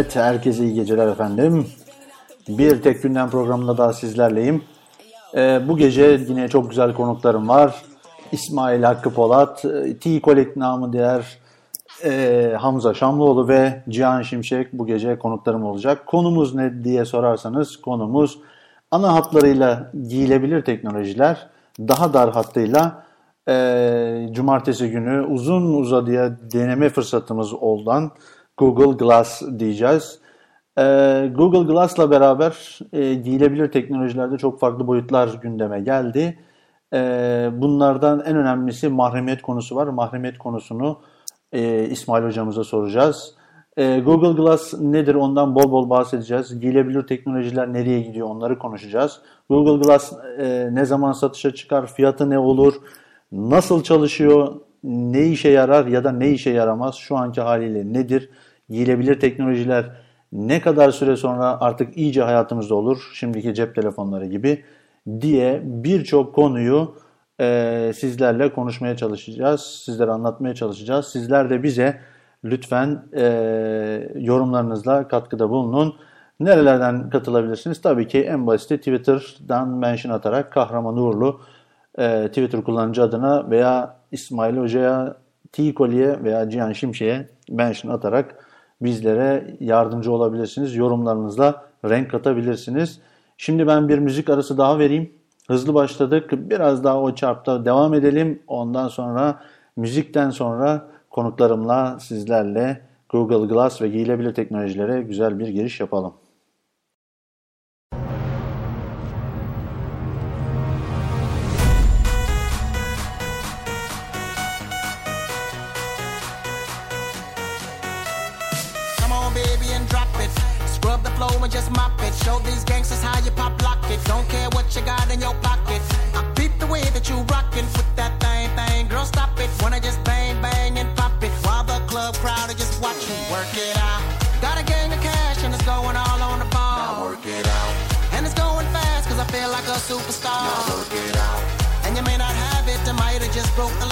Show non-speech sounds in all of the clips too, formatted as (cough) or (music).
Evet, herkese iyi geceler efendim. Bir tek günden programında daha sizlerleyim. Ee, bu gece yine çok güzel konuklarım var. İsmail Hakkı Polat, e, T Collect namı diğer e, Hamza Şamlıoğlu ve Cihan Şimşek bu gece konuklarım olacak. Konumuz ne diye sorarsanız konumuz ana hatlarıyla giyilebilir teknolojiler, daha dar hattıyla e, cumartesi günü uzun uzadıya deneme fırsatımız olan Google Glass diyeceğiz. Ee, Google Glass'la beraber e, giyilebilir teknolojilerde çok farklı boyutlar gündeme geldi. Ee, bunlardan en önemlisi mahremiyet konusu var. Mahremiyet konusunu e, İsmail hocamıza soracağız. E, Google Glass nedir ondan bol bol bahsedeceğiz. Giyilebilir teknolojiler nereye gidiyor onları konuşacağız. Google Glass e, ne zaman satışa çıkar, fiyatı ne olur, nasıl çalışıyor, ne işe yarar ya da ne işe yaramaz, şu anki haliyle nedir? Giyilebilir teknolojiler ne kadar süre sonra artık iyice hayatımızda olur, şimdiki cep telefonları gibi diye birçok konuyu e, sizlerle konuşmaya çalışacağız, sizlere anlatmaya çalışacağız. Sizler de bize lütfen e, yorumlarınızla katkıda bulunun. Nerelerden katılabilirsiniz? Tabii ki en basiti Twitter'dan mention atarak Kahraman Uğurlu e, Twitter kullanıcı adına veya İsmail Hoca'ya, T. Koli'ye veya Cihan Şimşek'e mention atarak bizlere yardımcı olabilirsiniz. Yorumlarınızla renk katabilirsiniz. Şimdi ben bir müzik arası daha vereyim. Hızlı başladık. Biraz daha o çarpta devam edelim. Ondan sonra müzikten sonra konuklarımla sizlerle Google Glass ve giyilebilir teknolojilere güzel bir giriş yapalım. just mop it. Show these gangsters how you pop lock it. Don't care what you got in your pocket. I beat the way that you rockin' with that thing, thing. Girl, stop it. Wanna just bang, bang and pop it. While the club crowd are just watching. Work it out. Got a gang of cash and it's going all on the ball. Now work it out. And it's going fast cause I feel like a superstar. Now work it out. And you may not have it, I might have just broke the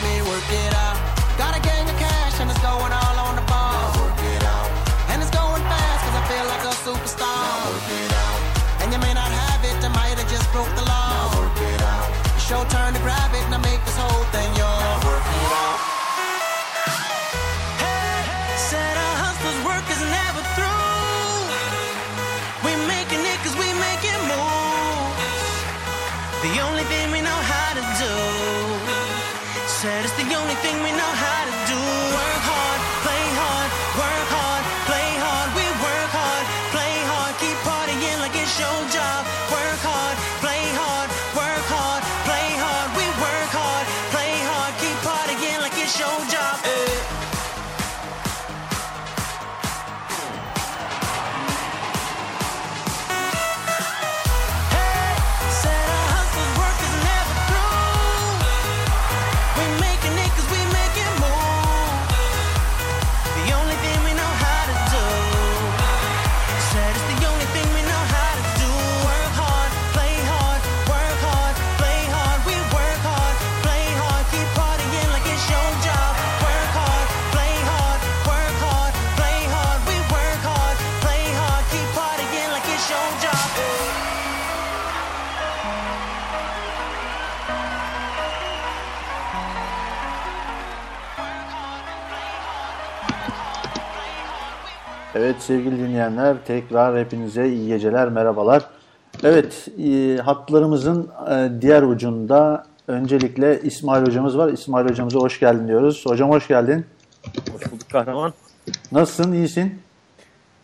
me working. Sevgili dinleyenler tekrar hepinize iyi geceler merhabalar. Evet e, hatlarımızın e, diğer ucunda öncelikle İsmail hocamız var. İsmail hocamıza hoş geldin diyoruz. Hocam hoş geldin. Hoş bulduk kahraman. Nasılsın? İyisin?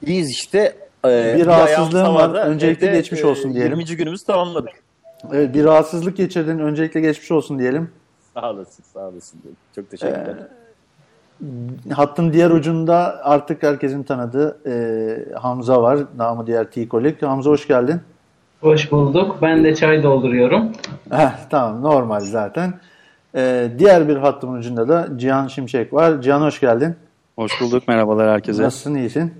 İyiyiz işte. Ee, Bir rahatsızlığın ayağım var. Öncelikle Evde, geçmiş olsun e, diyelim. 20. günümüzü tamamladık. Evet, bir rahatsızlık geçirdin. Öncelikle geçmiş olsun diyelim. Sağ olasın, sağ olasın. Çok teşekkürler. Hattın diğer ucunda artık herkesin tanıdığı e, Hamza var. Namı diğer T-Kolik. Hamza hoş geldin. Hoş bulduk. Ben de çay dolduruyorum. Heh, tamam normal zaten. E, diğer bir hattımın ucunda da Cihan Şimşek var. Cihan hoş geldin. Hoş bulduk. Merhabalar herkese. Nasılsın? iyisin?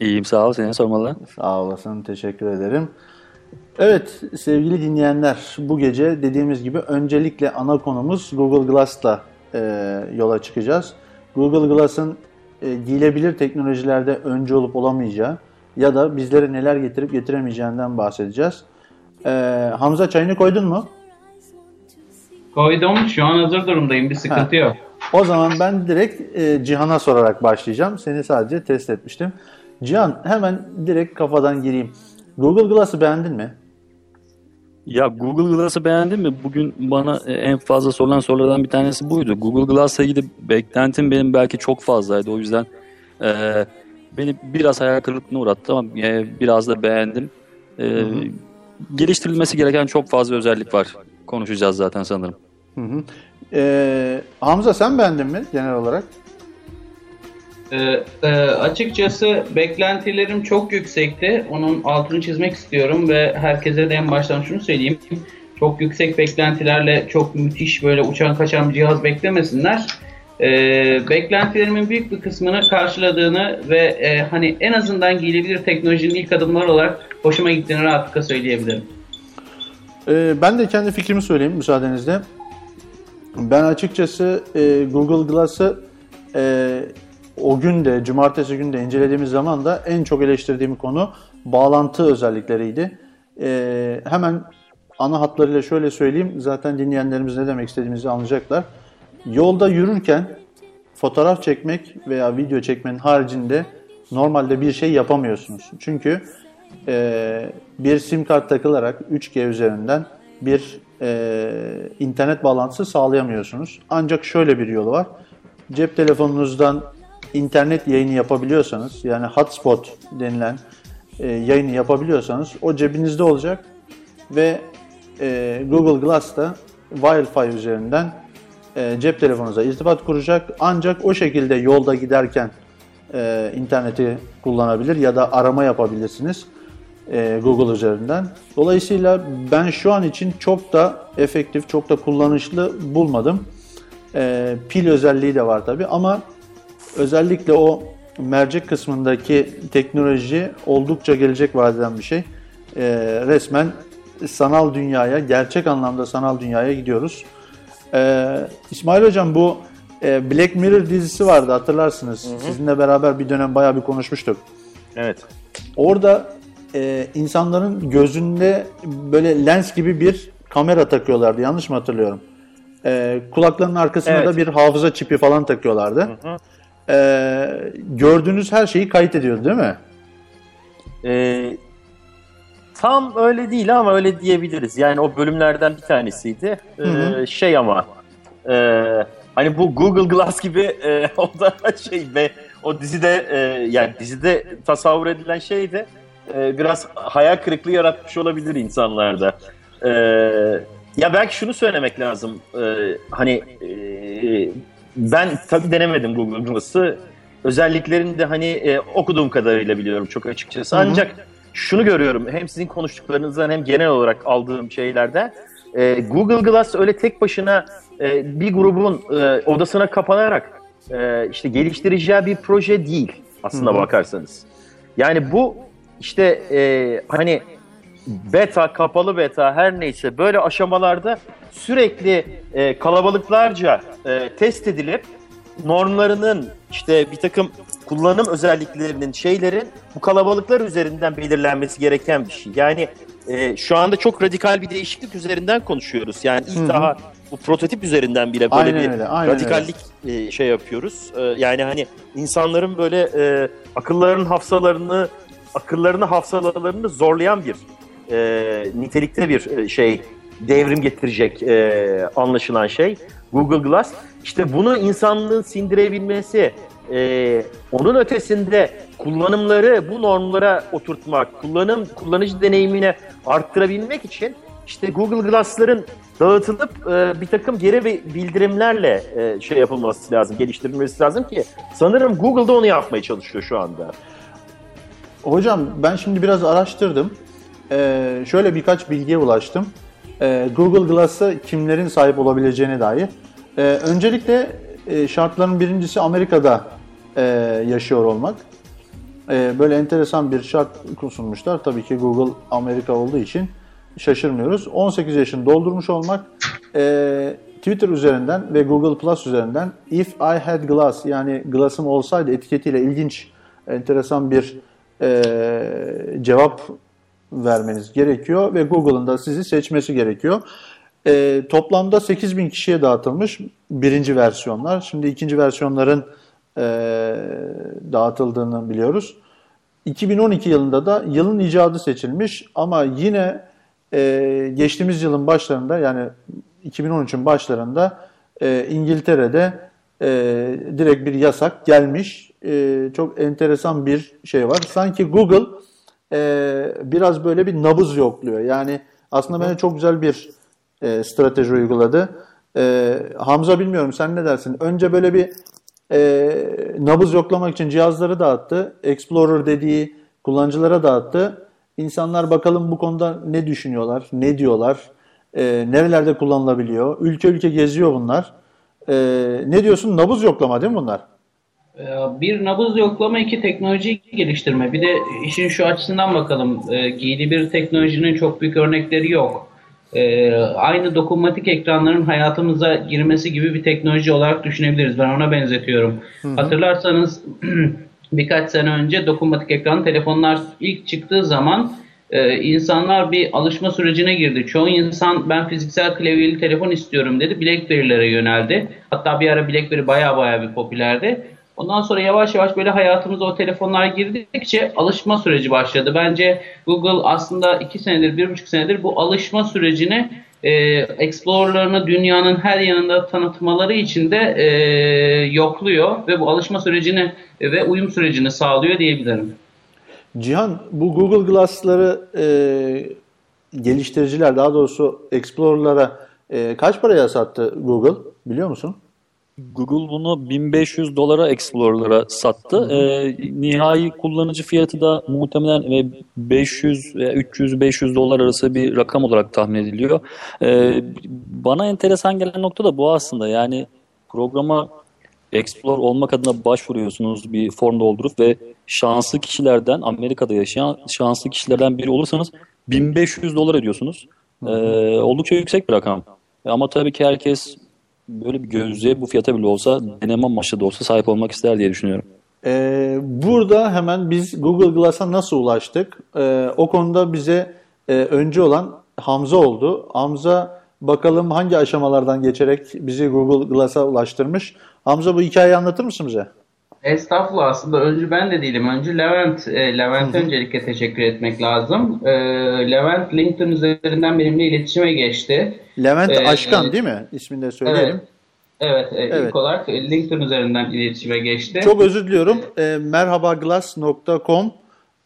İyiyim sağ ol. Seni sormalı. Sağ olasın. Teşekkür ederim. Evet sevgili dinleyenler bu gece dediğimiz gibi öncelikle ana konumuz Google Glass'la e, yola çıkacağız. Google Glass'ın e, giyilebilir teknolojilerde önce olup olamayacağı ya da bizlere neler getirip getiremeyeceğinden bahsedeceğiz. E, Hamza çayını koydun mu? Koydum. Şu an hazır durumdayım. Bir sıkıntı yok. O zaman ben direkt e, Cihan'a sorarak başlayacağım. Seni sadece test etmiştim. Cihan hemen direkt kafadan gireyim. Google Glass'ı beğendin mi? Ya Google Glass'ı beğendin mi? Bugün bana e, en fazla sorulan sorulardan bir tanesi buydu. Google Glass'la ilgili beklentim benim belki çok fazlaydı. O yüzden e, beni biraz hayal kırıklığına uğrattı ama e, biraz da beğendim. E, geliştirilmesi gereken çok fazla özellik var. Konuşacağız zaten sanırım. Hı hı. E, Hamza sen beğendin mi genel olarak? Ee, e, açıkçası beklentilerim çok yüksekti. Onun altını çizmek istiyorum ve herkese de en baştan şunu söyleyeyim. Çok yüksek beklentilerle çok müthiş böyle uçan kaçan bir cihaz beklemesinler. e, beklentilerimin büyük bir kısmını karşıladığını ve e, hani en azından giyilebilir teknolojinin ilk adımları olarak hoşuma gittiğini rahatlıkla söyleyebilirim. Ee, ben de kendi fikrimi söyleyeyim müsaadenizle. Ben açıkçası e, Google Glass'ı e, o gün de, cumartesi günü de incelediğimiz zaman da en çok eleştirdiğim konu bağlantı özellikleriydi. E, hemen ana hatlarıyla şöyle söyleyeyim, zaten dinleyenlerimiz ne demek istediğimizi anlayacaklar. Yolda yürürken fotoğraf çekmek veya video çekmenin haricinde normalde bir şey yapamıyorsunuz. Çünkü e, bir sim kart takılarak 3G üzerinden bir e, internet bağlantısı sağlayamıyorsunuz. Ancak şöyle bir yolu var. Cep telefonunuzdan internet yayını yapabiliyorsanız yani hotspot denilen e, yayını yapabiliyorsanız o cebinizde olacak ve e, Google Glass da Wi-Fi üzerinden e, cep telefonunuza irtibat kuracak. Ancak o şekilde yolda giderken e, interneti kullanabilir ya da arama yapabilirsiniz e, Google üzerinden. Dolayısıyla ben şu an için çok da efektif, çok da kullanışlı bulmadım. E, pil özelliği de var tabi ama özellikle o mercek kısmındaki teknoloji oldukça gelecek vadeden bir şey. E, resmen sanal dünyaya, gerçek anlamda sanal dünyaya gidiyoruz. E, İsmail Hocam bu e, Black Mirror dizisi vardı hatırlarsınız. Sizinle beraber bir dönem bayağı bir konuşmuştuk. Evet. Orada e, insanların gözünde böyle lens gibi bir kamera takıyorlardı. Yanlış mı hatırlıyorum? E, kulaklarının arkasına Evet. da bir hafıza çipi falan takıyorlardı. E, gördüğünüz her şeyi kayıt ediyordu değil mi? Ee, tam öyle değil ama öyle diyebiliriz. Yani o bölümlerden bir tanesiydi. Ee, hı. şey ama e, hani bu Google Glass gibi e, (laughs) o da şey ve o dizide e, yani dizide tasavvur edilen şey de e, biraz hayal kırıklığı yaratmış olabilir insanlarda. E, ya belki şunu söylemek lazım. E, hani e, ben tabii denemedim Google Glass'ı. Özelliklerini de hani e, okuduğum kadarıyla biliyorum çok açıkçası. Ancak şunu görüyorum hem sizin konuştuklarınızdan hem genel olarak aldığım şeylerden e, Google Glass öyle tek başına e, bir grubun e, odasına kapanarak e, işte geliştireceği bir proje değil aslında Hı hı. bakarsanız. Yani bu işte e, hani beta, kapalı beta her neyse böyle aşamalarda sürekli e, kalabalıklarca e, test edilip normlarının işte bir takım kullanım özelliklerinin şeylerin bu kalabalıklar üzerinden belirlenmesi gereken bir şey. Yani e, şu anda çok radikal bir değişiklik üzerinden konuşuyoruz. Yani ilk Hı hı. daha bu prototip üzerinden bile böyle Aynen bir öyle, radikallik e, şey yapıyoruz. E, yani hani insanların böyle e, akıllarının hafızalarını akıllarını hafızalarını zorlayan bir e, nitelikte bir e, şey devrim getirecek e, anlaşılan şey Google Glass. İşte bunu insanlığın sindirebilmesi, e, onun ötesinde kullanımları bu normlara oturtmak, kullanım kullanıcı deneyimine arttırabilmek için işte Google Glass'ların dağıtılıp e, bir takım geri bildirimlerle e, şey yapılması lazım, geliştirilmesi lazım ki sanırım Google da onu yapmaya çalışıyor şu anda. Hocam ben şimdi biraz araştırdım. Ee, şöyle birkaç bilgiye ulaştım. Ee, Google Glass'a kimlerin sahip olabileceğine dair. Ee, öncelikle e, şartların birincisi Amerika'da e, yaşıyor olmak. Böyle enteresan bir şart sunmuşlar. Tabii ki Google Amerika olduğu için şaşırmıyoruz. 18 yaşını doldurmuş olmak, e, Twitter üzerinden ve Google Plus üzerinden If I Had Glass yani Glass'ım olsaydı etiketiyle ilginç, enteresan bir cevap vermeniz gerekiyor ve Google'ın da sizi seçmesi gerekiyor. E, toplamda 8000 kişiye dağıtılmış birinci versiyonlar. Şimdi ikinci versiyonların e, dağıtıldığını biliyoruz. 2012 yılında da yılın icadı seçilmiş ama yine e, geçtiğimiz yılın başlarında yani 2013'ün başlarında e, İngiltere'de e, direkt bir yasak gelmiş. E, çok enteresan bir şey var. Sanki Google e, biraz böyle bir nabız yokluyor. Yani aslında bence çok güzel bir e, strateji uyguladı. E, Hamza bilmiyorum sen ne dersin? Önce böyle bir e, nabız yoklamak için cihazları dağıttı. Explorer dediği kullanıcılara dağıttı. İnsanlar bakalım bu konuda ne düşünüyorlar, ne diyorlar, e, nerelerde kullanılabiliyor. Ülke ülke geziyor bunlar. E, ne diyorsun? Nabız yoklama değil mi bunlar? Ee, bir nabız yoklama, iki teknoloji geliştirme. Bir de işin şu açısından bakalım. Ee, giyili bir teknolojinin çok büyük örnekleri yok. Ee, aynı dokunmatik ekranların hayatımıza girmesi gibi bir teknoloji olarak düşünebiliriz. Ben ona benzetiyorum. Hı hı. Hatırlarsanız (clears throat) birkaç sene önce dokunmatik ekran telefonlar ilk çıktığı zaman e, insanlar bir alışma sürecine girdi. Çoğu insan ben fiziksel klavyeli telefon istiyorum dedi. BlackBerry'lere yöneldi. Hatta bir ara BlackBerry baya baya bir popülerdi. Ondan sonra yavaş yavaş böyle hayatımıza o telefonlar girdikçe alışma süreci başladı. Bence Google aslında iki senedir, bir buçuk senedir bu alışma sürecini e, Explorer'larını dünyanın her yanında tanıtmaları için de e, yokluyor ve bu alışma sürecini ve uyum sürecini sağlıyor diyebilirim. Cihan bu Google Glass'ları e, geliştiriciler daha doğrusu Explorer'lara e, kaç paraya sattı Google biliyor musun? Google bunu 1500 dolara Explorer'lara sattı. E, nihai kullanıcı fiyatı da muhtemelen 500 300-500 dolar arası bir rakam olarak tahmin ediliyor. E, bana enteresan gelen nokta da bu aslında. Yani programa Explore olmak adına başvuruyorsunuz bir form doldurup ve şanslı kişilerden Amerika'da yaşayan şanslı kişilerden biri olursanız 1500 dolar ödüyorsunuz. Ee, oldukça yüksek bir rakam. Ama tabii ki herkes böyle bir gözlüğe bu fiyata bile olsa deneme amaçlı da olsa sahip olmak ister diye düşünüyorum. Ee, burada hemen biz Google Glass'a nasıl ulaştık? Ee, o konuda bize e, önce olan Hamza oldu. Hamza bakalım hangi aşamalardan geçerek bizi Google Glass'a ulaştırmış. Hamza bu hikayeyi anlatır mısın bize? Estağfurullah aslında önce ben de değilim. Önce Levent, e, Levent'e öncelikle teşekkür etmek lazım. E, Levent LinkedIn üzerinden benimle iletişime geçti. Levent e, Aşkan değil mi? İsmini de söyleyelim. Evet. Evet, evet. ilk olarak LinkedIn üzerinden iletişime geçti. Çok özür diliyorum. E, merhabaglass.com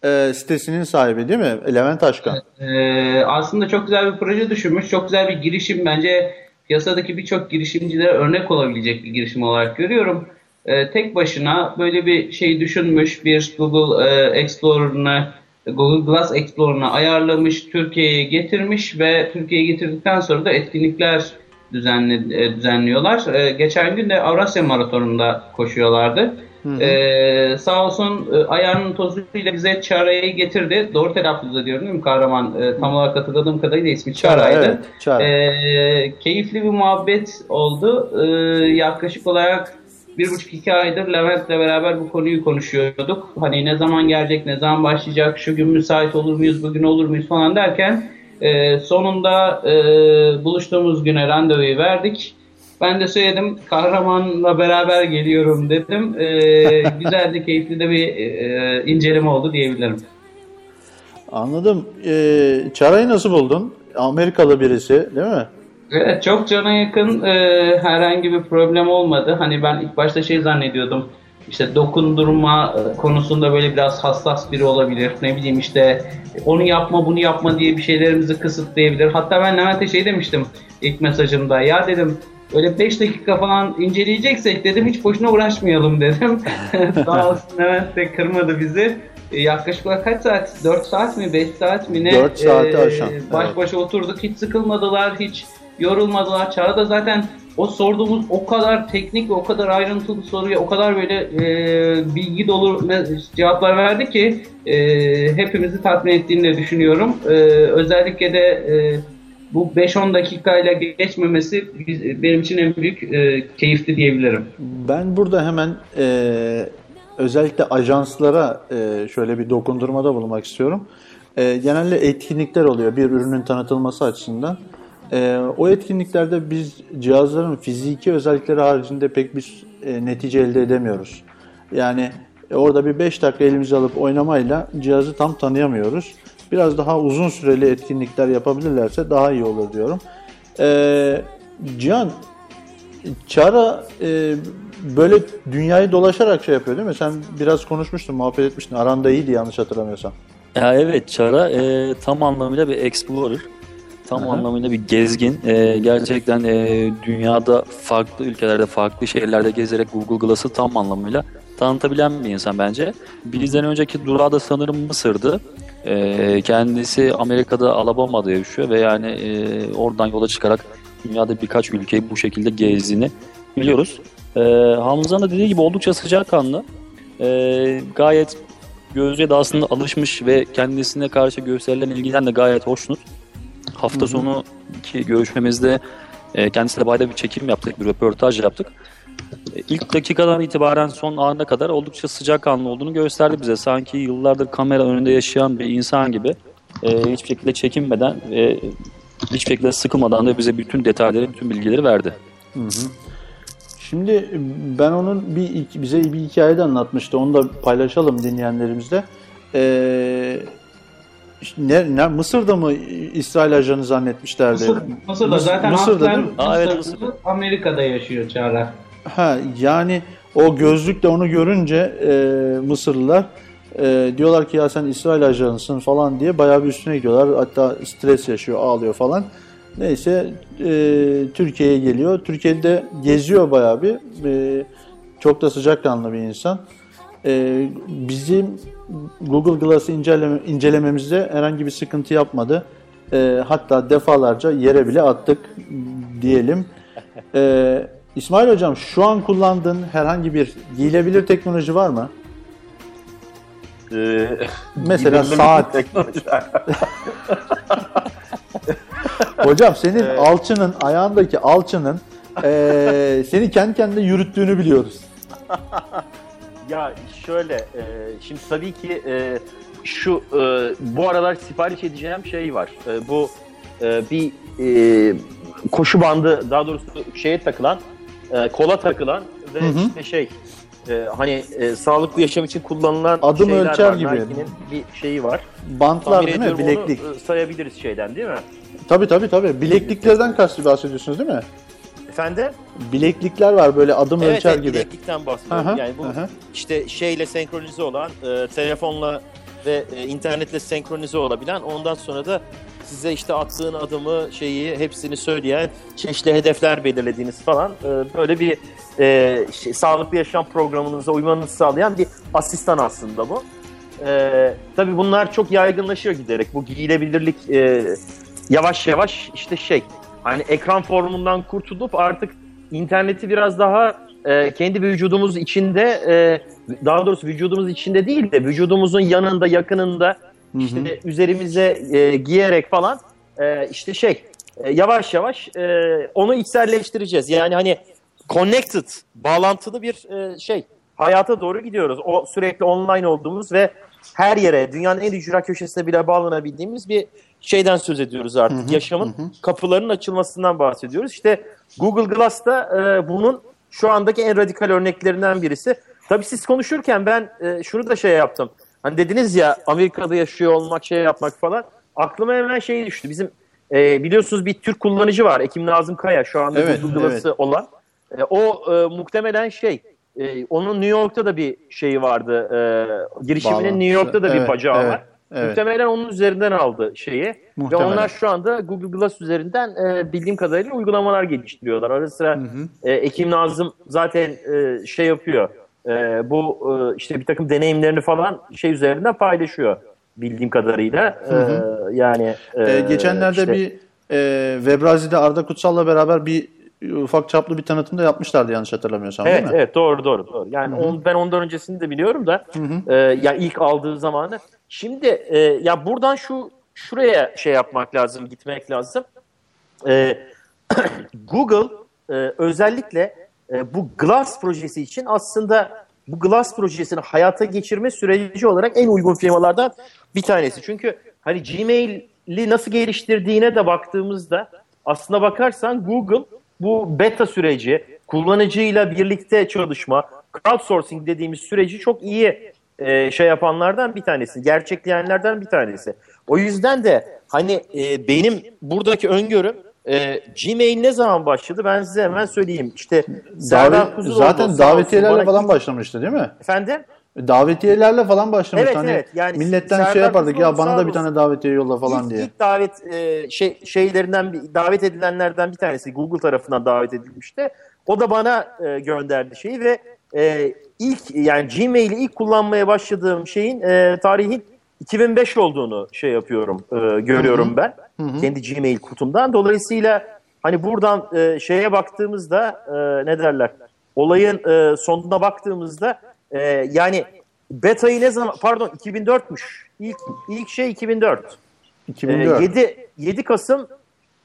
e, sitesinin sahibi değil mi? Levent Aşkan. E, aslında çok güzel bir proje düşünmüş. Çok güzel bir girişim. Bence piyasadaki birçok girişimcilere örnek olabilecek bir girişim olarak görüyorum e, tek başına böyle bir şey düşünmüş, bir Google e, Explorer'ını Google Glass Explorer'ını ayarlamış, Türkiye'ye getirmiş ve Türkiye'ye getirdikten sonra da etkinlikler düzenli, e, düzenliyorlar. E, geçen gün de Avrasya Maratonu'nda koşuyorlardı. Hı hı. Ee, sağ olsun e, ayağının tozuyla bize Çağrı'yı getirdi. Doğru telaffuz ediyorum değil mi kahraman? E, tam olarak hatırladığım kadarıyla ismi Çağrı'ydı. Evet, Çağrı. E, keyifli bir muhabbet oldu. E, yaklaşık olarak bir buçuk iki aydır Levent'le beraber bu konuyu konuşuyorduk. Hani ne zaman gelecek, ne zaman başlayacak, şu gün müsait olur muyuz, bugün olur muyuz falan derken e, sonunda e, buluştuğumuz güne randevuyu verdik. Ben de söyledim kahramanla beraber geliyorum dedim. E, (laughs) güzel de keyifli de bir e, inceleme oldu diyebilirim. Anladım. E, Çara'yı nasıl buldun? Amerikalı birisi değil mi? Evet çok cana yakın e, herhangi bir problem olmadı. Hani ben ilk başta şey zannediyordum. İşte dokundurma e, konusunda böyle biraz hassas biri olabilir. Ne bileyim işte onu yapma bunu yapma diye bir şeylerimizi kısıtlayabilir. Hatta ben Levent'e şey demiştim ilk mesajımda. Ya dedim öyle 5 dakika falan inceleyeceksek dedim hiç boşuna uğraşmayalım dedim. (laughs) Sağ olsun Levent de kırmadı bizi. E, yaklaşık olarak kaç saat? 4 saat mi? 5 saat mi ne? 4 saati aşan. Baş evet. başa oturduk. Hiç sıkılmadılar. Hiç yorulmadılar. Çağrı da zaten o sorduğumuz o kadar teknik ve o kadar ayrıntılı soruya o kadar böyle e, bilgi dolu cevaplar verdi ki e, hepimizi tatmin ettiğini düşünüyorum. E, özellikle de e, bu 5-10 dakikayla geçmemesi benim için en büyük e, keyifli diyebilirim. Ben burada hemen e, özellikle ajanslara e, şöyle bir dokundurmada bulunmak istiyorum. E, genelde etkinlikler oluyor bir ürünün tanıtılması açısından. E, o etkinliklerde biz cihazların fiziki özellikleri haricinde pek bir e, netice elde edemiyoruz. Yani e, orada bir 5 dakika elimize alıp oynamayla cihazı tam tanıyamıyoruz. Biraz daha uzun süreli etkinlikler yapabilirlerse daha iyi olur diyorum. E, Cihan, Çara e, böyle dünyayı dolaşarak şey yapıyor değil mi? Sen biraz konuşmuştun, muhabbet etmiştin. Aranda iyiydi yanlış hatırlamıyorsam. Ya evet Çara e, tam anlamıyla bir explorer. Tam Aha. anlamıyla bir gezgin. E, gerçekten e, dünyada farklı ülkelerde, farklı şehirlerde gezerek Google Glass'ı tam anlamıyla tanıtabilen bir insan bence. Bizden önceki durağı da sanırım Mısır'dı. E, kendisi Amerika'da Alabama'da yaşıyor ve yani e, oradan yola çıkarak dünyada birkaç ülkeyi bu şekilde gezdiğini biliyoruz. E, Hamza'nın da dediği gibi oldukça sıcakkanlı. E, gayet Gözce de aslında alışmış ve kendisine karşı gösterilen ilgiden de gayet hoşnut. Hafta sonu ki görüşmemizde e, kendisiyle bayda bir çekim yaptık, bir röportaj yaptık. E, İlk dakikadan itibaren son ana kadar oldukça sıcakkanlı olduğunu gösterdi bize. Sanki yıllardır kamera önünde yaşayan bir insan gibi e, hiçbir şekilde çekinmeden ve hiçbir şekilde sıkılmadan da bize bütün detayları, bütün bilgileri verdi. Şimdi ben onun bir bize bir hikaye de anlatmıştı. Onu da paylaşalım dinleyenlerimizle. Ee, ne, ne, Mısır'da mı İsrail ajanı zannetmişlerdi? Mısır, Mısır'da Mıs- zaten Mısır'da aslen? Aa, evet, Mısır'da. Amerika'da yaşıyor Çağlar. Ha, yani o gözlükle onu görünce e, Mısırlılar e, diyorlar ki ya sen İsrail ajanısın falan diye bayağı bir üstüne gidiyorlar. Hatta stres yaşıyor, ağlıyor falan. Neyse e, Türkiye'ye geliyor. Türkiye'de geziyor bayağı bir. E, çok da sıcakkanlı bir insan. E, bizim Google Glass'ı inceleme, incelememizde herhangi bir sıkıntı yapmadı. E, hatta defalarca yere bile attık diyelim. E, İsmail Hocam şu an kullandığın herhangi bir giyilebilir teknoloji var mı? Ee, Mesela saat. teknoloji. (laughs) Hocam senin alçının, ayağındaki alçının e, seni kendi kendine yürüttüğünü biliyoruz. (laughs) Ya şöyle, e, şimdi tabii ki e, şu e, bu aralar sipariş edeceğim şey var. E, bu e, bir e, koşu bandı, daha doğrusu şeye takılan, e, kola takılan ve Hı hı. işte şey, e, hani e, sağlıklı yaşam için kullanılan Adım şeyler ölçer var. gibi. Nike'nin bir şeyi var. Bantlar Tahmin değil mi? Bileklik. Onu e, sayabiliriz şeyden değil mi? Tabii tabii tabii. Bilekliklerden kastı bahsediyorsunuz değil mi? Efendim? Bileklikler var böyle adım Evet, ölçer evet gibi. bileklikten bahsediyorum. Aha, yani bu aha. işte şeyle senkronize olan, e, telefonla ve e, internetle senkronize olabilen, ondan sonra da size işte attığın adımı, şeyi hepsini söyleyen, çeşitli hedefler belirlediğiniz falan e, böyle bir e, şey, sağlıklı yaşam programınıza uymanızı sağlayan bir asistan aslında bu. E, tabii bunlar çok yaygınlaşıyor giderek. Bu giyilebilirlik e, yavaş yavaş işte şey hani ekran formundan kurtulup artık interneti biraz daha e, kendi vücudumuz içinde e, daha doğrusu vücudumuz içinde değil de vücudumuzun yanında yakınında işte üzerimize e, giyerek falan e, işte şey e, yavaş yavaş e, onu içselleştireceğiz. Yani hani connected, bağlantılı bir e, şey hayata doğru gidiyoruz. O sürekli online olduğumuz ve her yere dünyanın en ücra köşesine bile bağlanabildiğimiz bir şeyden söz ediyoruz artık. Yaşamın kapılarının açılmasından bahsediyoruz. İşte Google Glass da e, bunun şu andaki en radikal örneklerinden birisi. Tabii siz konuşurken ben e, şunu da şey yaptım. Hani dediniz ya Amerika'da yaşıyor olmak, şey yapmak falan. Aklıma hemen şey düştü. Bizim e, biliyorsunuz bir Türk kullanıcı var. Ekim Nazım Kaya şu anda Evet, Google Glass'ı olan. E, o e, muhtemelen şey e, onun New York'ta da bir şeyi vardı. E, girişiminin Bağlantısı. New York'ta da bir Evet, bacağı evet, var. Evet. Muhtemelen onun üzerinden aldı şeyi. Muhtemelen. Ve onlar şu anda Google Glass üzerinden e, bildiğim kadarıyla uygulamalar geliştiriyorlar. Ara sıra e, Ekim Nazım zaten e, şey yapıyor. E, bu e, işte bir takım deneyimlerini falan şey üzerinden paylaşıyor bildiğim kadarıyla. E, yani e, Ee, geçenlerde işte- bir e, Webrazi'de Arda Kutsal'la beraber bir ufak çaplı bir tanıtım da yapmışlardı yanlış hatırlamıyorsam Evet değil mi? evet doğru doğru doğru. Yani on, ben ondan öncesini de biliyorum da e, ya ilk aldığı zamanı. Şimdi e, ya buradan şu şuraya şey yapmak lazım, gitmek lazım. E, (clears throat) Google e, özellikle e, bu Glass projesi için aslında bu Glass projesini hayata geçirme süreci olarak en uygun firmalardan bir tanesi. Çünkü hani Gmail'i nasıl geliştirdiğine de baktığımızda aslına bakarsan Google bu beta süreci, kullanıcıyla birlikte çalışma, crowdsourcing dediğimiz süreci çok iyi e, şey yapanlardan bir tanesi, gerçekleyenlerden bir tanesi. O yüzden de hani e, benim buradaki öngörüm e, Gmail ne zaman başladı ben size hemen söyleyeyim. İşte Davet, zaten davetiyelerle bana falan başlamıştı değil mi? Efendim? Davetiyelerle falan başlamıştı. Evet, hani evet. Yani milletten Serdar şey yapardık ya bana da bir tane davetiye yolla falan ilk, diye. ilk davet e, şey, şeylerinden bir davet edilenlerden bir tanesi Google tarafından davet edilmişti. O da bana e, gönderdi şeyi ve e, ilk yani Gmail'i ilk kullanmaya başladığım şeyin e, tarihin 2005 olduğunu şey yapıyorum, e, görüyorum ben. Kendi Gmail kutumdan. Dolayısıyla hani buradan e, şeye baktığımızda e, ne derler? Olayın e, sonuna baktığımızda e, yani beta'yı ne zaman pardon 2004'müş. İlk ilk şey 2004. 2004. E, 7 7 Kasım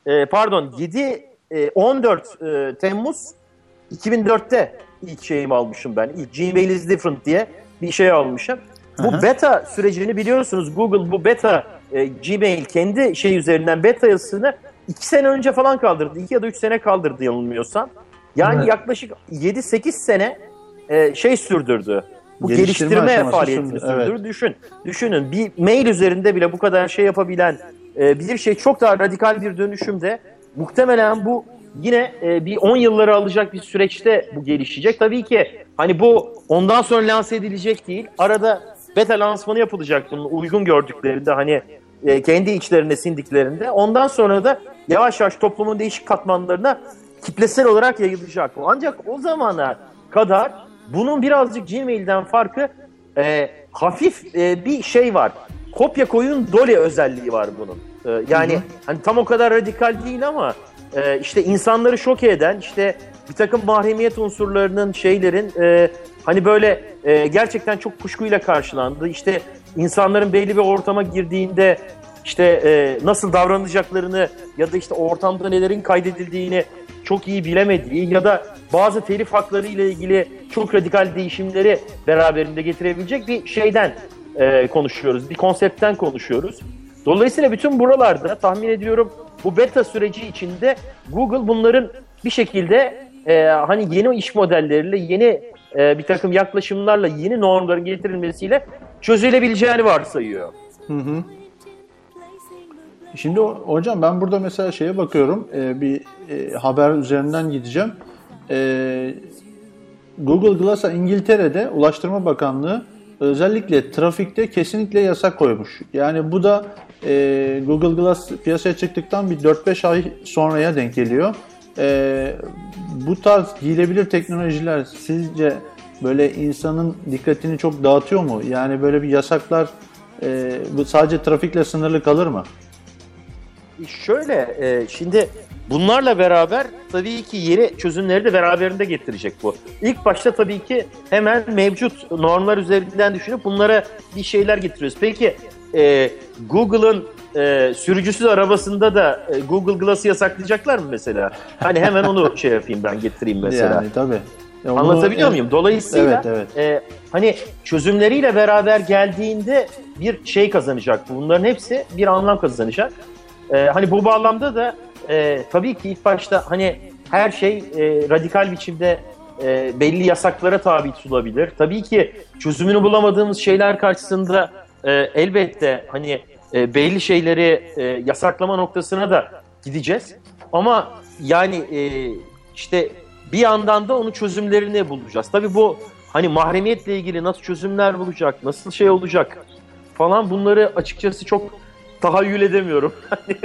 e, pardon 7 e, 14 e, Temmuz 2004'te ilk şeyimi almışım ben. İlk Gmail is different diye bir şey almışım. Bu beta sürecini biliyorsunuz. Google bu beta e, Gmail kendi şey üzerinden beta yazısını 2 sene önce falan kaldırdı. 2 ya da 3 sene kaldırdı yanılmıyorsam. Yani Evet. yaklaşık 7-8 sene e, şey sürdürdü. Bu Geliştirme geliştirme, faaliyetini sürdü, evet. sürdürdü. Düşün, düşünün bir mail üzerinde bile bu kadar şey yapabilen e, bir şey çok daha radikal bir dönüşümde muhtemelen bu yine e, bir 10 yılları alacak bir süreçte bu gelişecek. Tabii ki hani bu ondan sonra lanse edilecek değil. Arada beta lansmanı yapılacak bunun uygun gördüklerinde hani e, kendi içlerine sindiklerinde. Ondan sonra da yavaş yavaş toplumun değişik katmanlarına kitlesel olarak yayılacak. bu. Ancak o zamana kadar bunun birazcık Gmail'den farkı e, hafif e, bir şey var. Kopya koyun dole özelliği var bunun. E, yani hani tam o kadar radikal değil ama e, işte insanları şok eden işte bir takım mahremiyet unsurlarının şeylerin e, hani böyle e, gerçekten çok kuşkuyla karşılandı. İşte insanların belli bir ortama girdiğinde işte e, nasıl davranacaklarını ya da işte ortamda nelerin kaydedildiğini çok iyi bilemediği ya da bazı telif hakları ile ilgili çok radikal değişimleri beraberinde getirebilecek bir şeyden e, konuşuyoruz. Bir konseptten konuşuyoruz. Dolayısıyla bütün buralarda tahmin ediyorum bu beta süreci içinde Google bunların bir şekilde e, hani yeni iş modelleriyle, yeni e, bir takım yaklaşımlarla, yeni normların getirilmesiyle çözülebileceğini varsayıyor. Hı hı. Şimdi hocam ben burada mesela şeye bakıyorum. e, bir e, haber üzerinden gideceğim. E, Google Glass'a İngiltere'de Ulaştırma Bakanlığı özellikle trafikte kesinlikle yasak koymuş. Yani bu da e, Google Glass piyasaya çıktıktan bir 4-5 ay sonraya denk geliyor. E, bu tarz giyilebilir teknolojiler sizce böyle insanın dikkatini çok dağıtıyor mu? Yani böyle bir yasaklar e, bu sadece trafikle sınırlı kalır mı? Şöyle, e, şimdi bunlarla beraber tabii ki yeni çözümleri de beraberinde getirecek bu. İlk başta tabii ki hemen mevcut normlar üzerinden düşünüp bunlara bir şeyler getiriyoruz. Peki e, Google'ın e, sürücüsüz arabasında da e, Google Glass'ı yasaklayacaklar mı mesela? Hani hemen onu (laughs) şey yapayım ben getireyim mesela. Yani tabii. Ya onu- Anlatabiliyor muyum? Dolayısıyla Evet, evet. e, hani çözümleriyle beraber geldiğinde bir şey kazanacak. Bunların hepsi bir anlam kazanacak. E, hani bu bağlamda da e, tabii ki ilk başta hani her şey e, radikal biçimde e, belli yasaklara tabi tutulabilir. Tabii ki çözümünü bulamadığımız şeyler karşısında e, elbette hani e, belli şeyleri e, yasaklama noktasına da gideceğiz. Ama yani e, işte bir yandan da onun çözümlerini bulacağız. Tabii bu hani mahremiyetle ilgili nasıl çözümler bulacak, nasıl şey olacak falan bunları açıkçası çok tahayyül edemiyorum. (laughs) hani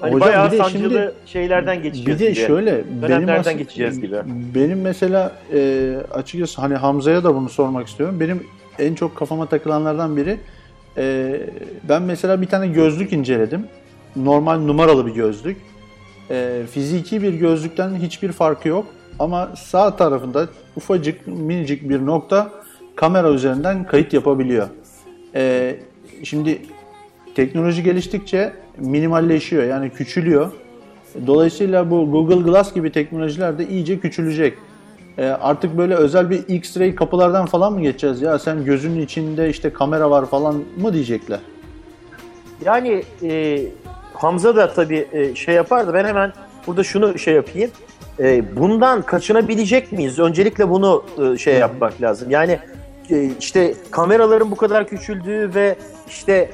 hani Hocam bayağı bir sancılı şimdi- şeylerden Bir geçeceğiz de gibi. şöyle benim Dönemlerden aslında- geçeceğiz gibi. Benim mesela e, açıkçası hani Hamza'ya da bunu sormak istiyorum. Benim en çok kafama takılanlardan biri e, ben mesela bir tane gözlük inceledim. Normal numaralı bir gözlük. E, fiziki bir gözlükten hiçbir farkı yok. Ama sağ tarafında ufacık minicik bir nokta kamera üzerinden kayıt yapabiliyor. E, şimdi teknoloji geliştikçe minimalleşiyor yani küçülüyor. Dolayısıyla bu Google Glass gibi teknolojiler de iyice küçülecek. Ee, artık böyle özel bir X-ray kapılardan falan mı geçeceğiz? Ya sen gözünün içinde işte kamera var falan mı diyecekler? Yani e, Hamza da tabii e, şey yapardı. Ben hemen burada şunu şey yapayım. E, bundan kaçınabilecek miyiz? Öncelikle bunu e, şey yapmak lazım. Yani e, işte kameraların bu kadar küçüldüğü ve işte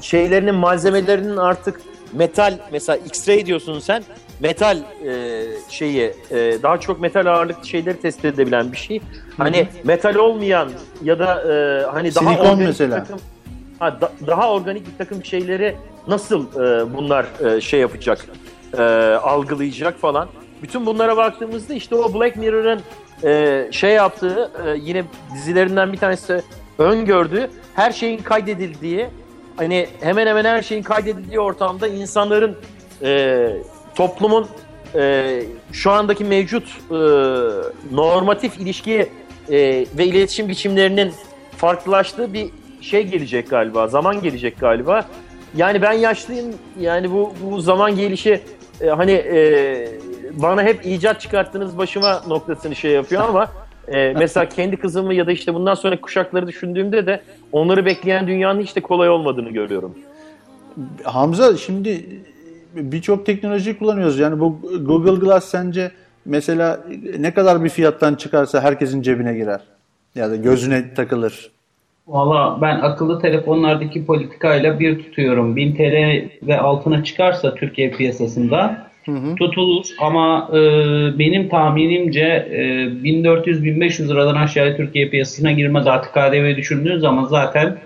şeylerinin malzemelerinin artık metal mesela X-ray diyorsun sen metal e, şeyi e, daha çok metal ağırlıklı şeyleri tespit edebilen bir şey. Hani metal olmayan ya da e, hani daha organik mesela. takım Ha, da- daha organik bir takım şeyleri nasıl e, bunlar e, şey yapacak, e, algılayacak falan. Bütün bunlara baktığımızda işte o Black Mirror'ın e, şey yaptığı e, yine dizilerinden bir tanesi öngördüğü her şeyin kaydedildiği hani hemen hemen her şeyin kaydedildiği ortamda insanların e, toplumun e, şu andaki mevcut e, normatif ilişki e, ve iletişim biçimlerinin farklılaştığı bir şey gelecek galiba, zaman gelecek galiba. Yani ben yaşlıyım, yani bu, bu zaman gelişi e, hani e, bana hep icat çıkarttığınız başıma noktasını şey yapıyor ama e, mesela kendi kızımı ya da işte bundan sonraki kuşakları düşündüğümde de onları bekleyen dünyanın hiç de kolay olmadığını görüyorum. Hamza şimdi birçok teknoloji kullanıyoruz. Yani bu Google Glass sence mesela ne kadar bir fiyattan çıkarsa herkesin cebine girer? Ya da gözüne takılır. Valla ben akıllı telefonlardaki politikayla bir tutuyorum. 1000 TL ve altına çıkarsa Türkiye piyasasında tutulur ama e, benim tahminimce e, 1400-1500 liradan aşağıya Türkiye piyasasına girmez. Artık KDV düşündüğün zaman zaten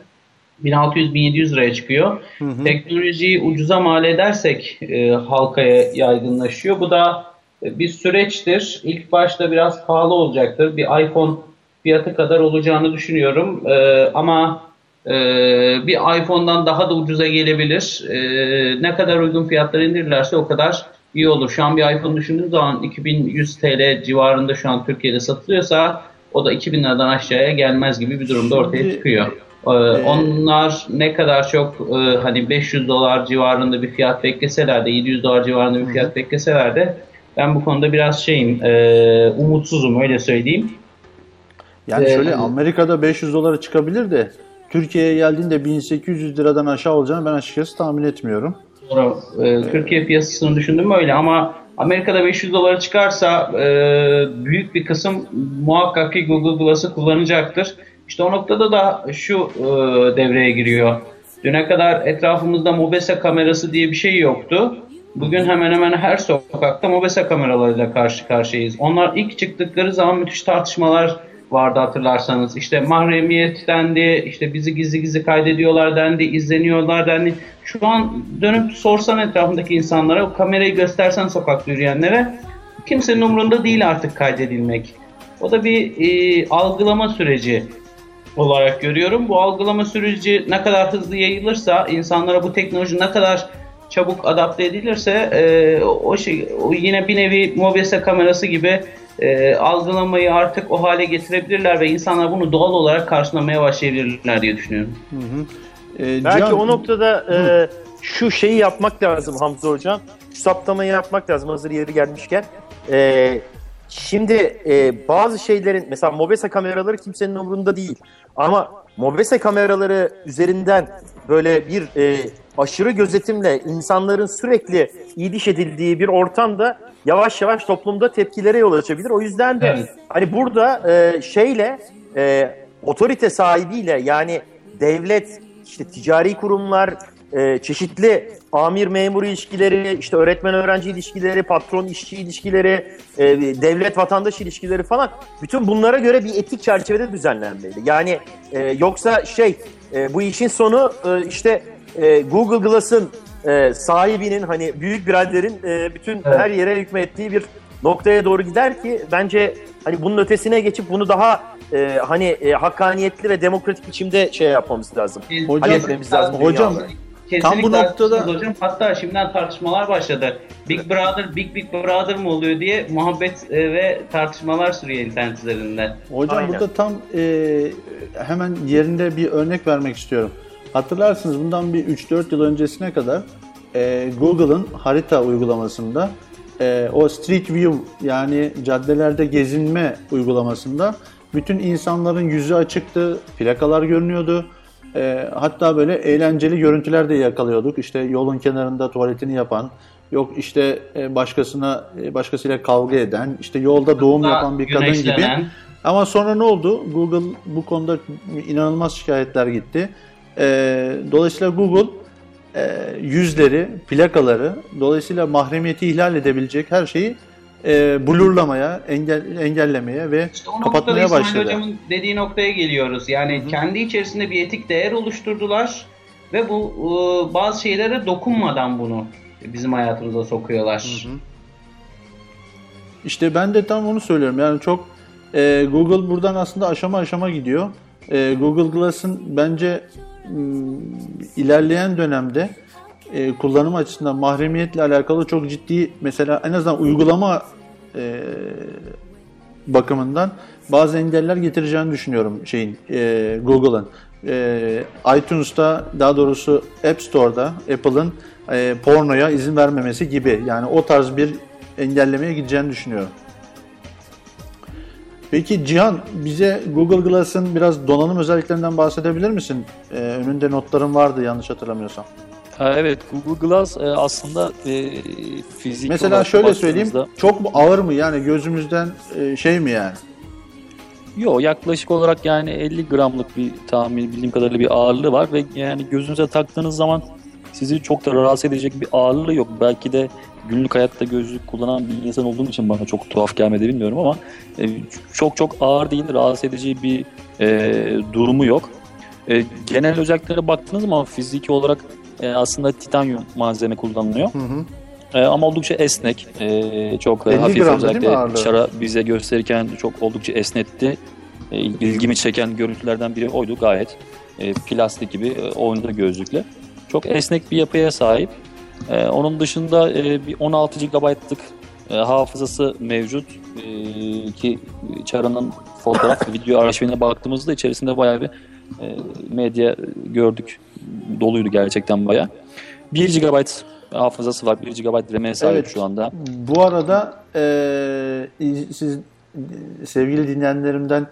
1600-1700 liraya çıkıyor. Teknolojiyi ucuza mal edersek e, halkaya yaygınlaşıyor. Bu da e, bir süreçtir. İlk başta biraz pahalı olacaktır. Bir iPhone fiyatı kadar olacağını düşünüyorum. E, ama e, bir iPhone'dan daha da ucuza gelebilir. E, ne kadar uygun fiyatlar indirirlerse o kadar iyi olur. Şu an bir iPhone düşündüğüm zaman 2100 TL civarında şu an Türkiye'de satılıyorsa o da 2000 liradan aşağıya gelmez gibi bir durumda ortaya Şimdi- çıkıyor. Ee, Onlar ne kadar çok e, hani 500 dolar civarında bir fiyat bekleseler de 700 dolar civarında bir fiyat bekleseler de ben bu konuda biraz şeyim e, umutsuzum öyle söyleyeyim. Yani Ee, şöyle Amerika'da 500 dolara çıkabilir de Türkiye'ye geldiğinde 1800 liradan aşağı olacağını ben açıkçası tahmin etmiyorum. Doğru. Ee, Türkiye piyasasını düşündüm öyle ama Amerika'da 500 dolara çıkarsa e, büyük bir kısım muhakkak ki Google Glass'ı kullanacaktır. İşte o noktada da şu e, devreye giriyor. Düne kadar etrafımızda Mobese kamerası diye bir şey yoktu. Bugün hemen hemen her sokakta Mobese kameralarıyla karşı karşıyayız. Onlar ilk çıktıkları zaman müthiş tartışmalar vardı hatırlarsanız. İşte mahremiyet dendi, işte bizi gizli gizli kaydediyorlar dendi, izleniyorlar dendi. Şu an dönüp sorsan etrafındaki insanlara, o kamerayı göstersen sokakta yürüyenlere kimsenin umurunda değil artık kaydedilmek. O da bir e, algılama süreci olarak görüyorum. Bu algılama süreci ne kadar hızlı yayılırsa, insanlara bu teknoloji ne kadar çabuk adapte edilirse e, o şey o yine bir nevi mobese kamerası gibi e, algılamayı artık o hale getirebilirler ve insanlar bunu doğal olarak karşılamaya başlayabilirler diye düşünüyorum. Ee, Belki Cihan- o noktada e, şu şeyi yapmak lazım Hamza Hocam. Şu saptamayı yapmak lazım hazır yeri gelmişken. E, şimdi e, bazı şeylerin mesela Mobese kameraları kimsenin umurunda değil. Ama Mobese kameraları üzerinden böyle bir e, aşırı gözetimle insanların sürekli iyiliş edildiği bir ortamda yavaş yavaş toplumda tepkilere yol açabilir. O yüzden de Evet. hani burada e, şeyle e, otorite sahibiyle yani devlet işte ticari kurumlar e, çeşitli amir memur ilişkileri işte öğretmen öğrenci ilişkileri patron işçi ilişkileri e, devlet vatandaş ilişkileri falan bütün bunlara göre bir etik çerçevede düzenlenmeli. Yani e, yoksa şey e, bu işin sonu e, işte e, Google Glass'ın e, sahibinin hani büyük biraderin e, bütün Evet. her yere hükmettiği bir noktaya doğru gider ki bence hani bunun ötesine geçip bunu daha e, hani e, hakkaniyetli ve demokratik biçimde şey yapmamız lazım. Hocam- halletmemiz lazım. Hocam. Kesinlikle Tam bu noktada- hocam. Hatta şimdiden tartışmalar başladı. Big Brother, Big Big Brother mı oluyor diye muhabbet e, ve tartışmalar sürüyor internet üzerinde. Hocam Aynen. burada tam e, hemen yerinde bir örnek vermek istiyorum. Hatırlarsınız bundan bir 3-4 yıl öncesine kadar e, Google'ın harita uygulamasında e, o Street View yani caddelerde gezinme uygulamasında bütün insanların yüzü açıktı, plakalar görünüyordu. E, hatta böyle eğlenceli görüntüler de yakalıyorduk. İşte yolun kenarında tuvaletini yapan, yok işte e, başkasına e, başkasıyla kavga eden, işte yolda doğum Hatta yapan bir kadın gibi. Ama sonra ne oldu? Google bu konuda inanılmaz şikayetler gitti. Ee, dolayısıyla Google e, yüzleri, plakaları, dolayısıyla mahremiyeti ihlal edebilecek her şeyi e, blurlamaya, engel, engellemeye ve İşte kapatmaya başladı. Hocam'ın dediği noktaya geliyoruz. Yani kendi içerisinde bir etik değer oluşturdular ve bu e, bazı şeylere dokunmadan bunu bizim hayatımıza sokuyorlar. İşte ben de tam onu söylüyorum. Yani çok e, Google buradan aslında aşama aşama gidiyor. E, Google Glass'ın bence ilerleyen dönemde e, kullanım açısından mahremiyetle alakalı çok ciddi mesela en azından uygulama e, bakımından bazı engeller getireceğini düşünüyorum şeyin e, Google'ın. E, iTunes'ta daha doğrusu App Store'da Apple'ın e, pornoya izin vermemesi gibi yani o tarz bir engellemeye gideceğini düşünüyorum. Peki Cihan bize Google Glass'ın biraz donanım özelliklerinden bahsedebilir misin? Ee, önünde notların vardı yanlış hatırlamıyorsam. Ha, evet Google Glass e, aslında e, fizik Mesela şöyle söyleyeyim. Çok mu ağır mı yani gözümüzden e, şey mi yani? Yok yaklaşık olarak yani 50 gramlık bir tahmin bildiğim kadarıyla bir ağırlığı var ve yani gözünüze taktığınız zaman sizi çok da rahatsız edecek bir ağırlığı yok. Belki de günlük hayatta gözlük kullanan bir insan olduğum için bana çok tuhaf gelmedi bilmiyorum ama e, çok çok ağır değil, rahatsız edici bir e, durumu yok. E, genel özelliklere baktığınız zaman fiziki olarak e, aslında titanyum malzeme kullanılıyor. Hı hı. E, ama oldukça esnek. E, çok 50 hafif gram özellikle şara bize gösterirken çok oldukça esnetti. E, ilgimi çeken görüntülerden biri oydu gayet. E, plastik gibi e, oynadı gözlükle. Çok esnek bir yapıya sahip. E, onun dışında e, bir 16 GB'lık e, hafızası mevcut. E, ki Çara'nın fotoğraf video arşivine baktığımızda içerisinde bayağı bir e, medya gördük. Doluydu gerçekten bayağı. 1 GB hafızası var. 1 GB RAM'e sahip Evet. şu anda. Bu arada e, iz- siz sevgili dinleyenlerimden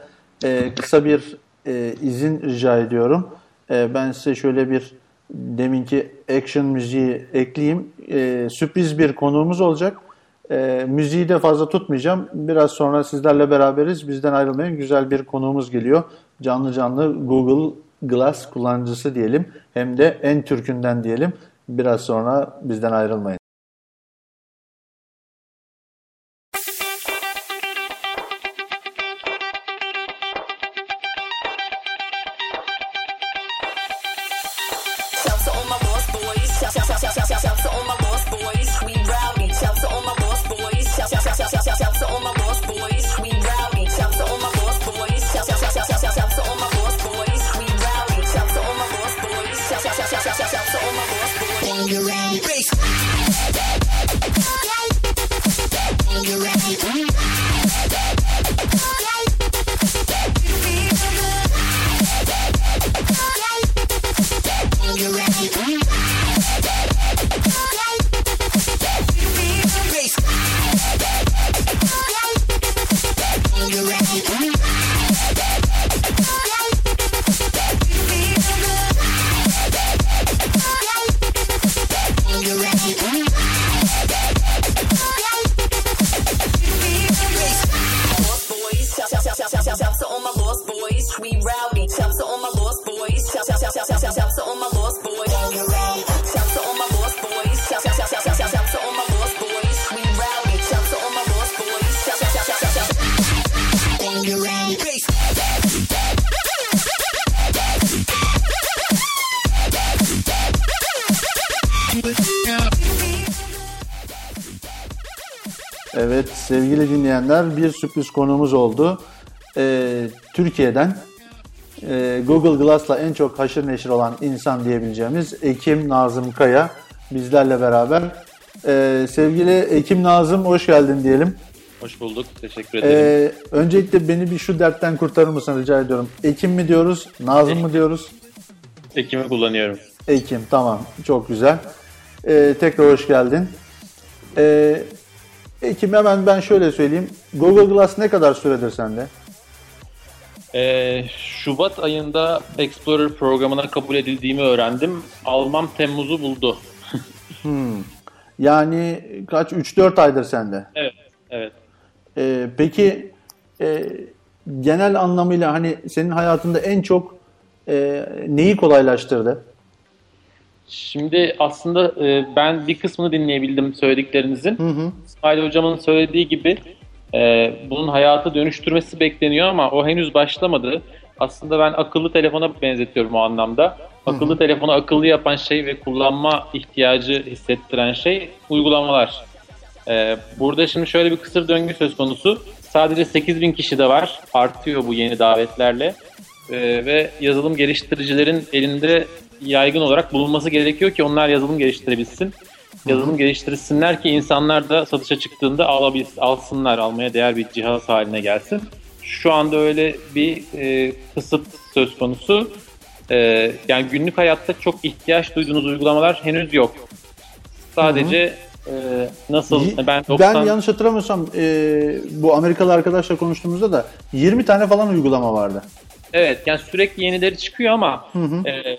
e, kısa bir e, izin rica ediyorum. E, ben size şöyle bir deminki action müziği ekleyeyim. E, sürpriz bir konuğumuz olacak. E, müziği de fazla tutmayacağım. Biraz sonra sizlerle beraberiz. Bizden ayrılmayın. Güzel bir konuğumuz geliyor. Canlı canlı Google Glass kullanıcısı diyelim. Hem de en Türk'ünden diyelim. Biraz sonra bizden ayrılmayın. Bir sürpriz konuğumuz oldu. Ee, Türkiye'den e, Google Glass'la en çok haşır neşir olan insan diyebileceğimiz Ekim Nazım Kaya bizlerle beraber. Ee, sevgili Ekim Nazım hoş geldin diyelim. Hoş bulduk. Teşekkür ederim. Ee, öncelikle beni bir şu dertten kurtarır mısın rica ediyorum. Ekim mi diyoruz, Nazım mı diyoruz? Ekim'i kullanıyorum. Ekim tamam çok güzel. Ee, tekrar hoş geldin. Ee, Ekim hemen ben şöyle söyleyeyim. Google Glass ne kadar süredir sende? Ee, Şubat ayında Explorer programına kabul edildiğimi öğrendim. Almam Temmuz'u buldu. (laughs) Yani kaç 3-4 aydır sende. Evet. Evet. Ee, peki e, genel anlamıyla hani senin hayatında en çok e, neyi kolaylaştırdı? Şimdi aslında e, ben bir kısmını dinleyebildim söylediklerinizin. Hı hı. İsmail Hocam'ın söylediği gibi e, bunun hayatı dönüştürmesi bekleniyor ama o henüz başlamadı. Aslında ben akıllı telefona benzetiyorum o anlamda. Akıllı telefonu akıllı yapan şey ve kullanma ihtiyacı hissettiren şey uygulamalar. E, burada şimdi şöyle bir kısır döngü söz konusu. Sadece 8000 kişi de var. Artıyor bu yeni davetlerle. E, ve yazılım geliştiricilerin elinde yaygın olarak bulunması gerekiyor ki onlar yazılım geliştirebilsin. Yazılım geliştirsinler ki insanlar da satışa çıktığında alabilsin, alsınlar, almaya değer bir cihaz haline gelsin. Şu anda öyle bir e, kısıt söz konusu. E, yani günlük hayatta çok ihtiyaç duyduğunuz uygulamalar henüz yok. Sadece e, nasıl ben 90 Ben yanlış hatırlamıyorsam e, bu Amerikalı arkadaşla konuştuğumuzda da 20 tane falan uygulama vardı. Evet yani sürekli yenileri çıkıyor ama e,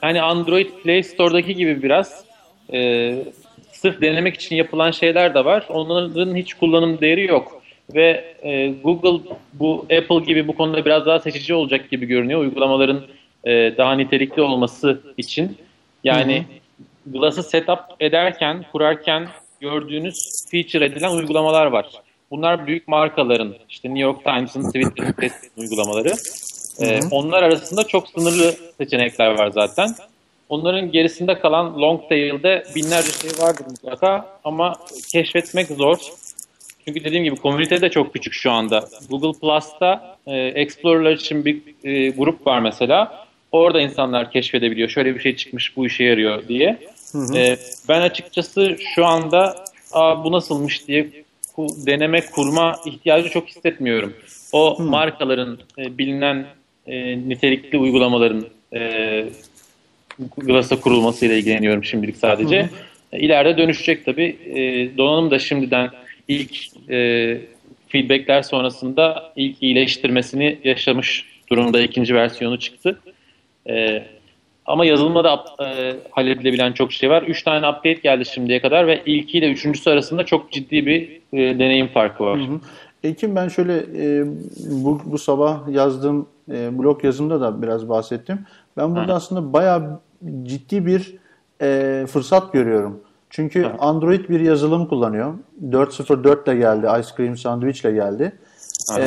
hani Android Play Store'daki gibi biraz e, sırf denemek için yapılan şeyler de var. Onların hiç kullanım değeri yok. Ve e, Google bu Apple gibi bu konuda biraz daha seçici olacak gibi görünüyor. Uygulamaların e, daha nitelikli olması için. Yani Glass'ı setup ederken, kurarken gördüğünüz feature edilen uygulamalar var. Bunlar büyük markaların, işte New York Times'ın, Twitter'ın uygulamaları. Ee, onlar arasında çok sınırlı seçenekler var zaten. Onların gerisinde kalan long tail'de binlerce şey vardır mutlaka ama keşfetmek zor. Çünkü dediğim gibi komünite de çok küçük şu anda. Google Plus'ta e, Explorer'lar için bir e, grup var mesela. Orada insanlar keşfedebiliyor. Şöyle bir şey çıkmış bu işe yarıyor diye. E, ben açıkçası şu anda Aa, bu nasılmış diye ku- deneme kurma ihtiyacı çok hissetmiyorum. O markaların e, bilinen e, nitelikli uygulamaların e, Glass'a kurulmasıyla ilgileniyorum şimdilik sadece. E, İleride dönüşecek tabii. E, donanım da şimdiden ilk e, feedbackler sonrasında ilk iyileştirmesini yaşamış durumda. ikinci versiyonu çıktı. E, ama yazılımda da e, halledilebilen çok şey var. Üç tane update geldi şimdiye kadar ve ilkiyle üçüncüsü arasında çok ciddi bir e, deneyim farkı var. Ekim ben şöyle e, bu, bu sabah yazdığım e, blog yazımda da biraz bahsettim. Ben burada aslında bayağı ciddi bir e, fırsat görüyorum. Çünkü Android bir yazılım kullanıyor. 4.04 ile geldi. Ice Cream Sandwich ile geldi. E,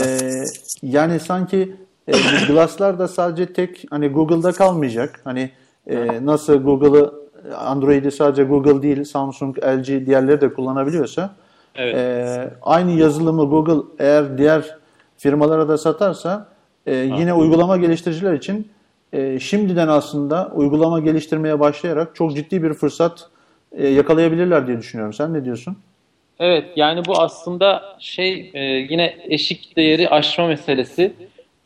yani sanki e, Glass'lar da sadece tek hani Google'da kalmayacak. Hani e, nasıl Google'ı Android'i sadece Google değil Samsung, LG diğerleri de kullanabiliyorsa Evet. ee, aynı yazılımı Google eğer diğer firmalara da satarsa e, yine uygulama geliştiriciler için e, şimdiden aslında uygulama geliştirmeye başlayarak çok ciddi bir fırsat e, yakalayabilirler diye düşünüyorum. Sen ne diyorsun? Evet yani bu aslında şey e, yine eşik değeri aşma meselesi.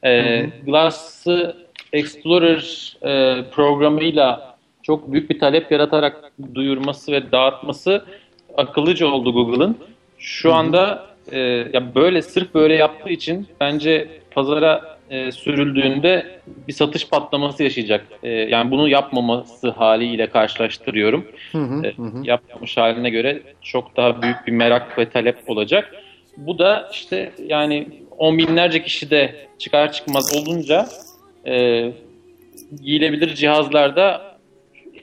E, Glass'ı Explorer e, programıyla çok büyük bir talep yaratarak duyurması ve dağıtması akıllıca oldu Google'ın. Şu anda e, ya böyle sırf böyle yaptığı için bence pazara e, sürüldüğünde bir satış patlaması yaşayacak. E, yani bunu yapmaması haliyle karşılaştırıyorum. E, yapmamış haline göre çok daha büyük bir merak ve talep olacak. Bu da işte yani on binlerce kişi de çıkar çıkmaz olunca e, giyilebilir cihazlarda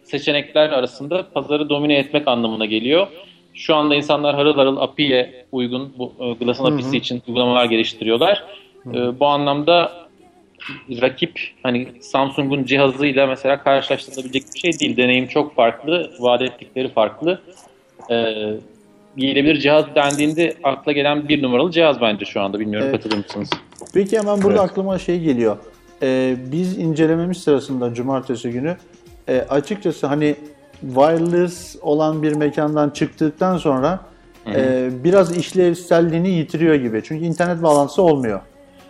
seçenekler arasında pazarı domine etmek anlamına geliyor. Şu anda insanlar harıl harıl API'ye uygun bu e, Glass'ın API'si için uygulamalar geliştiriyorlar. E, bu anlamda rakip hani Samsung'un cihazıyla mesela karşılaştırılabilecek bir şey değil. Deneyim çok farklı, vaat ettikleri farklı. E, giyilebilir cihaz dendiğinde akla gelen bir numaralı cihaz bence şu anda. Bilmiyorum Evet. katılır mısınız? Peki hemen burada Evet. aklıma şey geliyor. Ee, biz incelememiz sırasında cumartesi günü e, açıkçası hani wireless olan bir mekandan çıktıktan sonra e, biraz işlevselliğini yitiriyor gibi. Çünkü internet bağlantısı olmuyor.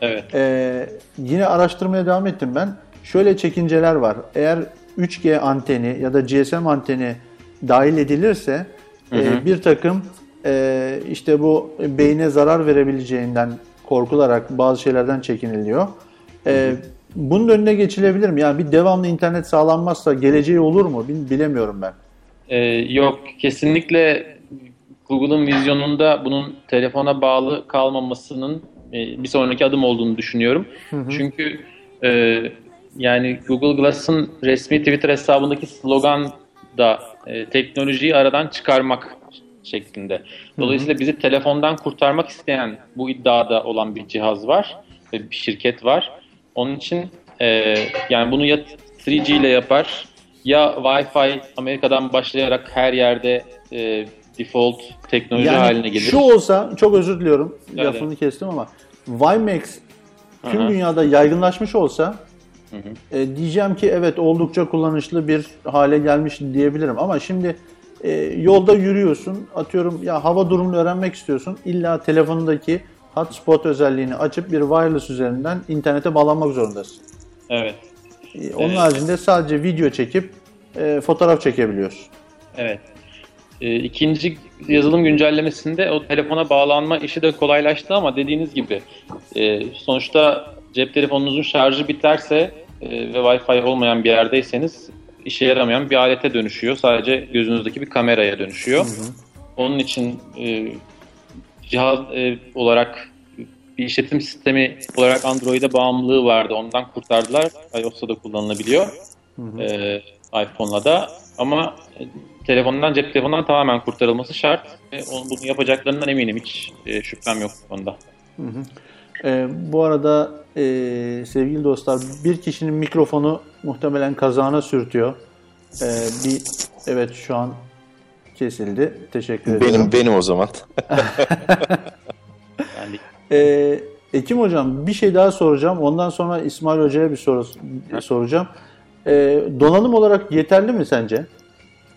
Evet. Ee, yine araştırmaya devam ettim ben. Şöyle çekinceler var. Eğer 3G anteni ya da GSM anteni dahil edilirse e, bir takım e, işte bu beyne zarar verebileceğinden korkularak bazı şeylerden çekiniliyor. E, bunun önüne geçilebilir mi? Yani bir devamlı internet sağlanmazsa geleceği olur mu? Bil- Bilemiyorum ben. Ee, yok kesinlikle Google'ın vizyonunda bunun telefona bağlı kalmamasının e, bir sonraki adım olduğunu düşünüyorum. Çünkü e, yani Google Glass'ın resmi Twitter hesabındaki slogan da e, teknolojiyi aradan çıkarmak şeklinde. Dolayısıyla bizi telefondan kurtarmak isteyen bu iddiada olan bir cihaz var ve bir şirket var. Onun için e, yani bunu ya 3G ile yapar ya Wi-Fi Amerika'dan başlayarak her yerde e, default teknoloji haline gelir. şu olsa çok özür diliyorum Evet. lafını kestim ama WiMAX tüm Aha. dünyada yaygınlaşmış olsa E, diyeceğim ki evet oldukça kullanışlı bir hale gelmiş diyebilirim ama şimdi e, yolda yürüyorsun atıyorum ya hava durumunu öğrenmek istiyorsun illa telefonundaki hotspot özelliğini açıp bir wireless üzerinden internete bağlanmak zorundasın. Evet. E, Onun Evet. haricinde sadece video çekip e, fotoğraf çekebiliyorsun. Evet. Ee, ikinci yazılım güncellemesinde o telefona bağlanma işi de kolaylaştı ama dediğiniz gibi e, sonuçta cep telefonunuzun şarjı biterse e, ve Wi-Fi olmayan bir yerdeyseniz işe yaramayan bir alete dönüşüyor. Sadece gözünüzdeki bir kameraya dönüşüyor. Onun için e, cihaz e, olarak bir işletim sistemi olarak Android'e bağımlılığı vardı. Ondan kurtardılar. iOS'ta da kullanılabiliyor. E, iPhone'la da. Ama e, telefondan, cep telefonundan tamamen kurtarılması şart. Ve onu, bunu yapacaklarından eminim. Hiç e, şüphem yok bu konuda. E, bu arada e, sevgili dostlar bir kişinin mikrofonu muhtemelen kazağına sürtüyor. E, bir evet şu an kesildi. Teşekkür ederim. Benim benim o zaman. (laughs) Yani Ee, Ekim Hocam bir şey daha soracağım. Ondan sonra İsmail Hoca'ya bir soru soracağım. Ee, donanım olarak yeterli mi sence?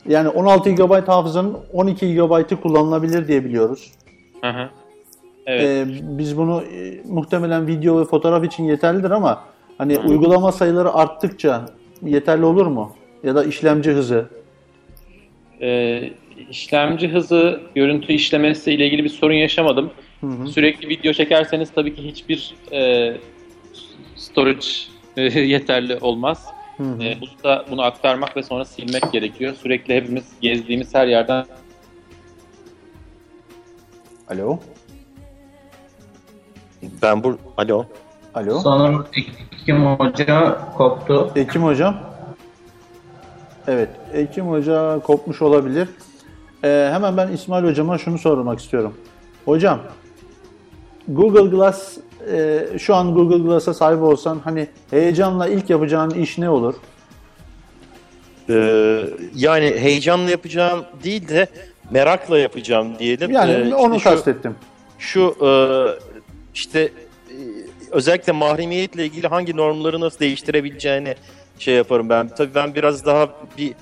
Yani 16 GB hafızanın 12 GB'ı kullanılabilir diye biliyoruz. Hı hı. Evet. Ee, biz bunu e, muhtemelen video ve fotoğraf için yeterlidir ama hani uygulama sayıları arttıkça yeterli olur mu? Ya da işlemci hızı. e, işlemci hızı, görüntü işlemesi ile ilgili bir sorun yaşamadım. Sürekli video çekerseniz tabii ki hiçbir e, storage e, (laughs) yeterli olmaz. E, bunu da bunu aktarmak ve sonra silmek gerekiyor. Sürekli hepimiz gezdiğimiz her yerden Alo. Ben bu alo. Alo. Sanırım Ekim Hoca koptu. Ekim Hocam. Evet, Ekim Hoca kopmuş olabilir. Ee, hemen ben İsmail Hocama şunu sormak istiyorum. Hocam, Google Glass, e, şu an Google Glass'a sahip olsan hani heyecanla ilk yapacağın iş ne olur? Ee, yani heyecanla yapacağım değil de merakla yapacağım diyelim. Yani Ee, onu işte şu- kastettim. şu e, işte e, özellikle mahremiyetle ilgili hangi normları nasıl değiştirebileceğini şey yaparım ben. Tabii ben biraz daha bir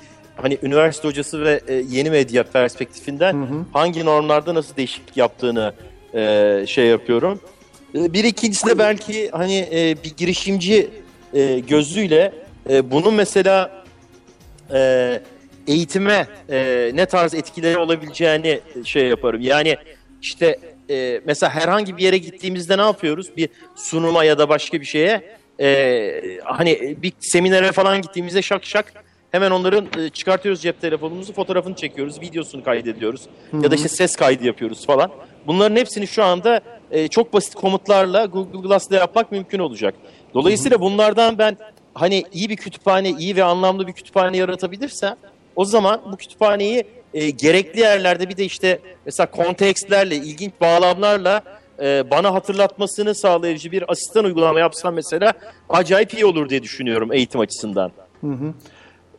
hani üniversite hocası ve e, yeni medya perspektifinden hangi normlarda nasıl değişiklik yaptığını e, şey yapıyorum. E, Bir ikincisi de belki hani e, bir girişimci e, gözüyle e, bunun mesela e, eğitime e, ne tarz etkileri olabileceğini şey yaparım. Yani işte e, mesela herhangi bir yere gittiğimizde ne yapıyoruz? Bir sunuma ya da başka bir şeye e, hani bir seminere falan gittiğimizde şak şak hemen onların e, çıkartıyoruz cep telefonumuzu, fotoğrafını çekiyoruz, videosunu kaydediyoruz ya da işte ses kaydı yapıyoruz falan. Bunların hepsini şu anda e, çok basit komutlarla Google Glass'la yapmak mümkün olacak. Dolayısıyla bunlardan ben hani iyi bir kütüphane, iyi ve anlamlı bir kütüphane yaratabilirsem o zaman bu kütüphaneyi e, gerekli yerlerde bir de işte mesela kontekstlerle, ilginç bağlamlarla e, bana hatırlatmasını sağlayıcı bir asistan uygulama yapsam mesela acayip iyi olur diye düşünüyorum eğitim açısından.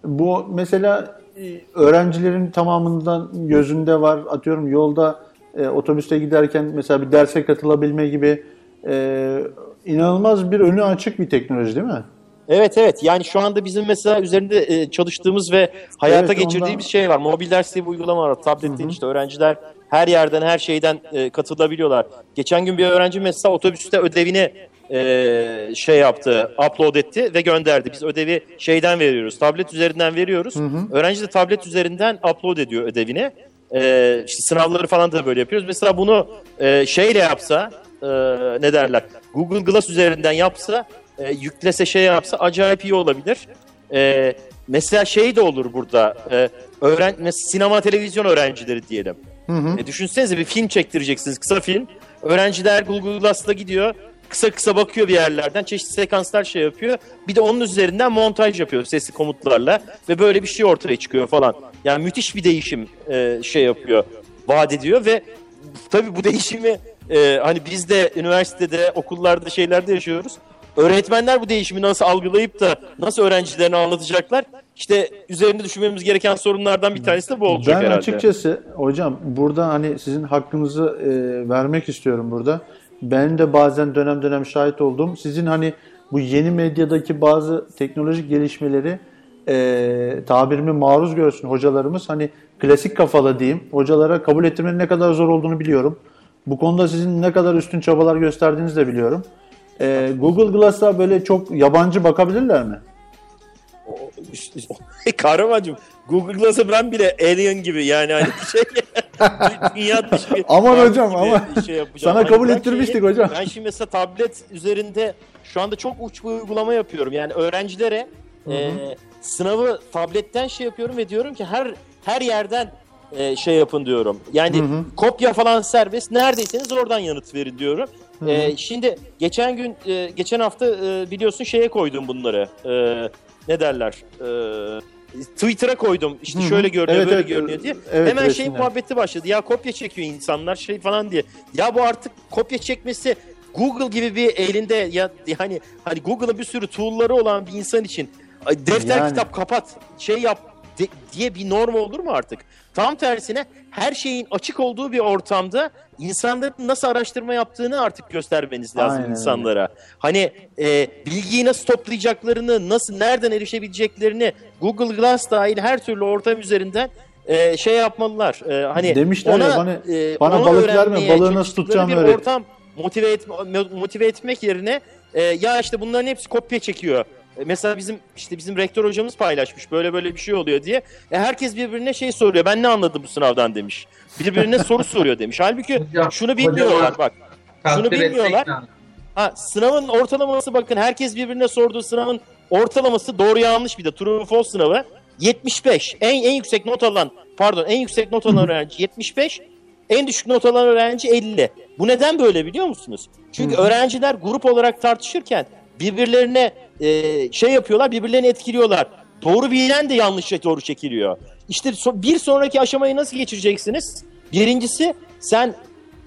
Bu mesela e, öğrencilerin tamamından gözünde var. Atıyorum yolda e, otobüste giderken mesela bir derse katılabilme gibi e, inanılmaz bir önü açık bir teknoloji değil mi? Evet evet yani şu anda bizim mesela üzerinde e, çalıştığımız ve hayata Evet, geçirdiğimiz ondan- şey var. Mobil ders diye bir uygulama var. Tabletten işte öğrenciler her yerden her şeyden e, katılabiliyorlar. Geçen gün bir öğrenci mesela otobüste ödevini e, şey yaptı, upload etti ve gönderdi. Biz ödevi şeyden veriyoruz, tablet üzerinden veriyoruz. Öğrenci de tablet üzerinden upload ediyor ödevini. E, işte sınavları falan da böyle yapıyoruz. Mesela bunu e, şeyle yapsa, e, ne derler, Google Glass üzerinden yapsa, e, yüklese şey yapsa acayip iyi olabilir. E, mesela şey de olur burada, e, öğren mesela sinema televizyon öğrencileri diyelim. E, düşünsenize bir film çektireceksiniz, kısa film. Öğrenciler Google Glass'ta gidiyor, kısa kısa bakıyor bir yerlerden, çeşitli sekanslar şey yapıyor. Bir de onun üzerinden montaj yapıyor sesli komutlarla ve böyle bir şey ortaya çıkıyor falan. Yani müthiş bir değişim e, şey yapıyor, vaat ediyor ve tabii bu değişimi e, hani biz de üniversitede, okullarda, şeylerde yaşıyoruz. Öğretmenler bu değişimi nasıl algılayıp da nasıl öğrencilerine anlatacaklar? İşte üzerinde düşünmemiz gereken sorunlardan bir tanesi de bu olacak ben herhalde. açıkçası hocam burada hani sizin hakkınızı e, vermek istiyorum burada. Ben de bazen dönem dönem şahit oldum. Sizin hani bu yeni medyadaki bazı teknolojik gelişmeleri e, tabirimi maruz görsün hocalarımız. Hani klasik kafalı diyeyim. Hocalara kabul ettirmenin ne kadar zor olduğunu biliyorum. Bu konuda sizin ne kadar üstün çabalar gösterdiğinizi de biliyorum. E, Google Glass'a böyle çok yabancı bakabilirler mi? (laughs) Kahramancığım Google Glass'a ben bile alien gibi yani hani bir şey (laughs) dünya dışı bir Aman hocam, bir şey yapacağım. Sana kabul ben ettirmiştik şeyi- hocam. Ben şimdi mesela tablet üzerinde şu anda çok uç bir uygulama yapıyorum. Yani öğrencilere e, sınavı tabletten şey yapıyorum ve diyorum ki her her yerden e, şey yapın diyorum. Yani kopya falan serbest. Neredeyseniz oradan yanıt verin diyorum. E, şimdi geçen gün e, geçen hafta e, biliyorsun şeye koydum bunları. E, ne derler? E, Twitter'a koydum. İşte şöyle görünüyor, Evet, böyle evet. görünüyor diye. Evet, Hemen şey resimler. muhabbeti başladı. Ya kopya çekiyor insanlar şey falan diye. Ya bu artık kopya çekmesi Google gibi bir elinde ya yani hani Google'ın bir sürü tool'ları olan bir insan için defter Yani. kitap kapat şey yap de- diye bir norm olur mu artık? Tam tersine her şeyin açık olduğu bir ortamda insanların nasıl araştırma yaptığını artık göstermeniz lazım Aynen insanlara. Hani e, bilgiyi nasıl toplayacaklarını, nasıl nereden erişebileceklerini Google Glass dahil her türlü ortam üzerinden e, şey yapmalılar. E, hani Demişler ya, ona, bana- e, bana balık verme, balığı nasıl tutacağımı öğret. ortam motive, et, motive etmek yerine e, ya işte bunların hepsi kopya çekiyor. E, Mesela bizim işte bizim rektör hocamız paylaşmış böyle böyle bir şey oluyor diye. E, herkes birbirine şey soruyor. Ben ne anladım bu sınavdan demiş. Birbirine (laughs) soru soruyor demiş. Halbuki Hocam, şunu bilmiyorlar bak. Şunu bilmiyorlar. Ha, sınavın ortalaması bakın herkes birbirine sorduğu sınavın ortalaması doğru yanlış bir de true false sınavı 75. En en yüksek not alan pardon en yüksek not alan öğrenci 75. En düşük not alan öğrenci 50. Bu neden böyle biliyor musunuz? Çünkü öğrenciler grup olarak tartışırken birbirlerine e, şey yapıyorlar, birbirlerini etkiliyorlar. Doğru bilen de yanlışa doğru çekiliyor. İşte so- bir sonraki aşamayı nasıl geçireceksiniz? Birincisi sen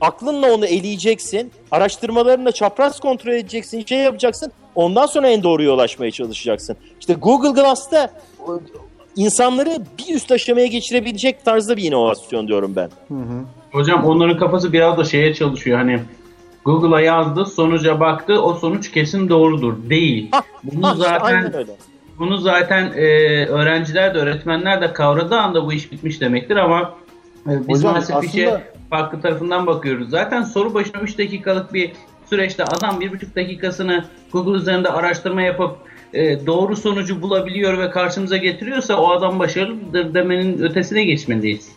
aklınla onu eleyeceksin. Araştırmalarını çapraz kontrol edeceksin. Şey yapacaksın. Ondan sonra en doğruya ulaşmaya çalışacaksın. İşte Google Glass'ta insanları bir üst aşamaya geçirebilecek tarzda bir inovasyon diyorum ben. Hocam onların kafası biraz da şeye çalışıyor hani Google'a yazdı, sonuca baktı, o sonuç kesin doğrudur. Değil. Bunu zaten bunu zaten e, öğrenciler de öğretmenler de kavradığı anda bu iş bitmiş demektir ama e, biz Hocam, maalesef işe aslında- farklı tarafından bakıyoruz. Zaten soru başına 3 dakikalık bir süreçte adam 1,5 dakikasını Google üzerinde araştırma yapıp e, doğru sonucu bulabiliyor ve karşımıza getiriyorsa o adam başarılıdır demenin ötesine geçmeliyiz.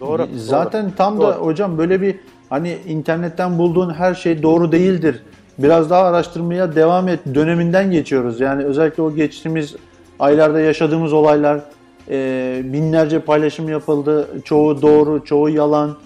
Doğru. Zaten doğru. tam da Doğru. hocam böyle bir hani internetten bulduğun her şey doğru değildir. Biraz daha araştırmaya devam et döneminden geçiyoruz. Yani özellikle o geçtiğimiz aylarda yaşadığımız olaylar e, binlerce paylaşım yapıldı. Çoğu doğru, çoğu yalan.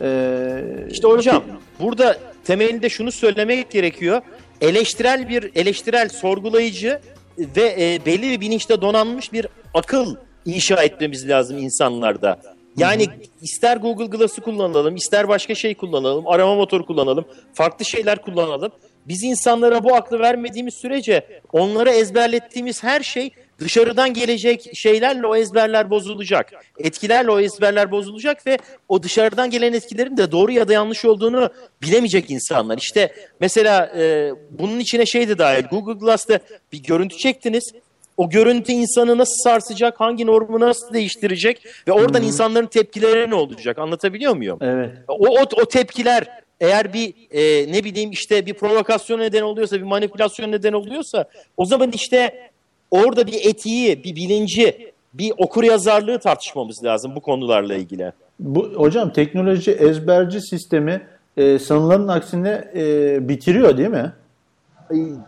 E, İşte hocam burada temelinde şunu söylemek gerekiyor. Eleştirel bir eleştirel sorgulayıcı ve e, belli bir bilinçte donanmış bir akıl inşa etmemiz lazım insanlarda. Yani ister Google Glass'ı kullanalım, ister başka şey kullanalım, arama motoru kullanalım, farklı şeyler kullanalım. Biz insanlara bu aklı vermediğimiz sürece onlara ezberlettiğimiz her şey dışarıdan gelecek şeylerle o ezberler bozulacak. Etkilerle o ezberler bozulacak ve o dışarıdan gelen etkilerin de doğru ya da yanlış olduğunu bilemeyecek insanlar. İşte mesela e, bunun içine şey de dahil. Google Glass'ta bir görüntü çektiniz. O görüntü insanı nasıl sarsacak, hangi normu nasıl değiştirecek ve oradan insanların tepkileri ne olacak? Anlatabiliyor muyum? evet. O, o, o tepkiler eğer bir e, ne bileyim işte bir provokasyon neden oluyorsa, bir manipülasyon neden oluyorsa o zaman işte orada bir etiği, bir bilinci, bir okur yazarlığı tartışmamız lazım bu konularla ilgili. Bu hocam teknoloji ezberci sistemi e, sanılanın aksine e, bitiriyor değil mi?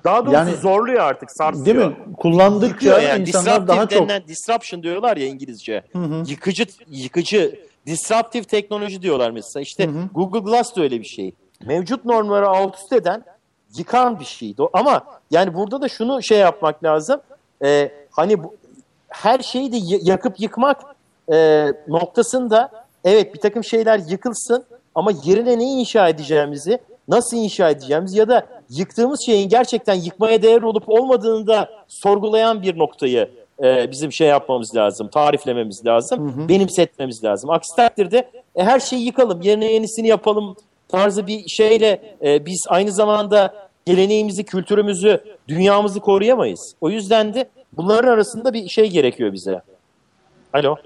Daha doğrusu Yani- zorluyor artık, sarsıyor. Değil mi? Kullandıkça yani. insanlar Disruptive daha çok denilen disruption diyorlar ya İngilizce. Yıkıcı yıkıcı disruptive teknoloji diyorlar mesela. İşte Google Glass da öyle bir şey. Mevcut normları alt üst eden yıkan bir şey. Do- Ama yani burada da şunu şey yapmak lazım. Ee, hani bu, her şeyi de yakıp yıkmak e, noktasında evet bir takım şeyler yıkılsın ama yerine ne inşa edeceğimizi, nasıl inşa edeceğimiz ya da yıktığımız şeyin gerçekten yıkmaya değer olup olmadığını da sorgulayan bir noktayı e, bizim şey yapmamız lazım, tariflememiz lazım, benimsetmemiz lazım. Aksi takdirde e, her şeyi yıkalım, yerine yenisini yapalım tarzı bir şeyle e, biz aynı zamanda geleneğimizi, kültürümüzü, dünyamızı koruyamayız. O yüzden de bunların arasında bir şey gerekiyor bize. Alo.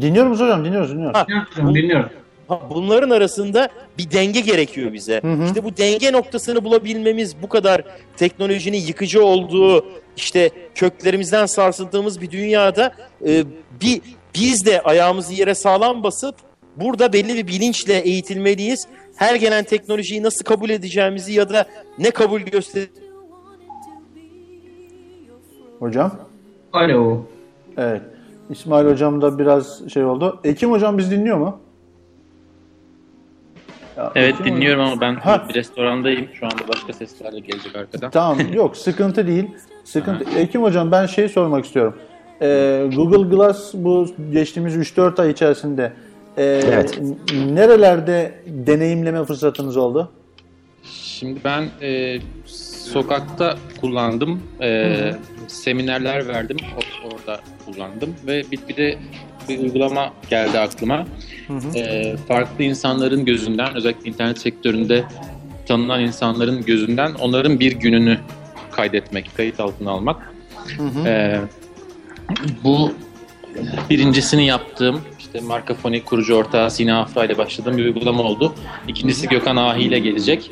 Dinliyoruz hocam dinliyoruz dinliyoruz. Ha, Dinliyorum, dinliyorum. Ha, Bunların arasında bir denge gerekiyor bize. hı. İşte bu denge noktasını bulabilmemiz bu kadar teknolojinin yıkıcı olduğu işte köklerimizden sarsıldığımız bir dünyada e, bir biz de ayağımızı yere sağlam basıp burada belli bir bilinçle eğitilmeliyiz. Her gelen teknolojiyi nasıl kabul edeceğimizi ya da ne kabul göster Hocam. Alo. Evet. İsmail hocam da biraz şey oldu. Ekim hocam biz dinliyor mu? Ya, Evet dinliyorum ama ben Ha. bir restorandayım. Şu anda başka sesler de gelecek arkadan. Tamam yok sıkıntı değil. Sıkıntı. Ekim hocam ben şey sormak istiyorum. Ee, Google Glass bu geçtiğimiz 3-4 ay içerisinde e, Evet. nerelerde deneyimleme fırsatınız oldu? Şimdi ben e, sokakta kullandım. E, seminerler verdim. Orada kullandım. Ve bir, bir de bir uygulama geldi aklıma. E, farklı insanların gözünden özellikle internet sektöründe tanınan insanların gözünden onların bir gününü kaydetmek, kayıt altına almak. E, bu birincisini yaptığım işte Markafoni kurucu ortağı Sina Afra ile başladığım bir uygulama oldu. İkincisi Gökhan Ahi ile gelecek.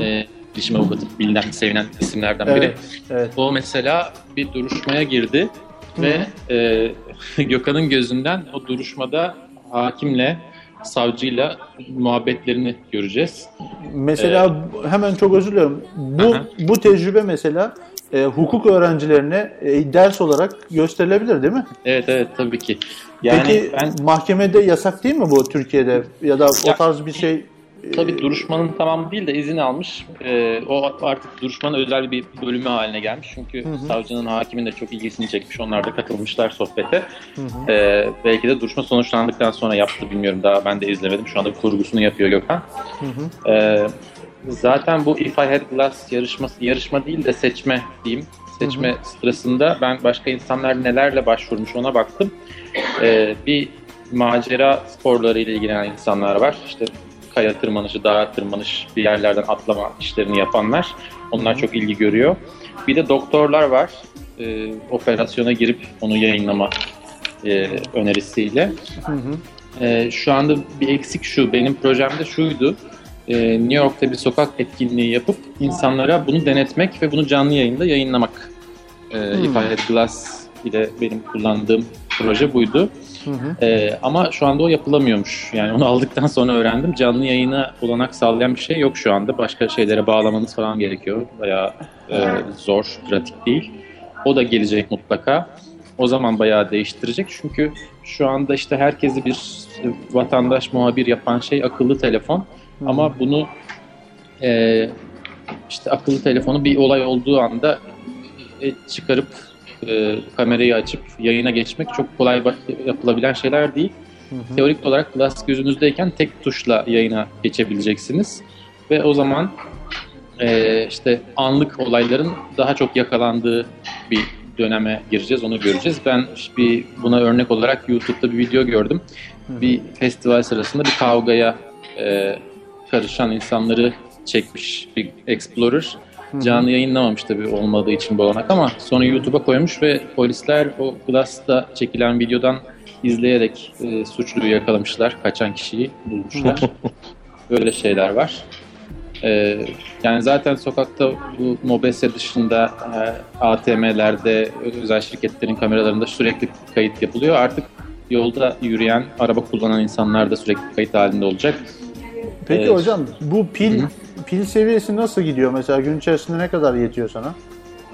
Ee, bilişim avukatı bilinen, sevinen isimlerden biri. Evet. Evet. O mesela bir duruşmaya girdi ve e, (laughs) Gökhan'ın gözünden o duruşmada hakimle, savcıyla muhabbetlerini göreceğiz. Mesela hemen çok özür diliyorum. Bu Aha. bu tecrübe mesela e, hukuk öğrencilerine e, ders olarak gösterilebilir değil mi? Evet evet tabii ki. Yani Peki ben mahkemede yasak değil mi bu Türkiye'de ya da o Ya- tarz bir şey? Tabii duruşmanın tamamı değil de izin almış. Ee, o artık duruşmanın özel bir bölümü haline gelmiş. Çünkü savcının, hakimin de çok ilgisini çekmiş. Onlar da katılmışlar sohbete. Ee, belki de duruşma sonuçlandıktan sonra yaptı bilmiyorum. Daha ben de izlemedim. Şu anda kurgusunu yapıyor Gökhan. Ee, zaten bu If I Had Glass yarışması, yarışma değil de seçme diyeyim. Seçme sırasında ben başka insanlar nelerle başvurmuş ona baktım. Ee, bir macera sporları ile ilgilenen insanlar var. İşte kaya tırmanışı, dağa tırmanış, bir yerlerden atlama işlerini yapanlar. Onlar çok ilgi görüyor. Bir de doktorlar var. Ee, operasyona girip onu yayınlama e, önerisiyle. Ee, şu anda bir eksik şu. Benim projemde şuydu. Ee, New York'ta bir sokak etkinliği yapıp insanlara bunu denetmek ve bunu canlı yayında yayınlamak. Ee, If I Had Glass ile benim kullandığım proje buydu. Ee, ama şu anda o yapılamıyormuş. Yani onu aldıktan sonra öğrendim. Canlı yayına olanak sağlayan bir şey yok şu anda. Başka şeylere bağlamanız falan gerekiyor. Bayağı e, zor, pratik değil. O da gelecek mutlaka. O zaman bayağı değiştirecek. Çünkü şu anda işte herkesi bir vatandaş muhabir yapan şey akıllı telefon. Ama bunu e, işte akıllı telefonu bir olay olduğu anda e, çıkarıp e, kamerayı açıp yayına geçmek çok kolay yapılabilen şeyler değil. Teorik olarak Glass gözünüzdeyken tek tuşla yayına geçebileceksiniz. Ve o zaman e, işte anlık olayların daha çok yakalandığı bir döneme gireceğiz, onu göreceğiz. Ben bir buna örnek olarak YouTube'da bir video gördüm. Bir festival sırasında bir kavgaya e, karışan insanları çekmiş bir Explorer. Canlı yayınlamamış tabii olmadığı için bu olanak ama sonra YouTube'a koymuş ve polisler o Glass'ta çekilen videodan izleyerek e, suçluyu yakalamışlar. Kaçan kişiyi bulmuşlar. (laughs) Böyle şeyler var. E, yani zaten sokakta bu Mobese dışında e, ATM'lerde özel şirketlerin kameralarında sürekli kayıt yapılıyor. Artık yolda yürüyen, araba kullanan insanlar da sürekli kayıt halinde olacak. Peki Evet. hocam bu pil pil seviyesi nasıl gidiyor mesela gün içerisinde ne kadar yetiyor sana?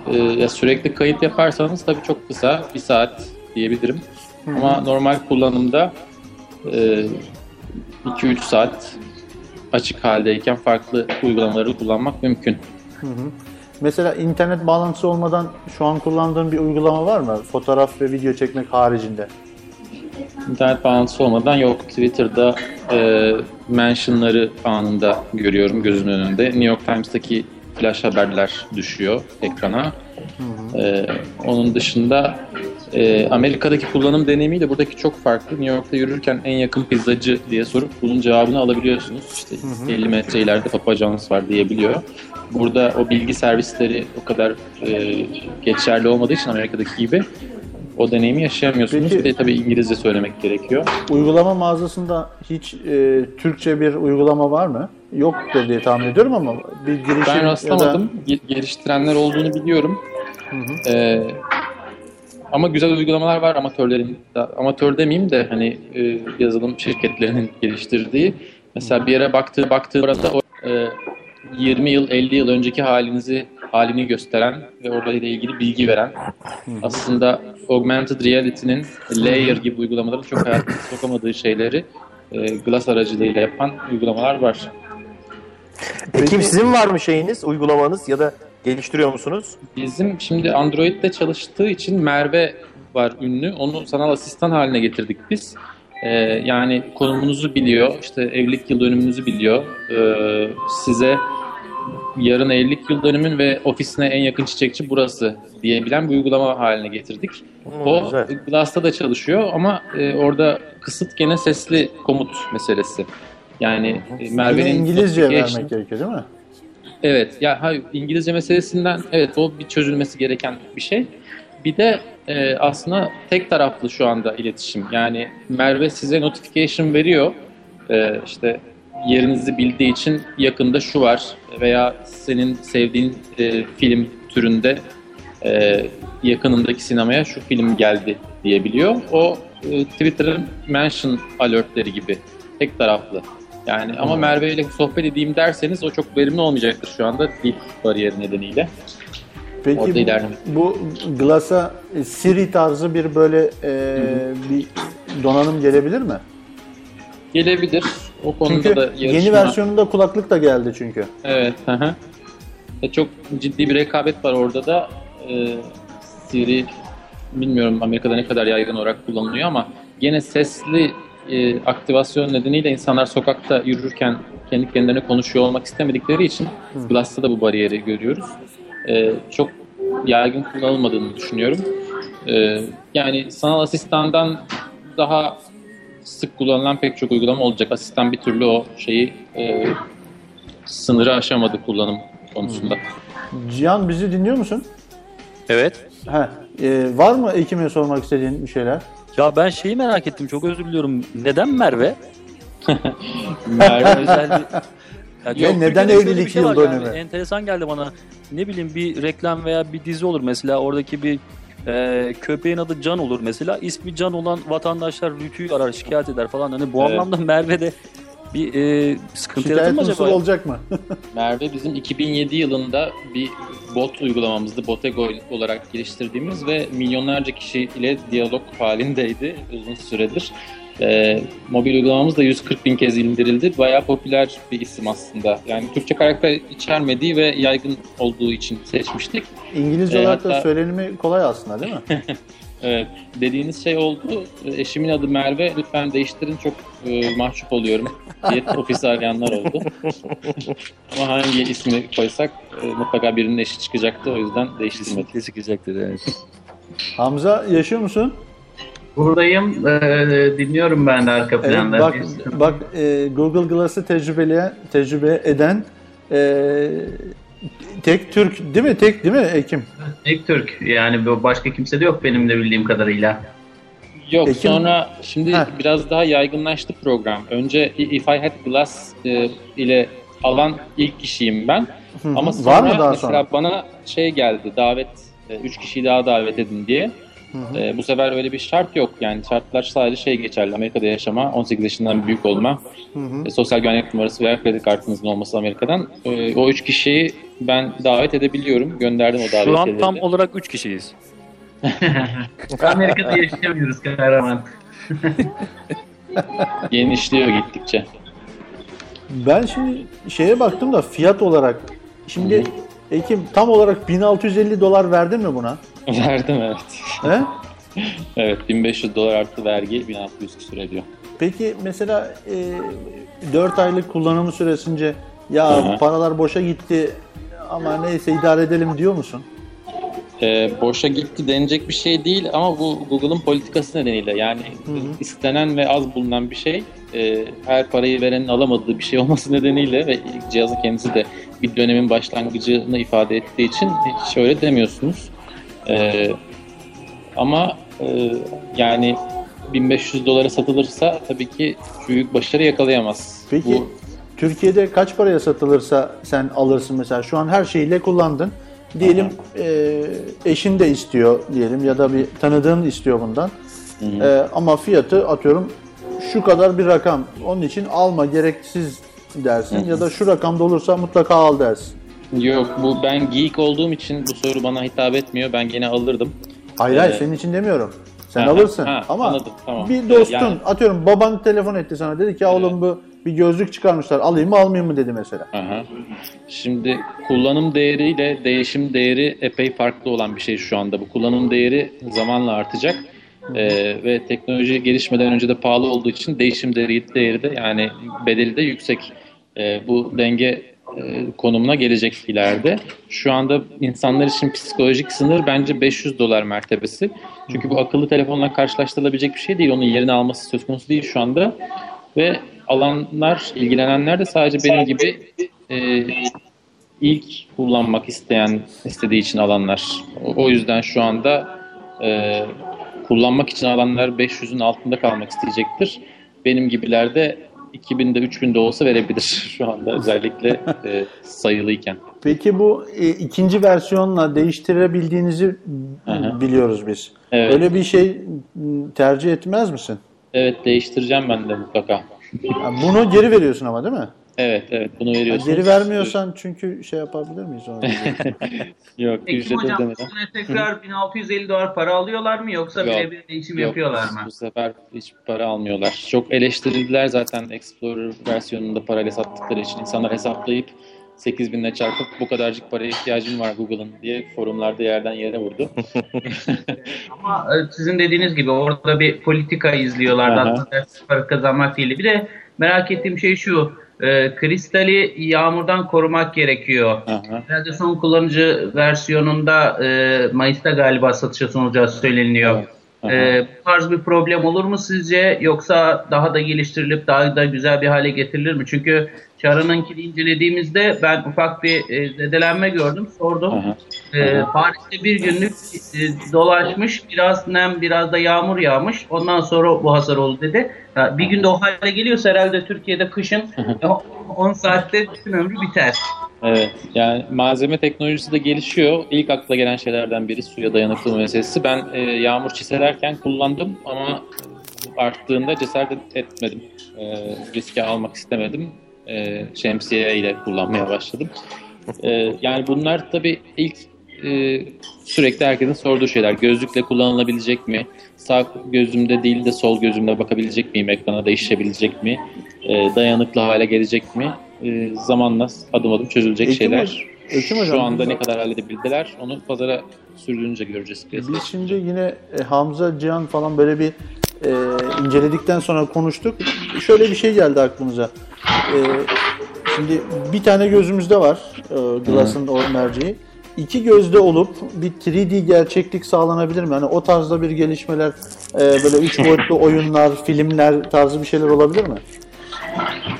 Ee, ya sürekli kayıt yaparsanız tabii çok kısa, bir saat diyebilirim. Ama normal kullanımda e, 2-3 saat açık haldeyken farklı uygulamaları kullanmak mümkün. Mesela internet bağlantısı olmadan şu an kullandığın bir uygulama var mı? Fotoğraf ve video çekmek haricinde. İnternet bağlantısı olmadan yok. Twitter'da e, mentionları anında görüyorum gözümün önünde. New York Times'taki flash haberler düşüyor ekrana. E, onun dışında e, Amerika'daki kullanım deneyimiyle buradaki çok farklı. New York'ta yürürken en yakın pizzacı diye sorup bunun cevabını alabiliyorsunuz. İşte 50 metre ileride Papa John's var diyebiliyor. burada o bilgi servisleri o kadar e, geçerli olmadığı için Amerika'daki gibi o deneyimi yaşayamıyorsunuz. Peki- Bir de tabii İngilizce söylemek gerekiyor. Uygulama mağazasında hiç e, Türkçe bir uygulama var mı? Yoktur diye tahmin ediyorum ama bir girişim Ben da- rastlamadım. Ge- Geliştirenler olduğunu biliyorum. Ee, ama güzel uygulamalar var amatörlerin. da- Amatör demeyeyim de hani e, yazılım şirketlerinin geliştirdiği. Mesela bir yere baktığı baktığı arada o, e, 20 yıl 50 yıl önceki halinizi halini gösteren ve orada ile ilgili bilgi veren aslında augmented reality'nin layer gibi uygulamaların çok hayatına sokamadığı şeyleri e, Glass aracılığıyla yapan uygulamalar var. Ekim sizin var mı şeyiniz, uygulamanız ya da geliştiriyor musunuz? Bizim şimdi Android'de çalıştığı için Merve var ünlü. Onu sanal asistan haline getirdik biz. Ee, yani konumunuzu biliyor, işte evlilik yıl dönümünüzü biliyor. Ee, size yarın evlilik yıl dönümün ve ofisine en yakın çiçekçi burası diyebilen bir uygulama haline getirdik. o güzel. Glass'ta da çalışıyor ama e, orada kısıt gene sesli komut meselesi. Yani e, Merve'nin İngilizce vermek gerekiyor değil mi? Evet, ya hayır, İngilizce meselesinden evet o bir çözülmesi gereken bir şey. Bir de e, aslında tek taraflı şu anda iletişim. Yani Merve size notification veriyor. E, işte yerinizi bildiği için yakında şu var veya senin sevdiğin e, film türünde e, yakınındaki sinemaya şu film geldi diyebiliyor. O e, Twitter'ın mention alertleri gibi tek taraflı. Yani ama Merve ile sohbet edeyim derseniz o çok verimli olmayacaktır şu anda dil bariyeri nedeniyle. Peki Orada bu, bu Glass'a e, Siri tarzı bir böyle e, bir donanım gelebilir mi? Gelebilir. O konuda Çünkü da yarışma. yeni versiyonunda kulaklık da geldi çünkü. Evet. Hı hı. E, çok ciddi bir rekabet var orada da. E, Siri bilmiyorum Amerika'da ne kadar yaygın olarak kullanılıyor ama gene sesli e, aktivasyon nedeniyle insanlar sokakta yürürken kendi kendilerine konuşuyor olmak istemedikleri için Glass'ta da bu bariyeri görüyoruz. E, çok yaygın kullanılmadığını düşünüyorum. E, yani sanal asistandan daha sık kullanılan pek çok uygulama olacak. Asistan bir türlü o şeyi e, sınırı aşamadı kullanım konusunda. Cihan bizi dinliyor musun? Evet. He, e, var mı Ekim'e sormak istediğin bir şeyler? Ya ben şeyi merak ettim. Çok özür diliyorum. Neden Merve? (laughs) Merve Özel bir... (laughs) Ya Yok, neden evlilik şey yıl yani. dönümü? enteresan geldi bana. Ne bileyim bir reklam veya bir dizi olur mesela. Oradaki bir e, köpeğin adı Can olur mesela. İsmi Can olan vatandaşlar Rütü'yü arar şikayet eder falan. Hani bu Evet. anlamda Merve'de bir e, sıkıntı yaratır mı acaba? olacak mı? (laughs) Merve bizim 2007 yılında bir bot uygulamamızdı. Botego olarak geliştirdiğimiz ve milyonlarca kişi ile diyalog halindeydi uzun süredir. Ee, mobil uygulamamız da 140 bin kez indirildi. Bayağı popüler bir isim aslında. Yani Türkçe karakter içermediği ve yaygın olduğu için seçmiştik. İngilizce E, olarak da hatta- söylenimi kolay aslında değil mi? (laughs) Evet, dediğiniz şey oldu. E, Eşimin adı Merve. Lütfen değiştirin. Çok e, mahcup oluyorum diye (laughs) ofisi arayanlar oldu. Ama hangi ismi koysak e, mutlaka birinin eşi çıkacaktı. O yüzden değiştirmedik. Kesinlikle çıkacaktır evet. Hamza yaşıyor musun? Buradayım. Ee, dinliyorum ben de arka Evet, planda. bak bak e, Google Glass'ı tecrübeleyen, tecrübe eden e, tek Türk değil mi? Tek değil mi Ekim? Tek Türk. Yani başka kimse de yok benim de bildiğim kadarıyla. Yok Ekim- sonra şimdi Heh. biraz daha yaygınlaştı program. Önce If I Had Glass e, ile alan ilk kişiyim ben. Hı hı. Ama Var sonra mı daha mesela sonra? bana şey geldi davet 3 kişiyi daha davet edin diye. E, bu sefer öyle bir şart yok. Yani şartlar sadece şey geçerli. Amerika'da yaşama, 18 yaşından büyük olma, e, sosyal güvenlik numarası veya kredi kartınızın olması Amerika'dan. E, o 3 kişiyi ben davet edebiliyorum. Gönderdim o Şu an davetiyeleri. tam olarak 3 kişiyiz. (laughs) Amerika'da yaşayamıyoruz kahraman. (laughs) Genişliyor gittikçe. Ben şimdi şeye baktım da fiyat olarak şimdi Ekim tam olarak 1650 dolar verdin mi buna? (laughs) Verdim evet. He? Evet 1500 dolar artı vergi 1600 küsur ediyor. Peki mesela e, 4 aylık kullanımı süresince ya Hı hı. paralar boşa gitti ama neyse idare edelim diyor musun? Ee, boşa gitti denecek bir şey değil ama bu Google'ın politikası nedeniyle yani istenen ve az bulunan bir şey e, her parayı verenin alamadığı bir şey olması nedeniyle ve cihazın kendisi de bir dönemin başlangıcını ifade ettiği için hiç öyle demiyorsunuz. E, ama e, yani 1500 dolara satılırsa tabii ki büyük başarı yakalayamaz. Peki Bu, Türkiye'de kaç paraya satılırsa sen alırsın mesela şu an her şeyle kullandın. Diyelim e, eşin de istiyor diyelim ya da bir tanıdığın istiyor bundan. E, ama fiyatı atıyorum şu kadar bir rakam. Onun için alma gereksiz dersin ya da şu rakamda olursa mutlaka al dersin. Yok bu ben geek olduğum için bu soru bana hitap etmiyor. Ben gene alırdım. Hayır hayır Evet. senin için demiyorum. Sen Ha, alırsın ha, ama anladım, tamam. bir dostun Yani- atıyorum baban telefon etti sana dedi ki "Ya oğlum bu bir gözlük çıkarmışlar alayım mı almayayım mı dedi mesela. Aha. Şimdi kullanım değeriyle değişim değeri epey farklı olan bir şey şu anda. Bu kullanım değeri zamanla artacak. Ee, ve teknoloji gelişmeden önce de pahalı olduğu için değişim değeri, değeri de yani bedeli de yüksek. Ee, bu denge konumuna gelecek ileride. Şu anda insanlar için psikolojik sınır bence 500 dolar mertebesi. Çünkü bu akıllı telefonla karşılaştırılabilecek bir şey değil. Onun yerini alması söz konusu değil şu anda. Ve alanlar, ilgilenenler de sadece benim gibi e, ilk kullanmak isteyen, istediği için alanlar. O, o yüzden şu anda e, kullanmak için alanlar 500'ün altında kalmak isteyecektir. Benim gibiler de 2000'de 3000'de olsa verebilir (laughs) şu anda özellikle e, sayılıyken. Peki bu e, ikinci versiyonla değiştirebildiğinizi Aha. biliyoruz biz. Evet. Öyle bir şey tercih etmez misin? Evet değiştireceğim ben de mutlaka. Ya bunu geri veriyorsun ama değil mi? Evet evet bunu veriyorsunuz. geri vermiyorsan çünkü şey yapabilir miyiz? (laughs) Yok Peki ücret hocam ödemeden. üstüne tekrar 1650 dolar para alıyorlar mı yoksa Yok, birebir değişim Yok, yapıyorlar mı? Bu sefer hiç para almıyorlar. Çok eleştirildiler zaten Explorer versiyonunda parayla sattıkları için. İnsanlar hesaplayıp 8000 ile çarpıp bu kadarcık paraya ihtiyacım var Google'ın diye forumlarda yerden yere vurdu. (laughs) Ama e, sizin dediğiniz gibi orada bir politika izliyorlar. Aha. Aslında para kazanmak değil. Bir de merak ettiğim şey şu. E, kristali yağmurdan korumak gerekiyor. Herhalde son kullanıcı versiyonunda e, Mayıs'ta galiba satışa sunulacağı söyleniyor. Aha. E, bu tarz bir problem olur mu sizce? Yoksa daha da geliştirilip daha da güzel bir hale getirilir mi? Çünkü Çağrı'nınkini incelediğimizde ben ufak bir e, zedelenme gördüm. Sordum. Aha. Ee, Paris'te bir günlük e, dolaşmış, biraz nem, biraz da yağmur yağmış. Ondan sonra bu hasar oldu dedi. Ya, bir günde o hale geliyorsa herhalde Türkiye'de kışın e, 10 saatte bütün ömrü biter. Evet, yani malzeme teknolojisi de gelişiyor. İlk akla gelen şeylerden biri suya dayanıklı meselesi. Ben e, yağmur çiselerken kullandım ama arttığında cesaret etmedim. E, riske almak istemedim. E, şemsiye ile kullanmaya başladım. E, yani bunlar tabii ilk e, sürekli herkesin sorduğu şeyler. Gözlükle kullanılabilecek mi? Sağ gözümde değil de sol gözümle bakabilecek miyim? Ekrana değişebilecek mi? E, dayanıklı hale gelecek mi? E, zamanla adım adım çözülecek Ekim şeyler. hocam- Ekim hocam, Şu anda ne kadar halledebildiler onu pazara sürdüğünce göreceğiz. piyasada. Biz şimdi yine e, Hamza Cihan falan böyle bir e, inceledikten sonra konuştuk. Şöyle bir şey geldi aklımıza. E, şimdi bir tane gözümüzde var e, Glass'ın o merceği. İki gözde olup bir 3D gerçeklik sağlanabilir mi? Hani o tarzda bir gelişmeler, e, böyle üç boyutlu (laughs) oyunlar, filmler tarzı bir şeyler olabilir mi?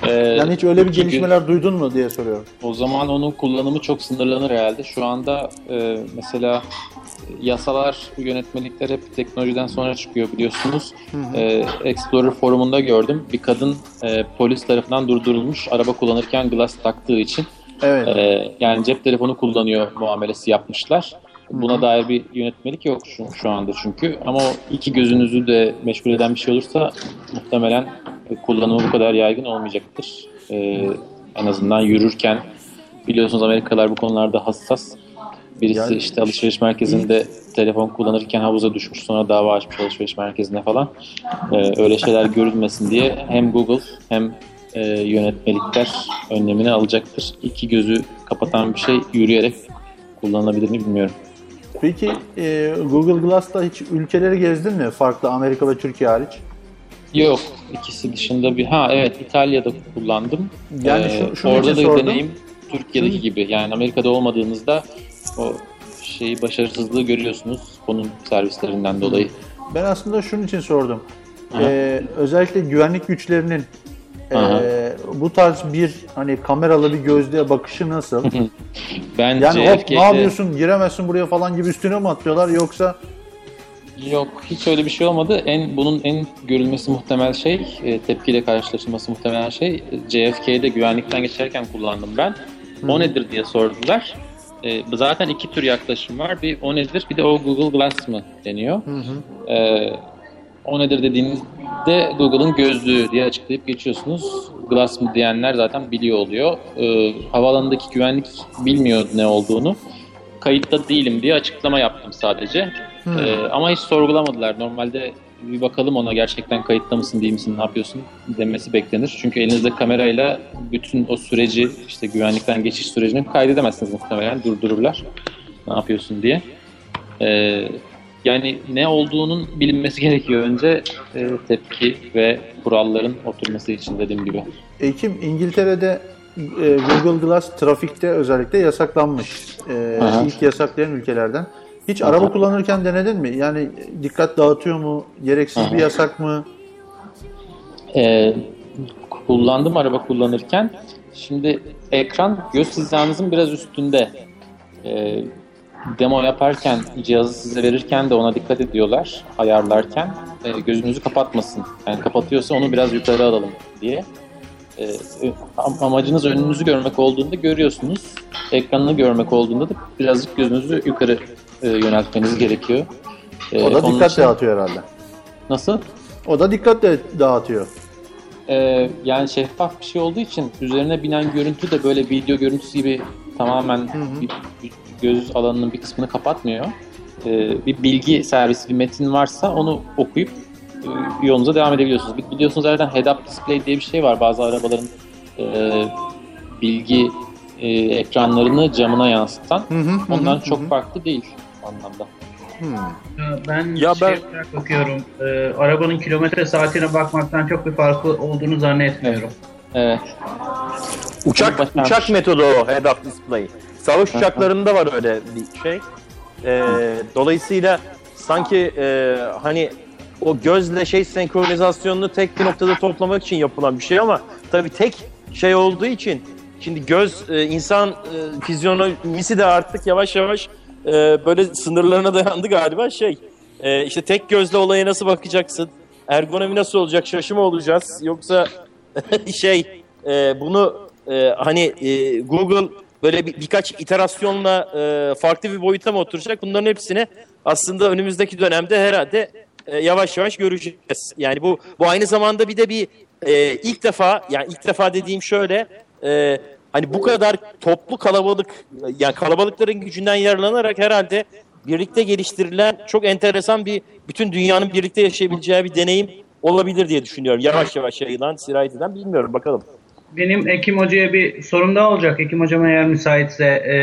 Ee, Yani hiç öyle bir iki gün- gelişmeler duydun mu diye soruyorum. O zaman onun kullanımı çok sınırlanır herhalde. Şu anda e, mesela yasalar, yönetmelikler hep teknolojiden sonra çıkıyor biliyorsunuz. E, Explorer forumunda gördüm. Bir kadın e, polis tarafından durdurulmuş araba kullanırken glass taktığı için. Evet. E, yani cep telefonu kullanıyor muamelesi yapmışlar. Buna dair bir yönetmelik yok şu, şu anda çünkü. Ama o iki gözünüzü de meşgul eden bir şey olursa muhtemelen kullanımı bu kadar yaygın olmayacaktır. E, en azından yürürken biliyorsunuz Amerikalılar bu konularda hassas. Birisi Yani- işte alışveriş merkezinde telefon kullanırken havuza düşmüş sonra dava açmış alışveriş merkezine falan. E, öyle şeyler görülmesin diye hem Google hem e, yönetmelikler önlemini alacaktır. İki gözü kapatan bir şey yürüyerek kullanılabilir mi bilmiyorum. Peki e, Google Glass'ta hiç ülkeleri gezdin mi? Farklı Amerika ve Türkiye hariç. Yok ikisi dışında bir ha evet İtalya'da kullandım. Yani Ee, şu- şunun orada da sordum. deneyim Türkiye'deki gibi yani Amerika'da olmadığınızda o şeyi başarısızlığı görüyorsunuz onun servislerinden dolayı. Ben aslında şunun için sordum. Aha. Ee, özellikle güvenlik güçlerinin Aha. e, bu tarz bir hani kameralı bir gözlüğe bakışı nasıl? (laughs) Bence Yani hop ne yapıyorsun giremezsin buraya falan gibi üstüne mi atlıyorlar yoksa Yok hiç öyle bir şey olmadı. En bunun en görülmesi muhtemel şey, e, tepkiyle karşılaşılması muhtemelen şey e, JFK'de güvenlikten geçerken kullandım ben. O nedir diye sordular. E, zaten iki tür yaklaşım var. Bir o nedir, bir de o Google Glass mı deniyor. E, o nedir dediğinizde Google'ın gözlüğü diye açıklayıp geçiyorsunuz. Glass mı diyenler zaten biliyor oluyor. E, havaalanındaki güvenlik bilmiyor ne olduğunu. Kayıtta değilim diye açıklama yaptım sadece. Ee, ama hiç sorgulamadılar. Normalde bir bakalım ona gerçekten kayıtta mısın değil misin ne yapıyorsun demesi beklenir. Çünkü elinizde kamerayla bütün o süreci işte güvenlikten geçiş sürecini kaydedemezsiniz muhtemelen durdururlar ne yapıyorsun diye. Ee, yani ne olduğunun bilinmesi (laughs) gerekiyor önce e, tepki ve kuralların oturması için dediğim gibi. Ekim İngiltere'de e, Google Glass trafikte özellikle yasaklanmış. E, Aha. ilk yasaklayan ülkelerden. Hiç araba kullanırken denedin mi? Yani dikkat dağıtıyor mu? Gereksiz bir Aha. yasak mı? Ee, kullandım araba kullanırken. Şimdi ekran göz hizanızın biraz üstünde. Ee, demo yaparken, cihazı size verirken de ona dikkat ediyorlar ayarlarken. Ee, gözünüzü kapatmasın. Yani kapatıyorsa onu biraz yukarı alalım diye. Am- amacınız önünüzü görmek olduğunda görüyorsunuz. Ekranını görmek olduğunda da birazcık gözünüzü yukarı e, yöneltmeniz gerekiyor. Ee, O da onun dikkat için- dağıtıyor herhalde. Nasıl? O da dikkat de dağıtıyor. Ee, yani şeffaf bir şey olduğu için üzerine binen görüntü de böyle video görüntüsü gibi tamamen bir- bir göz alanının bir kısmını kapatmıyor. Ee, bir bilgi servisi, bir metin varsa onu okuyup e, yolunuza devam edebiliyorsunuz. Bi- Biliyorsunuz zaten head-up display diye bir şey var. Bazı arabaların e, bilgi e, ekranlarını camına yansıtan. hı, Ondan hı, çok hı. farklı değil anlamda. Ya Ben Ya şey ben- olarak bakıyorum. e, arabanın kilometre saatine bakmaktan çok bir farkı olduğunu zannetmiyorum. Evet. Uçak uçak metodu o head-up display. Savaş uçaklarında var öyle bir şey. Ee, dolayısıyla sanki e, hani o gözle şey senkronizasyonunu tek bir noktada toplamak için yapılan bir şey ama tabii tek şey olduğu için şimdi göz e, insan e, fizyonomisi de artık yavaş yavaş e, böyle sınırlarına dayandı galiba şey. E, işte tek gözle olaya nasıl bakacaksın? Ergonomi nasıl olacak? Şaşı olacağız? Yoksa (laughs) şey e, bunu e, hani e, Google böyle bir, birkaç iterasyonla e, farklı bir boyuta mı oturacak? Bunların hepsini aslında önümüzdeki dönemde herhalde e, yavaş yavaş göreceğiz. Yani bu bu aynı zamanda bir de bir e, ilk defa yani ilk defa dediğim şöyle e, hani bu kadar toplu kalabalık yani kalabalıkların gücünden yararlanarak herhalde birlikte geliştirilen çok enteresan bir bütün dünyanın birlikte yaşayabileceği bir deneyim olabilir diye düşünüyorum. Yavaş yavaş yayılan, sirayet eden bilmiyorum bakalım. Benim Ekim Hoca'ya bir sorum daha olacak. Ekim Hocam eğer müsaitse e,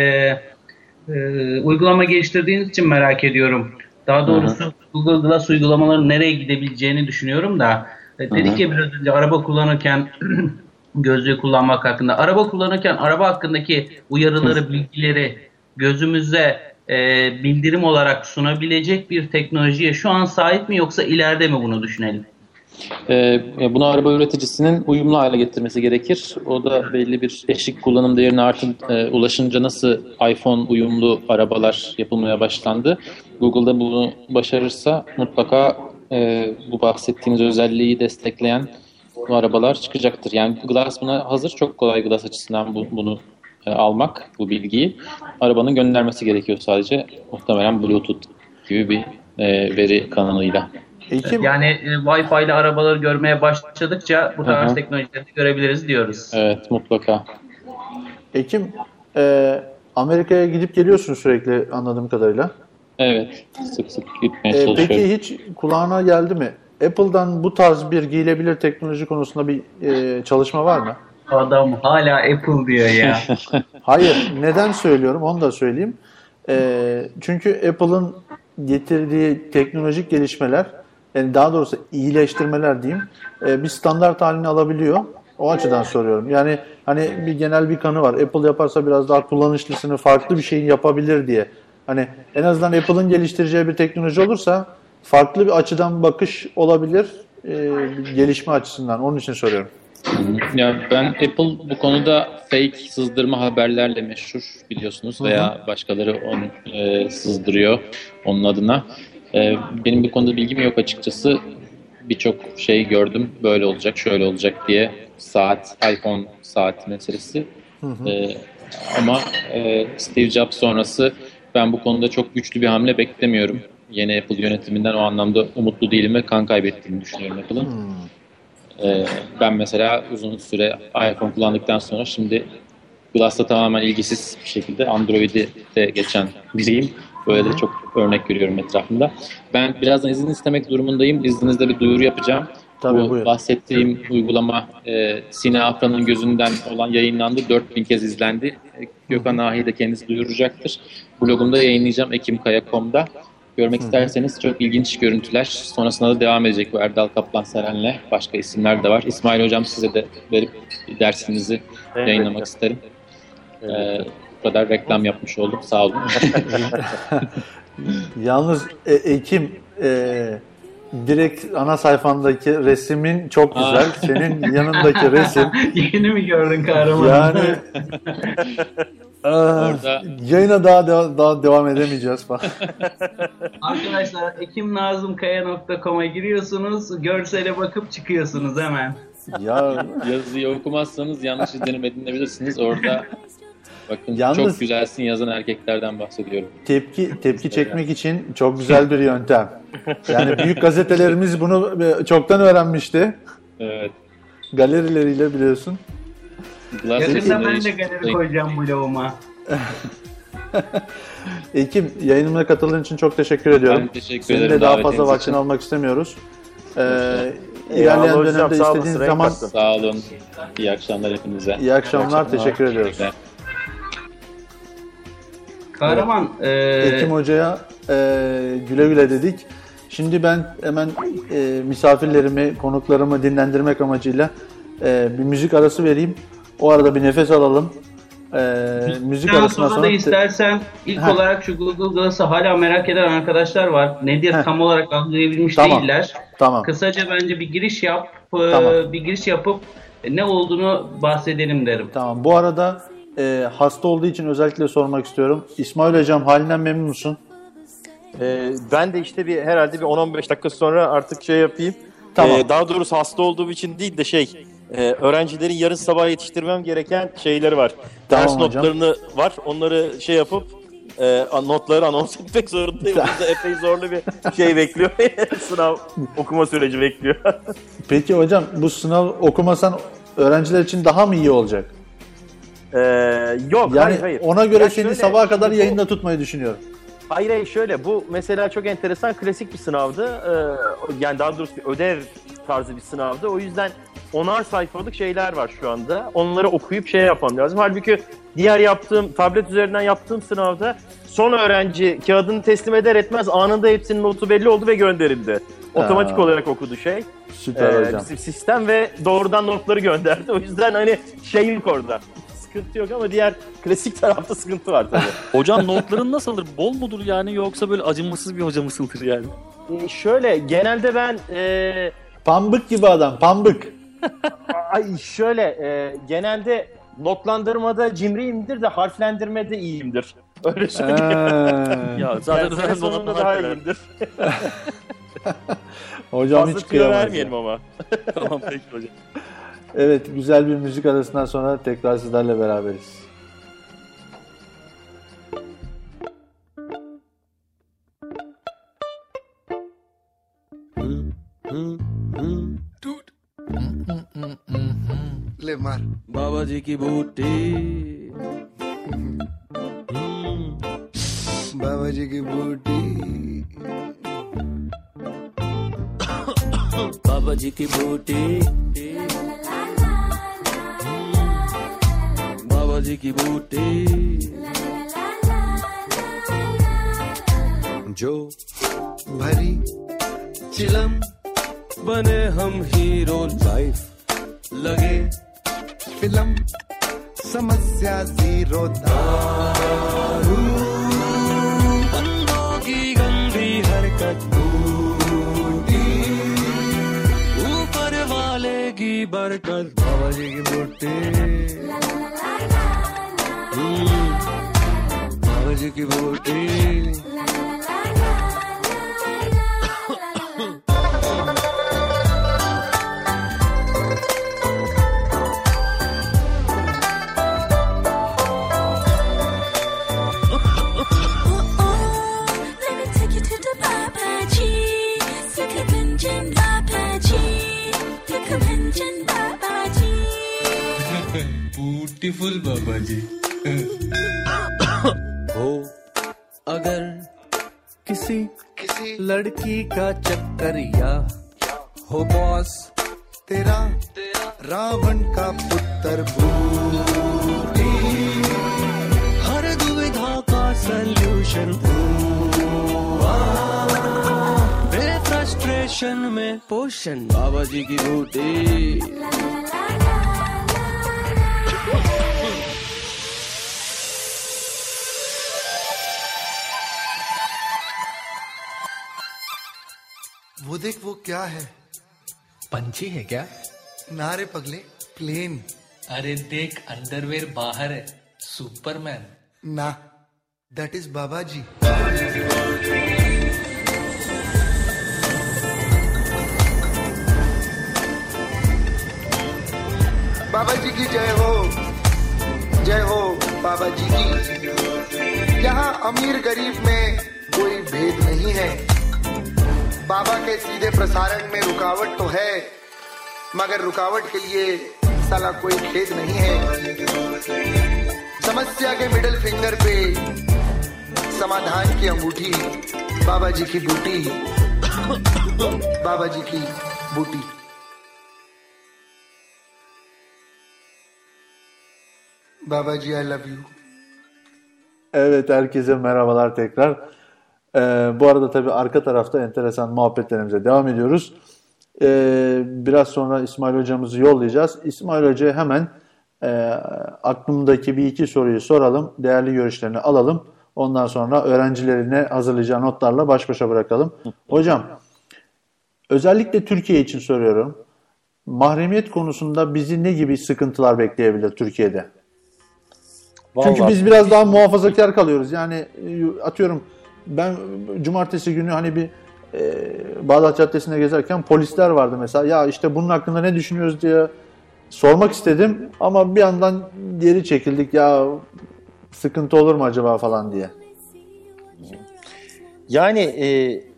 e, uygulama geliştirdiğiniz için merak ediyorum. Daha doğrusu Google Glass uygulamaların nereye gidebileceğini düşünüyorum da. E, dedik ya biraz önce araba kullanırken (clears throat) gözlüğü kullanmak hakkında. Araba kullanırken araba hakkındaki uyarıları, bilgileri gözümüze e, bildirim olarak sunabilecek bir teknolojiye şu an sahip mi yoksa ileride mi bunu düşünelim? Ee, bunu araba üreticisinin uyumlu hale getirmesi gerekir. O da belli bir eşik kullanım değerine artın e, ulaşınca nasıl iPhone uyumlu arabalar yapılmaya başlandı. Google'da bunu başarırsa mutlaka e, bu bahsettiğiniz özelliği destekleyen bu arabalar çıkacaktır. Yani Glass buna hazır. Çok kolay Glass açısından bu, bunu e, almak, bu bilgiyi. Arabanın göndermesi gerekiyor sadece. Muhtemelen Bluetooth gibi bir e, veri kanalıyla. Ekim Yani e, Wi-Fi ile arabaları görmeye başladıkça bu tarz teknolojileri görebiliriz diyoruz. Evet mutlaka. Ekim e, Amerika'ya gidip geliyorsun sürekli anladığım kadarıyla. Evet, sık sık gitmeye E, çalışıyorum. peki hiç kulağına geldi mi? Apple'dan bu tarz bir giyilebilir teknoloji konusunda bir e, çalışma var mı? Adam hala Apple diyor ya. (laughs) Hayır. Neden söylüyorum onu da söyleyeyim. E, çünkü Apple'ın getirdiği teknolojik gelişmeler, yani daha doğrusu iyileştirmeler diyeyim, e, bir standart halini alabiliyor. O açıdan soruyorum. Yani hani bir genel bir kanı var. Apple yaparsa biraz daha kullanışlısını farklı bir şeyin yapabilir diye. Hani en azından Apple'ın geliştireceği bir teknoloji olursa farklı bir açıdan bakış olabilir e, gelişme açısından. Onun için soruyorum. Ya ben Apple bu konuda fake sızdırma haberlerle meşhur biliyorsunuz veya başkaları onu e, sızdırıyor onun adına. E, benim bu konuda bilgim yok açıkçası. Birçok şey gördüm böyle olacak şöyle olacak diye saat iPhone saat meselesi. E, ama e, Steve Jobs sonrası ben bu konuda çok güçlü bir hamle beklemiyorum. Yeni Apple yönetiminden o anlamda umutlu değilim ve kan kaybettiğini düşünüyorum Apple'ın. Ee, ben mesela uzun süre iPhone kullandıktan sonra şimdi Glass'ta tamamen ilgisiz bir şekilde Android'i de geçen biriyim. Böyle de çok örnek görüyorum etrafımda. Ben birazdan izin istemek durumundayım. İzninizle bir duyuru yapacağım. Tabii, Bu buyurun. bahsettiğim uygulama e, Sine Afra'nın gözünden olan yayınlandı. 4000 kez izlendi. E, Gökhan Ahi de kendisi duyuracaktır. Blogumda yayınlayacağım ekimkaya.com'da. Görmek isterseniz çok ilginç görüntüler. Sonrasında da devam edecek bu Erdal Kaplan Seren'le. Başka isimler de var. İsmail Hocam size de verip dersinizi Evet, yayınlamak evet. isterim. Ee, bu kadar reklam yapmış oldum. Sağ olun. (laughs) Yalnız e, Ekim e, direkt ana sayfandaki resmin çok güzel. Senin yanındaki resim (laughs) Yeni mi gördün kahraman? yani (laughs) Orada- yayına daha, deva- daha devam edemeyeceğiz falan. (laughs) Arkadaşlar ekimnazımkaya.com'a giriyorsunuz. Görsele bakıp çıkıyorsunuz hemen. ya Yazıyı okumazsanız yanlış izlenim edinebilirsiniz. Orada bakın Yalnız- çok güzelsin yazan erkeklerden bahsediyorum. tepki tepki çekmek için çok güzel bir yöntem. Yani büyük gazetelerimiz bunu e, çoktan öğrenmişti. Evet. Galerileriyle biliyorsun. Yakında ben de galeri koyacağım bu lavuma. (laughs) Ekim yayınıma katıldığın için çok teşekkür ediyorum. Ben teşekkür Senin ederim de daha fazla vaktini için. almak istemiyoruz. Ee, ilerleyen hocam, dönemde sağ olasın, istediğiniz renk zaman. Sağ olun. İyi akşamlar hepinize. iyi akşamlar, teşekkür ediyoruz. Kahraman, e, Ekim Hoca'ya e, güle güle dedik. Şimdi ben hemen e, misafirlerimi, konuklarımı dinlendirmek amacıyla e, bir müzik arası vereyim. O arada bir nefes alalım. E, müzik Daha arasından sonra sonra da istersen ilk Ha. olarak şu Google Glass'ı hala merak eden arkadaşlar var. Nedir Ha. tam olarak anlayabilmiş Tamam. değiller. tamam. Kısaca bence bir giriş yap, e, Tamam. bir giriş yapıp ne olduğunu bahsedelim derim. Tamam. Bu arada e, hasta olduğu için özellikle sormak istiyorum. İsmail Hocam halinden memnun musun? Ee, ben de işte bir herhalde bir 10-15 dakika sonra artık şey yapayım. Tamam. Ee, daha doğrusu hasta olduğum için değil de şey e, öğrencilerin yarın sabah yetiştirmem gereken şeyleri var. Tamam Ders hocam. notlarını var. Onları şey yapıp e, notları anons (laughs) etmek zorundayım. Yüzden epey zorlu bir şey bekliyor. (laughs) Sınav okuma süreci bekliyor. (laughs) Peki hocam bu sınav okumasan öğrenciler için daha mı iyi olacak? Ee, yok Yani hayır hayır. ona göre Ya seni şöyle, sabaha kadar bu- yayında tutmayı düşünüyorum. Hayır hayır şöyle bu mesela çok enteresan klasik bir sınavdı. Ee, yani daha doğrusu bir ödev tarzı bir sınavdı. O yüzden onar sayfalık şeyler var şu anda. Onları okuyup şey yapmam lazım. Halbuki diğer yaptığım tablet üzerinden yaptığım sınavda son öğrenci kağıdını teslim eder etmez anında hepsinin notu belli oldu ve gönderildi. Otomatik Ha. olarak okudu şey. Süper Ee, hocam. bizim sistem ve doğrudan notları gönderdi. (laughs) O yüzden hani şey yok orada. Sıkıntı yok ama diğer klasik tarafta sıkıntı var tabii. (laughs) Hocam notların nasıldır? Bol mudur yani yoksa böyle acımasız bir hoca mısındır yani? Ee, şöyle genelde ben e, Pambık gibi adam, pambık. Ay şöyle e, genelde notlandırmada cimriyimdir de harflendirmede iyiyimdir. Öyle söyleyeyim. Ee, Ya zaten Yani olan sonunda daha iyiyimdir. (laughs) hocam Fazla hiç kıyamaz. vermeyelim ama. (laughs) tamam peki hocam. Evet, güzel bir müzik arasından sonra tekrar sizlerle beraberiz. ले मार। बाबा जी की बूटी। बाबा जी की बूटी। बाबा जी की बूटी। बाबा जी की बूटी। जो भरी चिलम बने हम हीरो लाइफ लगे फ़िल्म समस्या ज़ीरो दारू की गंदी हरकत ऊपर वाले की बरकत बाबा जी की बूटी हम्म, बाबा जी की बूटी ब्यूटीफुल बाबा जी हो अगर किसी किसी लड़की का चक्कर या हो बॉस तेरा रावण का पुत्र हर दुविधा का सल्यूशन मेरे फ्रस्ट्रेशन में पोषण बाबा जी की बूटी। देख वो क्या है? पंछी है क्या? नारे पगले प्लेन अरे देख अंडरवेयर बाहर है। सुपरमैन। ना दैट इज़ बाबा जी बाबा जी की जय हो। जय हो बाबा जी की। यहाँ अमीर गरीब में कोई भेद नहीं है। बाबा के सीधे प्रसारण में रुकावट तो है, मगर रुकावट के लिए साला कोई खेद नहीं है। समस्या के मिडिल फिंगर पे समाधान की अंगूठी, बाबा जी की बूटी, बाबा जी की बूटी। बाबा जी I love you Evet, herkese merhabalar tekrar. Ee, bu arada tabii arka tarafta enteresan muhabbetlerimize devam ediyoruz. Ee, biraz sonra İsmail hocamızı yollayacağız. İsmail hocaya hemen e, aklımdaki bir iki soruyu soralım. Değerli görüşlerini alalım. Ondan sonra öğrencilerine hazırlayacağı notlarla baş başa bırakalım. Hocam özellikle Türkiye için soruyorum. Mahremiyet konusunda bizi ne gibi sıkıntılar bekleyebilir Türkiye'de? Çünkü Vallahi- biz biraz daha muhafazakar kalıyoruz. Yani e, atıyorum ben cumartesi günü hani bir e, Bağdat Caddesi'nde gezerken polisler vardı mesela. Ya işte bunun hakkında ne düşünüyoruz diye sormak istedim ama bir yandan geri çekildik ya sıkıntı olur mu acaba falan diye. Yani e,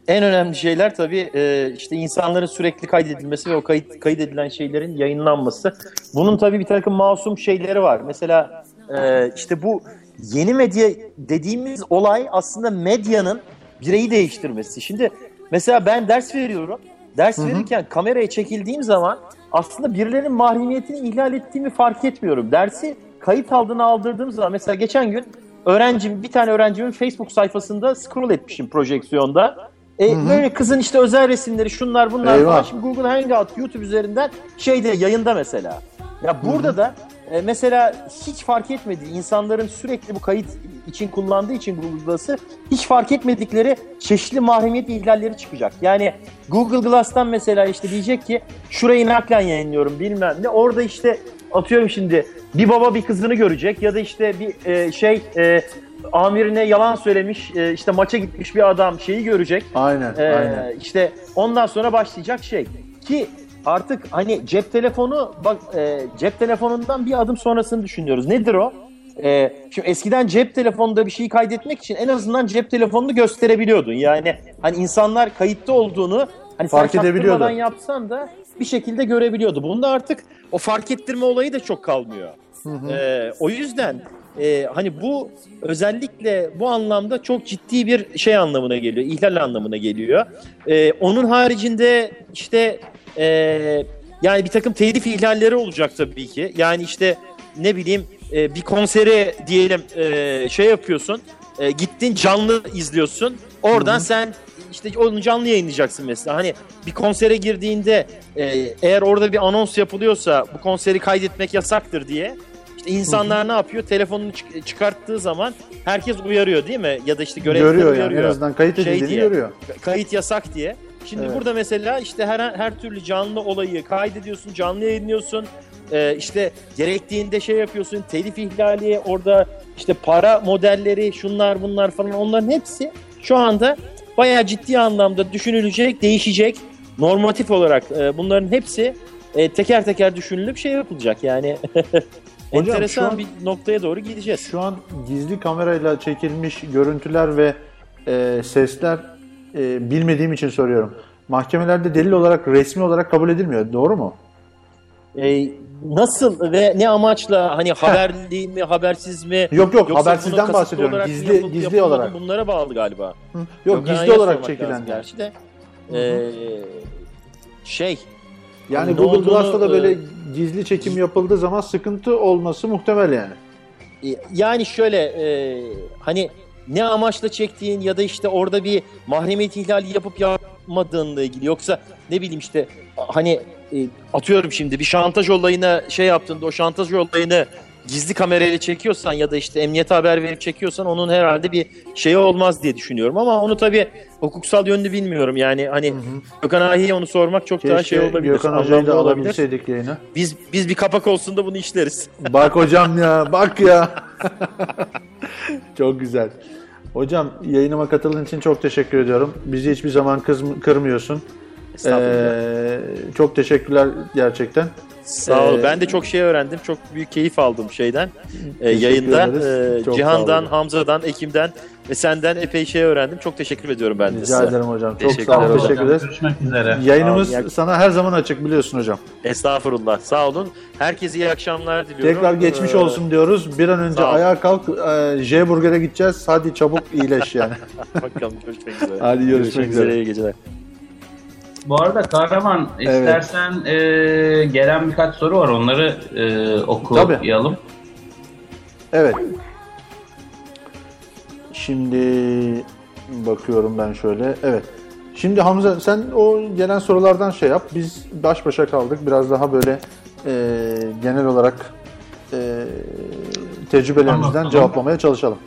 en önemli şeyler tabii e, işte insanların sürekli kaydedilmesi ve o kayıt, kaydedilen şeylerin yayınlanması. Bunun tabii bir takım masum şeyleri var. Mesela e, işte bu yeni medya dediğimiz olay aslında medyanın bireyi değiştirmesi. Şimdi mesela ben ders veriyorum. Ders verirken kameraya çekildiğim zaman aslında birilerinin mahremiyetini ihlal ettiğimi fark etmiyorum. Dersi kayıt aldığını aldırdığım zaman mesela geçen gün öğrencim bir tane öğrencimin Facebook sayfasında scroll etmişim projeksiyonda. E, böyle kızın işte özel resimleri şunlar bunlar Eyvah. falan. Şimdi Google Hangout YouTube üzerinden şeyde yayında mesela. Ya burada da e, mesela hiç fark etmedi insanların sürekli bu kayıt için kullandığı için Google Glass'ı hiç fark etmedikleri çeşitli mahremiyet ihlalleri çıkacak. Yani Google Glass'tan mesela işte diyecek ki şurayı naklen yayınlıyorum bilmem ne. Orada işte atıyorum şimdi bir baba bir kızını görecek ya da işte bir e, şey e, amirine yalan söylemiş e, işte maça gitmiş bir adam şeyi görecek. Aynen, Ee, aynen. işte ondan sonra başlayacak şey ki artık hani cep telefonu bak e, cep telefonundan bir adım sonrasını düşünüyoruz. Nedir o? E, şimdi eskiden cep telefonunda bir şeyi kaydetmek için en azından cep telefonunu gösterebiliyordun. Yani hani insanlar kayıtta olduğunu hani Fark edebiliyordu. yapsan da bir şekilde görebiliyordu. Bunda artık o fark ettirme olayı da çok kalmıyor. Ee, o yüzden e, hani bu özellikle bu anlamda çok ciddi bir şey anlamına geliyor, ihlal anlamına geliyor. Ee, onun haricinde işte e, yani bir takım telif ihlalleri olacak tabii ki. Yani işte ne bileyim e, bir konsere diyelim e, şey yapıyorsun, e, gittin canlı izliyorsun. Oradan sen işte onu canlı yayınlayacaksın mesela. Hani bir konsere girdiğinde e, eğer orada bir anons yapılıyorsa bu konseri kaydetmek yasaktır diye işte insanlar ne yapıyor? Telefonunu çık- çıkarttığı zaman herkes uyarıyor değil mi? Ya da işte görevliler Görüyor yani uyarıyor. en azından kayıt Şey edildiğini diye, görüyor. Kayıt yasak diye. Şimdi Evet. burada mesela işte her her türlü canlı olayı kaydediyorsun, canlı yayınlıyorsun. Ee, işte gerektiğinde şey yapıyorsun, telif ihlali, orada işte para modelleri, şunlar bunlar falan onların hepsi şu anda bayağı ciddi anlamda düşünülecek, değişecek. Normatif olarak e, bunların hepsi e, teker teker düşünülüp şey yapılacak. Yani (laughs) Hocam, enteresan an- bir noktaya doğru gideceğiz. Şu an gizli kamerayla çekilmiş görüntüler ve e, sesler e, bilmediğim için soruyorum. Mahkemelerde delil olarak resmi olarak kabul edilmiyor. Doğru mu? E, nasıl ve ne amaçla hani haberli mi habersiz mi? Yok yok habersizden bahsediyorum. Gizli yapılıp gizli olarak. Bunlara bağlı galiba. Hı. Yok gizli olarak çekilenler. Gerçi de. Ee, şey Yani Hani Google Glass'ta da böyle e, gizli çekim yapıldığı zaman sıkıntı olması muhtemel yani. e, yani şöyle e, hani ne amaçla çektiğin ya da işte orada bir mahremiyet ihlali yapıp yapmadığınla ilgili yoksa ne bileyim işte hani e, atıyorum şimdi bir şantaj olayına şey yaptığında o şantaj olayını gizli kamerayla çekiyorsan ya da işte emniyete haber verip çekiyorsan onun herhalde bir şeyi olmaz diye düşünüyorum ama onu tabii hukuksal yönünü bilmiyorum yani hani Gökhan Ahi'ye onu sormak çok daha şey Keşke olabilir. Gökhan Hoca'yı da alabilseydik yayına. Biz biz bir kapak olsun da bunu işleriz. Bak hocam ya bak ya. (laughs) çok güzel. Hocam yayınıma katıldığın için çok teşekkür ediyorum. Bizi hiçbir zaman kız, kırmıyorsun. Ee, çok teşekkürler gerçekten. Sağ ol. Ee, Ben de çok şey öğrendim. Çok büyük keyif aldım şeyden. e, Çok sağ Cihan'dan. Hamza'dan, Ekim'den ve senden epey şey öğrendim. Çok teşekkür ediyorum ben de Rica size. ederim hocam. Çok Teşekkür sağ ol. ederim. Teşekkür ederiz. Görüşmek üzere. Yayınımız Sağ ol. sana her zaman açık biliyorsun hocam. Estağfurullah. Sağ olun. Herkese iyi akşamlar diliyorum. Tekrar geçmiş Ee, olsun diyoruz. Bir an önce sağ ayağa kalk. E, J Burger'e gideceğiz. Hadi çabuk iyileş yani. (laughs) Bakalım görüşmek üzere. Hadi görüşmek üzere. İyi geceler. Bu arada Kahraman Evet. istersen e, gelen birkaç soru var onları e, okuyalım. Evet. Şimdi bakıyorum ben şöyle. Evet. Şimdi Hamza sen o gelen sorulardan şey yap. Biz baş başa kaldık. Biraz daha böyle e, genel olarak e, tecrübelerimizden Anlatalım. cevaplamaya çalışalım.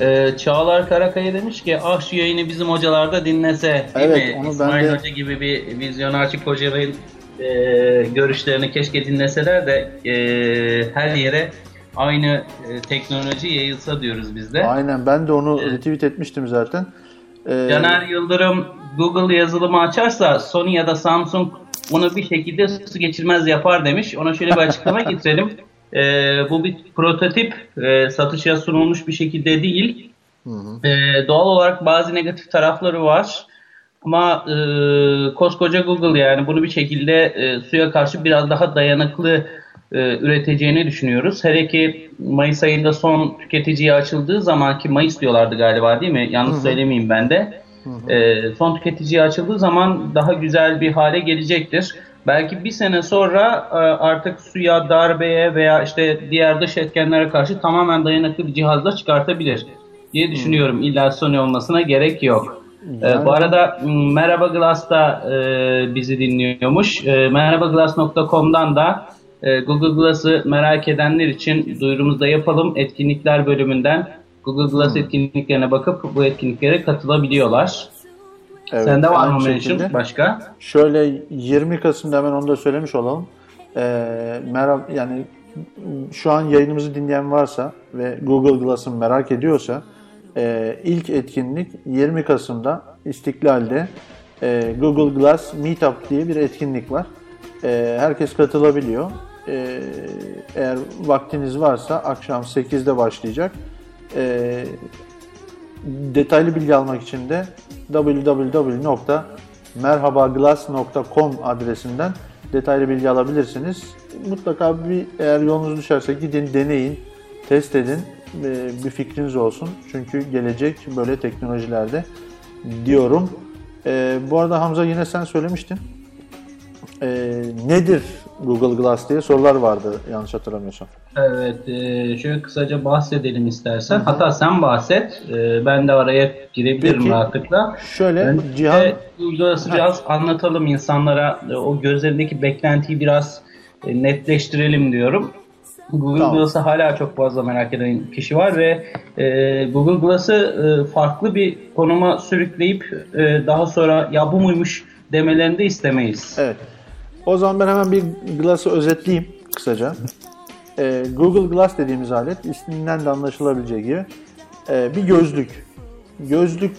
E, Çağlar Karakaya demiş ki ah şu yayını bizim hocalarda dinlese değil Evet, mi? onu ben İsmail de- Hoca gibi bir vizyonerçik hocanın e, görüşlerini keşke dinleseler de e, her yere aynı e, teknoloji yayılsa diyoruz biz de. Aynen ben de onu retweet etmiştim zaten. E, Caner Yıldırım Google yazılımı açarsa Sony ya da Samsung onu bir şekilde su geçirmez yapar demiş. Ona şöyle bir açıklama (laughs) getirelim. Ee, bu bir prototip e, satışa sunulmuş bir şekilde değil. Ee, doğal olarak bazı negatif tarafları var. Ama e, koskoca Google yani bunu bir şekilde e, suya karşı biraz daha dayanıklı e, üreteceğini düşünüyoruz. Hele ki Mayıs ayında son tüketiciye açıldığı zaman ki Mayıs diyorlardı galiba değil mi? Yanlış söylemeyeyim ben de. E, son tüketiciye açıldığı zaman daha güzel bir hale gelecektir. Belki bir sene sonra e, artık suya, darbeye veya işte diğer dış etkenlere karşı tamamen dayanıklı bir cihazla çıkartabilir diye düşünüyorum. İlla Sony olmasına gerek yok. E, Yani- bu arada Merhaba Glass da e, bizi dinliyormuş. E, merhabaglass.com'dan da Google Glass'ı merak edenler için duyurumuzu da yapalım. Etkinlikler bölümünden Google Glass etkinliklerine bakıp bu etkinliklere katılabiliyorlar. evet, Sende var mı mention başka? Şöyle 20 Kasım'da hemen onu da söylemiş olalım. Ee, merhaba yani şu an yayınımızı dinleyen varsa ve Google Glass'ı merak ediyorsa e, ilk etkinlik 20 Kasım'da İstiklal'de e, Google Glass Meetup diye bir etkinlik var. E, herkes katılabiliyor. E, eğer vaktiniz varsa akşam 8'de başlayacak. E, detaylı bilgi almak için de www.merhabaglass.com adresinden detaylı bilgi alabilirsiniz. Mutlaka bir eğer yolunuz düşerse gidin deneyin, test edin ve bir fikriniz olsun. Çünkü gelecek böyle teknolojilerde diyorum. Ee, bu arada Hamza yine sen söylemiştin. Ee, nedir Google Glass diye sorular vardı yanlış hatırlamıyorsam. Evet, e, şöyle kısaca bahsedelim istersen. Hatta sen bahset, e, ben de araya girebilirim Peki. rahatlıkla. Şöyle Önce Cihan Google'ı biraz anlatalım insanlara, e, o gözlerindeki beklentiyi biraz e, netleştirelim diyorum. Google Tamam. Glass'ı hala çok fazla merak eden kişi var ve e, Google Glass'ı e, farklı bir konuma sürükleyip e, daha sonra ya bu muymuş demelerini de istemeyiz. Evet. O zaman ben hemen bir Glass'ı özetleyeyim kısaca. Ee, Google Glass dediğimiz alet isminden de anlaşılabileceği gibi e, bir gözlük. Gözlük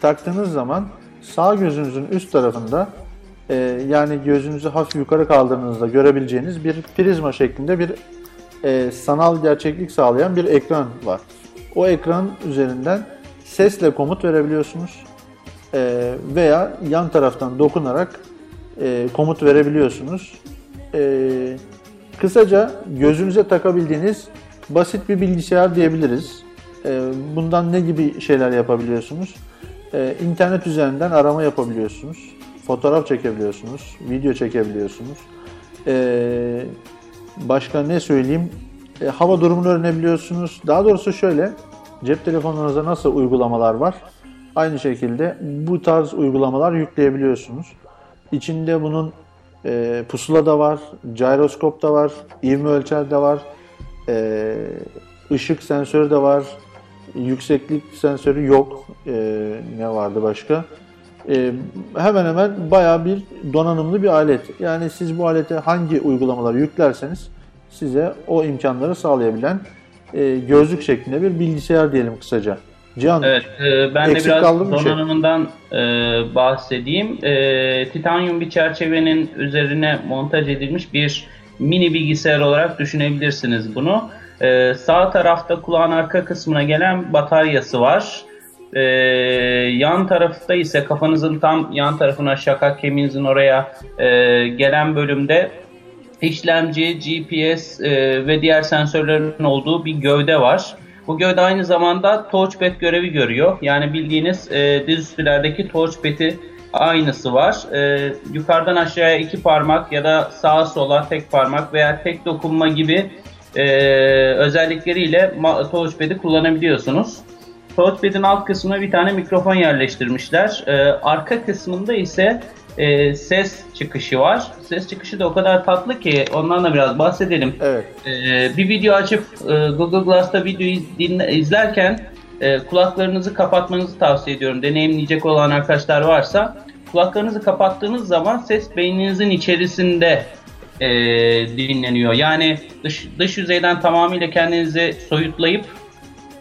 taktığınız zaman sağ gözünüzün üst tarafında e, yani gözünüzü hafif yukarı kaldırdığınızda görebileceğiniz bir prizma şeklinde bir e, sanal gerçeklik sağlayan bir ekran var. O ekran üzerinden sesle komut verebiliyorsunuz E, veya yan taraftan dokunarak e, komut verebiliyorsunuz. E, kısaca gözünüze takabildiğiniz basit bir bilgisayar diyebiliriz. E, bundan ne gibi şeyler yapabiliyorsunuz? E, internet üzerinden arama yapabiliyorsunuz. Fotoğraf çekebiliyorsunuz. Video çekebiliyorsunuz. E, başka ne söyleyeyim? E, hava durumunu öğrenebiliyorsunuz. Daha doğrusu şöyle, cep telefonlarınızda nasıl uygulamalar var? Aynı şekilde bu tarz uygulamalar yükleyebiliyorsunuz. İçinde bunun e, pusula da var, gyroskop da var, ivme ölçer de var, e, ışık sensörü de var, yükseklik sensörü yok. E, ne vardı başka? E, hemen hemen bayağı bir donanımlı bir alet. Yani siz bu alete hangi uygulamaları yüklerseniz size o imkanları sağlayabilen e, gözlük şeklinde bir bilgisayar diyelim kısaca. Cihan, Evet, e, ben de biraz bir şey? donanımından e, bahsedeyim. E, titanyum bir çerçevenin üzerine montaj edilmiş bir mini bilgisayar olarak düşünebilirsiniz bunu. E, sağ tarafta kulağın arka kısmına gelen bataryası var. E, yan tarafta ise kafanızın tam yan tarafına şakak kemiğinizin oraya e, gelen bölümde işlemci, GPS e, ve diğer sensörlerin olduğu bir gövde var. Bu gövde aynı zamanda touchpad görevi görüyor. Yani bildiğiniz e, dizüstülerdeki touchpad'i aynısı var. E, yukarıdan aşağıya iki parmak ya da sağa sola tek parmak veya tek dokunma gibi e, özellikleriyle touchpad'i kullanabiliyorsunuz. Touchpad'in alt kısmına bir tane mikrofon yerleştirmişler. Ee, arka kısmında ise e, ses çıkışı var. Ses çıkışı da o kadar tatlı ki ondan da biraz bahsedelim. evet. Ee, bir video açıp e, Google Glass'ta videoyu dinle, izlerken e, kulaklarınızı kapatmanızı tavsiye ediyorum. Deneyimleyecek olan arkadaşlar varsa kulaklarınızı kapattığınız zaman ses beyninizin içerisinde e, dinleniyor. Yani dış, dış yüzeyden tamamıyla kendinizi soyutlayıp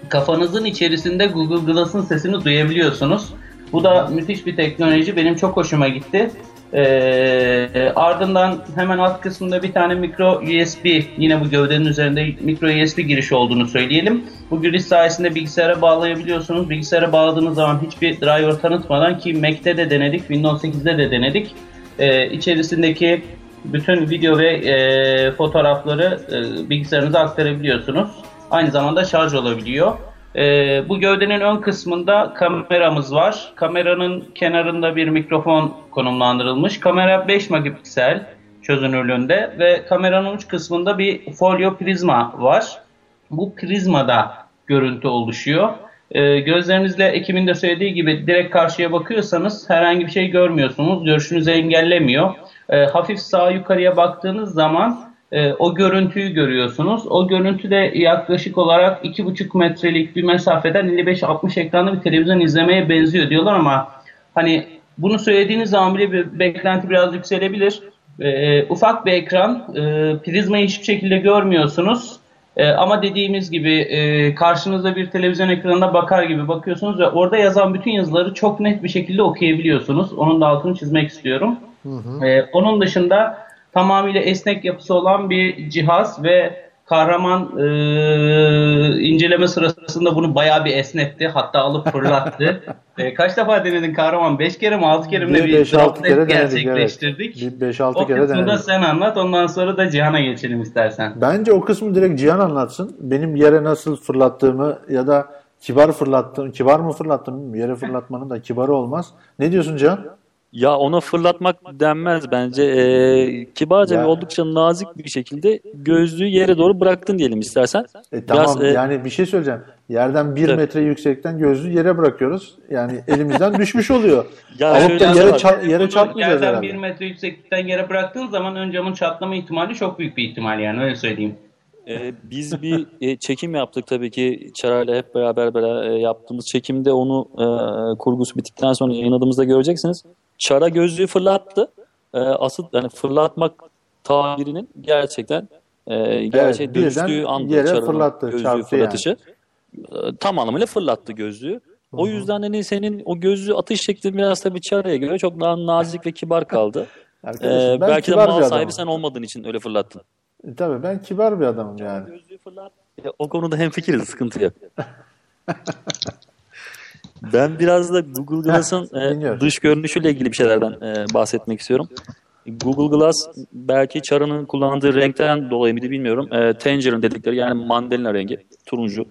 kafanızın içerisinde Google Glass'ın sesini duyabiliyorsunuz. Bu da müthiş bir teknoloji. Benim çok hoşuma gitti. Ee, ardından hemen alt kısmında bir tane micro USB yine bu gövdenin üzerinde micro USB girişi olduğunu söyleyelim. Bu giriş sayesinde bilgisayara bağlayabiliyorsunuz. Bilgisayara bağladığınız zaman hiçbir driver tanıtmadan ki Mac'te de denedik, Windows 8'de de denedik. Ee, içerisindeki bütün video ve e, fotoğrafları e, bilgisayarınıza aktarabiliyorsunuz. Aynı zamanda şarj olabiliyor. Ee, bu gövdenin ön kısmında kameramız var. Kameranın kenarında bir mikrofon konumlandırılmış. Kamera 5 megapiksel çözünürlüğünde ve kameranın uç kısmında bir folyo prizma var. Bu prizmada görüntü oluşuyor. Ee, gözlerinizle ekibin de söylediği gibi direkt karşıya bakıyorsanız herhangi bir şey görmüyorsunuz. Görüşünüzü engellemiyor. Ee, hafif sağ yukarıya baktığınız zaman e, o görüntüyü görüyorsunuz. O görüntü de yaklaşık olarak 2,5 metrelik bir mesafeden 55-60 ekranlı bir televizyon izlemeye benziyor diyorlar ama hani bunu söylediğiniz zaman bile bir beklenti biraz yükselebilir. E, ufak bir ekran, e, prizmayı hiçbir şekilde görmüyorsunuz. E, ama dediğimiz gibi e, karşınızda bir televizyon ekranına bakar gibi bakıyorsunuz ve orada yazan bütün yazıları çok net bir şekilde okuyabiliyorsunuz. Onun da altını çizmek istiyorum. E, onun dışında tamamıyla esnek yapısı olan bir cihaz ve kahraman e, inceleme sırasında bunu bayağı bir esnetti. Hatta alıp fırlattı. (laughs) E, kaç defa denedin kahraman? 5 kere mi 6 kere mi Bir bir beş, altı drop kere test denedik, gerçekleştirdik. evet. Bir beş, altı o kere kısmını da denedik. sen anlat ondan sonra da Cihan'a geçelim istersen. Bence o kısmı direkt Cihan anlatsın. Benim yere nasıl fırlattığımı ya da kibar fırlattığım, kibar mı fırlattım. Yere fırlatmanın da kibarı olmaz. Ne diyorsun Cihan? Ya ona fırlatmak denmez bence. Ee, kibarca Ya. ve oldukça nazik bir şekilde gözlüğü yere doğru bıraktın diyelim istersen. E, tamam Biraz, e, yani bir şey söyleyeceğim. Yerden bir Tabii. metre yüksekten gözlüğü yere bırakıyoruz. Yani elimizden düşmüş oluyor. (laughs) Ya Alıp da yere, var. ça- yere çarpmayacağız yerden herhalde. bir metre yükseklikten yere bıraktığın zaman ön camın çatlama ihtimali çok büyük bir ihtimal yani öyle söyleyeyim. Ee, biz bir e, çekim yaptık tabii ki Çara'yla hep beraber, beraber e, yaptığımız çekimde onu e, kurgusu bittikten sonra yayınladığımızda göreceksiniz. Çara gözlüğü fırlattı. E, asıl yani fırlatmak tabirinin gerçekten e, gerçeğe birden dönüştüğü anda yere fırlattı, gözlüğü fırlatışı. E, tam anlamıyla fırlattı gözlüğü. O yüzden hani senin o gözlüğü atış şeklin biraz tabii Çara'ya göre çok daha nazik ve kibar kaldı. (laughs) Ee, belki de bir mal adamım. sahibi sen olmadığın için öyle fırlattın. E, Tabii ben kibar bir adamım yani. Gözlüğü fırlat. Ya, o konuda hemfikiriz, sıkıntı yok. (laughs) ben biraz da Google Glass'ın e, dış görünüşüyle ilgili bir şeylerden e, bahsetmek istiyorum. Google Glass belki Chara'nın kullandığı renkten dolayı mıydı bilmiyorum. E, tangerine dedikleri yani mandalina rengi, turuncu.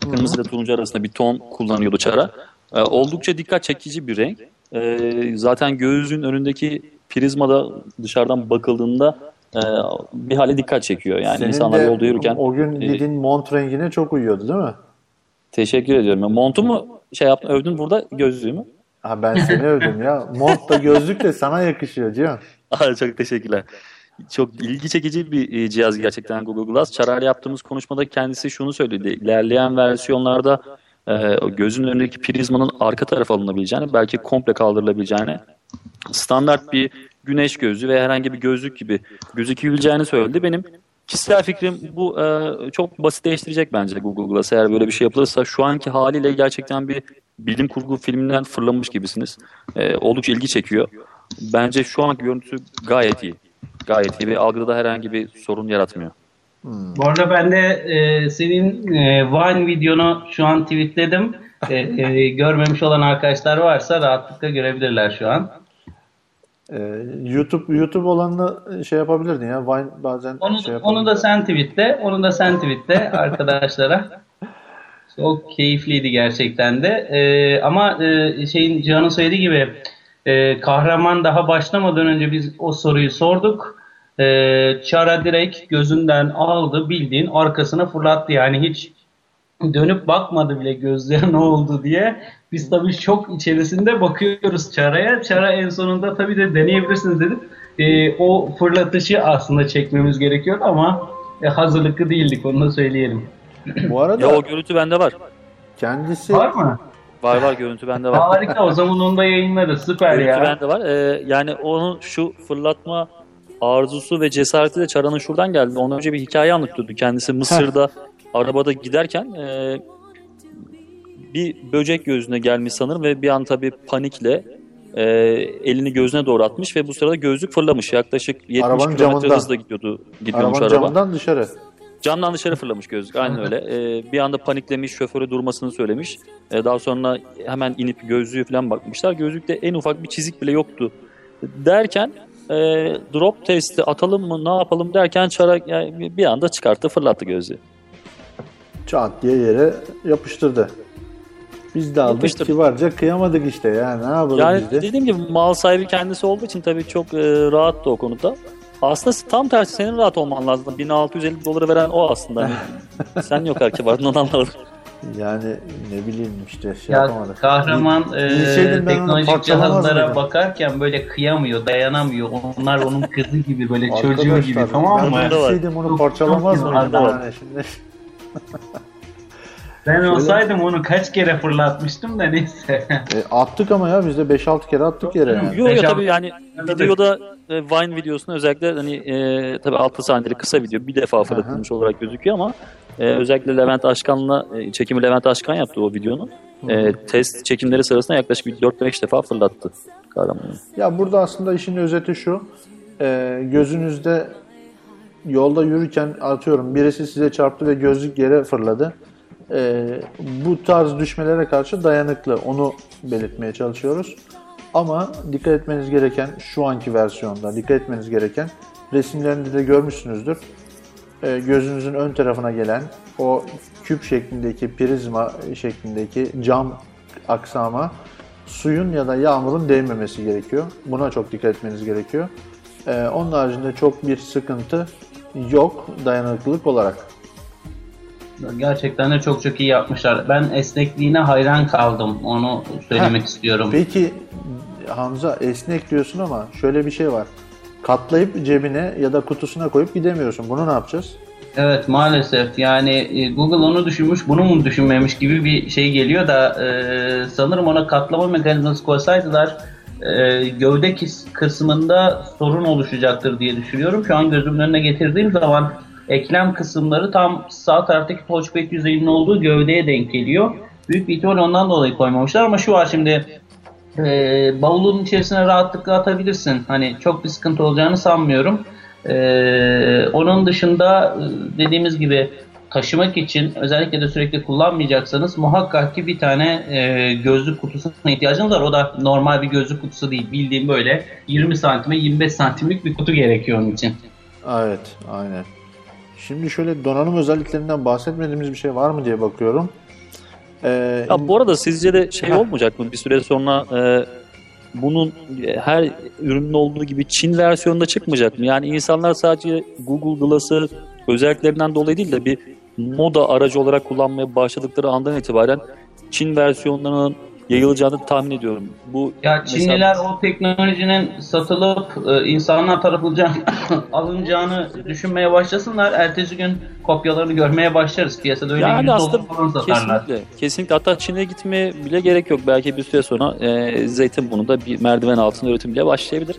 Kırmızı ile turuncu arasında bir ton kullanıyordu Chara. E, oldukça dikkat çekici bir renk. E, zaten gözün önündeki prizmada dışarıdan bakıldığında e, bir hale dikkat çekiyor. Yani Senin insanlar yolda yürürken o gün e, giydiğin mont rengine çok uyuyordu değil mi? Teşekkür ediyorum. Ya, Montumu şey yaptın, övdün burada gözlüğümü. Ha ben seni övdüm ya. Mont da gözlük de sana yakışıyor Cihan. Aa, çok teşekkürler. Çok ilgi çekici bir e, cihaz gerçekten Google Glass. Çarar'la yaptığımız konuşmada kendisi şunu söyledi. İlerleyen versiyonlarda e, gözün önündeki prizmanın arka tarafa alınabileceğini, belki komple kaldırılabileceğini, standart bir güneş gözlüğü ve herhangi bir gözlük gibi gözükebileceğini söyledi. Benim kişisel fikrim bu e, çok basitleştirecek bence Google Glass. Eğer böyle bir şey yapılırsa şu anki haliyle gerçekten bir bilim kurgu filminden fırlamış gibisiniz. E, oldukça ilgi çekiyor. Bence şu anki görüntüsü gayet iyi. Gayet iyi ve algıda da herhangi bir sorun yaratmıyor. Bu arada ben de e, senin e, Vine videonu şu an tweetledim. E, e, görmemiş olan arkadaşlar varsa rahatlıkla görebilirler şu an. Ee, YouTube YouTube olanını şey yapabilirdin ya. Vine bazen Onu, şey onu da sen tweetle, onu da sen tweetle arkadaşlara. (laughs) Çok keyifliydi gerçekten de. Ee, ama e, şeyin Cihan'ın söylediği gibi e, kahraman daha başlamadan önce biz o soruyu sorduk. E, Çara direkt gözünden aldı bildiğin arkasına fırlattı. Yani hiç dönüp bakmadı bile gözlere ne oldu diye. Biz tabii şok içerisinde bakıyoruz Çara'ya. Çara en sonunda tabii de deneyebilirsiniz dedik. E, o fırlatışı aslında çekmemiz gerekiyor ama e, hazırlıklı değildik onu da söyleyelim. Bu arada Ya o görüntü bende var. kendisi Var mı? Var var görüntü bende var. Harika o zaman onu da yayınlarız. Süper Görüntü ya. bende var. Ee, yani onun şu fırlatma arzusu ve cesareti de Çara'nın şuradan geldi. Ondan önce bir hikaye anlatıyordu. Kendisi Mısır'da arabada giderken e, bir böcek gözüne gelmiş sanırım ve bir an tabii panikle e, elini gözüne doğru atmış ve bu sırada gözlük fırlamış. Yaklaşık 70 Arabanın kilometre camından. hızla gidiyordu, gidiyormuş arabanın araba. camından dışarı. Camdan dışarı fırlamış gözlük. Aynen öyle. Ee, bir anda paniklemiş, şoföre durmasını söylemiş. Ee, daha sonra hemen inip gözlüğü falan bakmışlar. Gözlükte en ufak bir çizik bile yoktu. Derken e, drop testi atalım mı ne yapalım derken çarak yani bir anda çıkarttı fırlattı gözlüğü. Çat diye yere yapıştırdı. Biz de aldık Yapıştırdı. kibarca kıyamadık işte ya. Ne yapalım Yani biz de? dediğim gibi mal sahibi kendisi olduğu için tabii çok e, rahattı o konuda. Aslında tam tersi senin rahat olman lazım. 1650 doları veren o aslında. Hani (laughs) sen yok erkeği vardın anlamadım. Yani ne bileyim işte şey Ya yapamadık. kahraman e, ben teknolojik cihazlara mıydım? bakarken böyle kıyamıyor, dayanamıyor. Onlar onun kızı gibi böyle çocuğu gibi tamam ben mı? Bilseydim onu parçalamaz mıydım yani şimdi? (laughs) Ben olsaydım onu kaç kere fırlatmıştım da neyse. E, attık ama ya biz de 5-6 kere attık yere yani. Yok Beş tabii yani videoda e, Vine videosunda özellikle hani e, tabii 6 saniyelik kısa video bir defa fırlatılmış olarak gözüküyor ama e, özellikle Levent Aşkan'la e, çekimi Levent Aşkan yaptı o videonun. E, test çekimleri sırasında yaklaşık bir 4-5 defa fırlattı kahramanı. Ya burada aslında işin özeti şu. e, gözünüzde yolda yürürken atıyorum birisi size çarptı ve gözlük yere fırladı. E, bu tarz düşmelere karşı dayanıklı. Onu belirtmeye çalışıyoruz. Ama dikkat etmeniz gereken şu anki versiyonda dikkat etmeniz gereken resimlerinde de görmüşsünüzdür. E, gözünüzün ön tarafına gelen o küp şeklindeki prizma şeklindeki cam aksama suyun ya da yağmurun değmemesi gerekiyor. Buna çok dikkat etmeniz gerekiyor. Ee, onun haricinde çok bir sıkıntı yok dayanıklılık olarak. Gerçekten de çok çok iyi yapmışlar. Ben esnekliğine hayran kaldım. Onu söylemek Heh. istiyorum. Peki Hamza esnek diyorsun ama şöyle bir şey var. Katlayıp cebine ya da kutusuna koyup gidemiyorsun. Bunu ne yapacağız? Evet maalesef yani e, Google onu düşünmüş bunu mu düşünmemiş gibi bir şey geliyor da e, sanırım ona katlama mekanizması koysaydılar e, gövde kısmında sorun oluşacaktır diye düşünüyorum. Şu an gözümün önüne getirdiğim zaman eklem kısımları tam sağ taraftaki touchpad yüzeyinin olduğu gövdeye denk geliyor. Büyük bir ihtimal ondan dolayı koymamışlar ama şu var şimdi e, bavulun içerisine rahatlıkla atabilirsin. Hani çok bir sıkıntı olacağını sanmıyorum. E, onun dışında e, dediğimiz gibi taşımak için özellikle de sürekli kullanmayacaksanız muhakkak ki bir tane e, gözlük kutusuna ihtiyacınız var. O da normal bir gözlük kutusu değil. Bildiğim böyle 20 santime 25 santimlik bir kutu gerekiyor onun için. Evet, aynen. Şimdi şöyle donanım özelliklerinden bahsetmediğimiz bir şey var mı diye bakıyorum. Ee, Ya bu arada sizce de şey olmayacak mı bir süre sonra e, bunun e, her ürünün olduğu gibi Çin versiyonunda çıkmayacak mı? Yani insanlar sadece Google Glass'ı özelliklerinden dolayı değil de bir moda aracı olarak kullanmaya başladıkları andan itibaren Çin versiyonlarının yayılacağını tahmin ediyorum. Bu Ya mesela- Çinliler o teknolojinin satılıp e, insanlar tarafından (laughs) alınacağını düşünmeye başlasınlar. Ertesi gün kopyalarını görmeye başlarız. Piyasada öyle Yani aslında falan satarlar. kesinlikle, kesinlikle hatta Çin'e gitmeye bile gerek yok. Belki bir süre sonra e, Zeytinburnu'da bir merdiven altında üretim bile başlayabilir.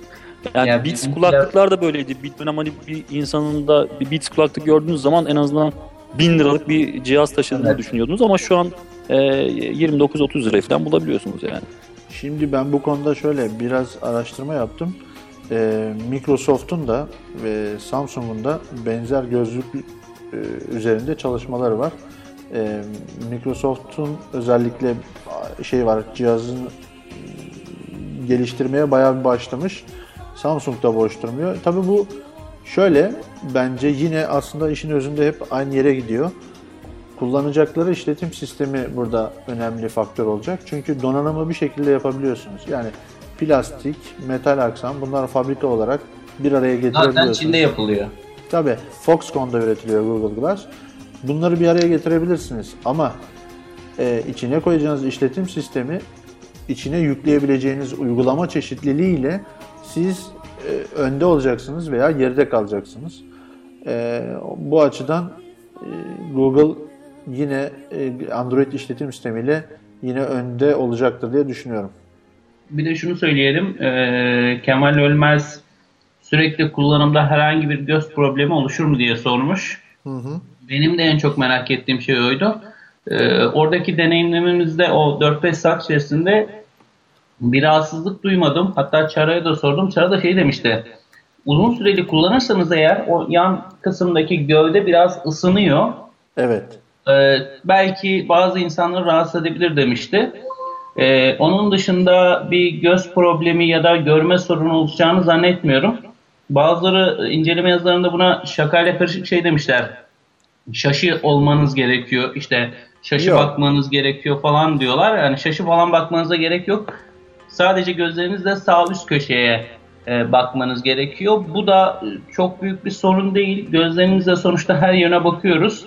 Yani Ya Beats kulaklıklar da böyleydi. Bir dönem hani bir insanın da bir Beats kulaklık gördüğünüz zaman en azından 1000 liralık bir cihaz taşıdığını Evet. düşünüyordunuz ama şu an e, 29-30 liraya falan bulabiliyorsunuz yani. Şimdi ben bu konuda şöyle biraz araştırma yaptım. Ee, Microsoft'un da ve Samsung'un da benzer gözlük e, üzerinde çalışmaları var. Ee, Microsoft'un özellikle şey var cihazın e, geliştirmeye bayağı bir başlamış. Samsung da boş durmuyor. Tabii bu şöyle bence yine aslında işin özünde hep aynı yere gidiyor. Kullanacakları işletim sistemi burada önemli faktör olacak. Çünkü donanımı bir şekilde yapabiliyorsunuz. Yani plastik, metal aksam bunlar fabrika olarak bir araya Zaten getirebiliyorsunuz. Çin'de yapılıyor. Tabii Foxconn'da üretiliyor Google Glass. Bunları bir araya getirebilirsiniz ama e, içine koyacağınız işletim sistemi içine yükleyebileceğiniz uygulama çeşitliliğiyle siz e, önde olacaksınız veya geride kalacaksınız. E, bu açıdan e, Google yine e, Android işletim sistemiyle yine önde olacaktır diye düşünüyorum. Bir de şunu söyleyelim. e, Kemal Ölmez sürekli kullanımda herhangi bir göz problemi oluşur mu diye sormuş. Benim de en çok merak ettiğim şey oydu. E, oradaki deneyimlememizde o 4-5 saat içerisinde bir rahatsızlık duymadım. Hatta Çara'ya da sordum. Çara da şey demişti. Uzun süreli kullanırsanız eğer o yan kısımdaki gövde biraz ısınıyor. Evet. Ee, belki bazı insanları rahatsız edebilir demişti. Ee, onun dışında bir göz problemi ya da görme sorunu olacağını zannetmiyorum. Bazıları inceleme yazılarında buna şakayla karışık şey demişler. Şaşı olmanız gerekiyor. İşte şaşı Yok. bakmanız gerekiyor falan diyorlar. Yani şaşı falan bakmanıza gerek yok. Sadece gözlerinizle sağ üst köşeye e, bakmanız gerekiyor. Bu da e, çok büyük bir sorun değil. Gözlerimizle sonuçta her yöne bakıyoruz.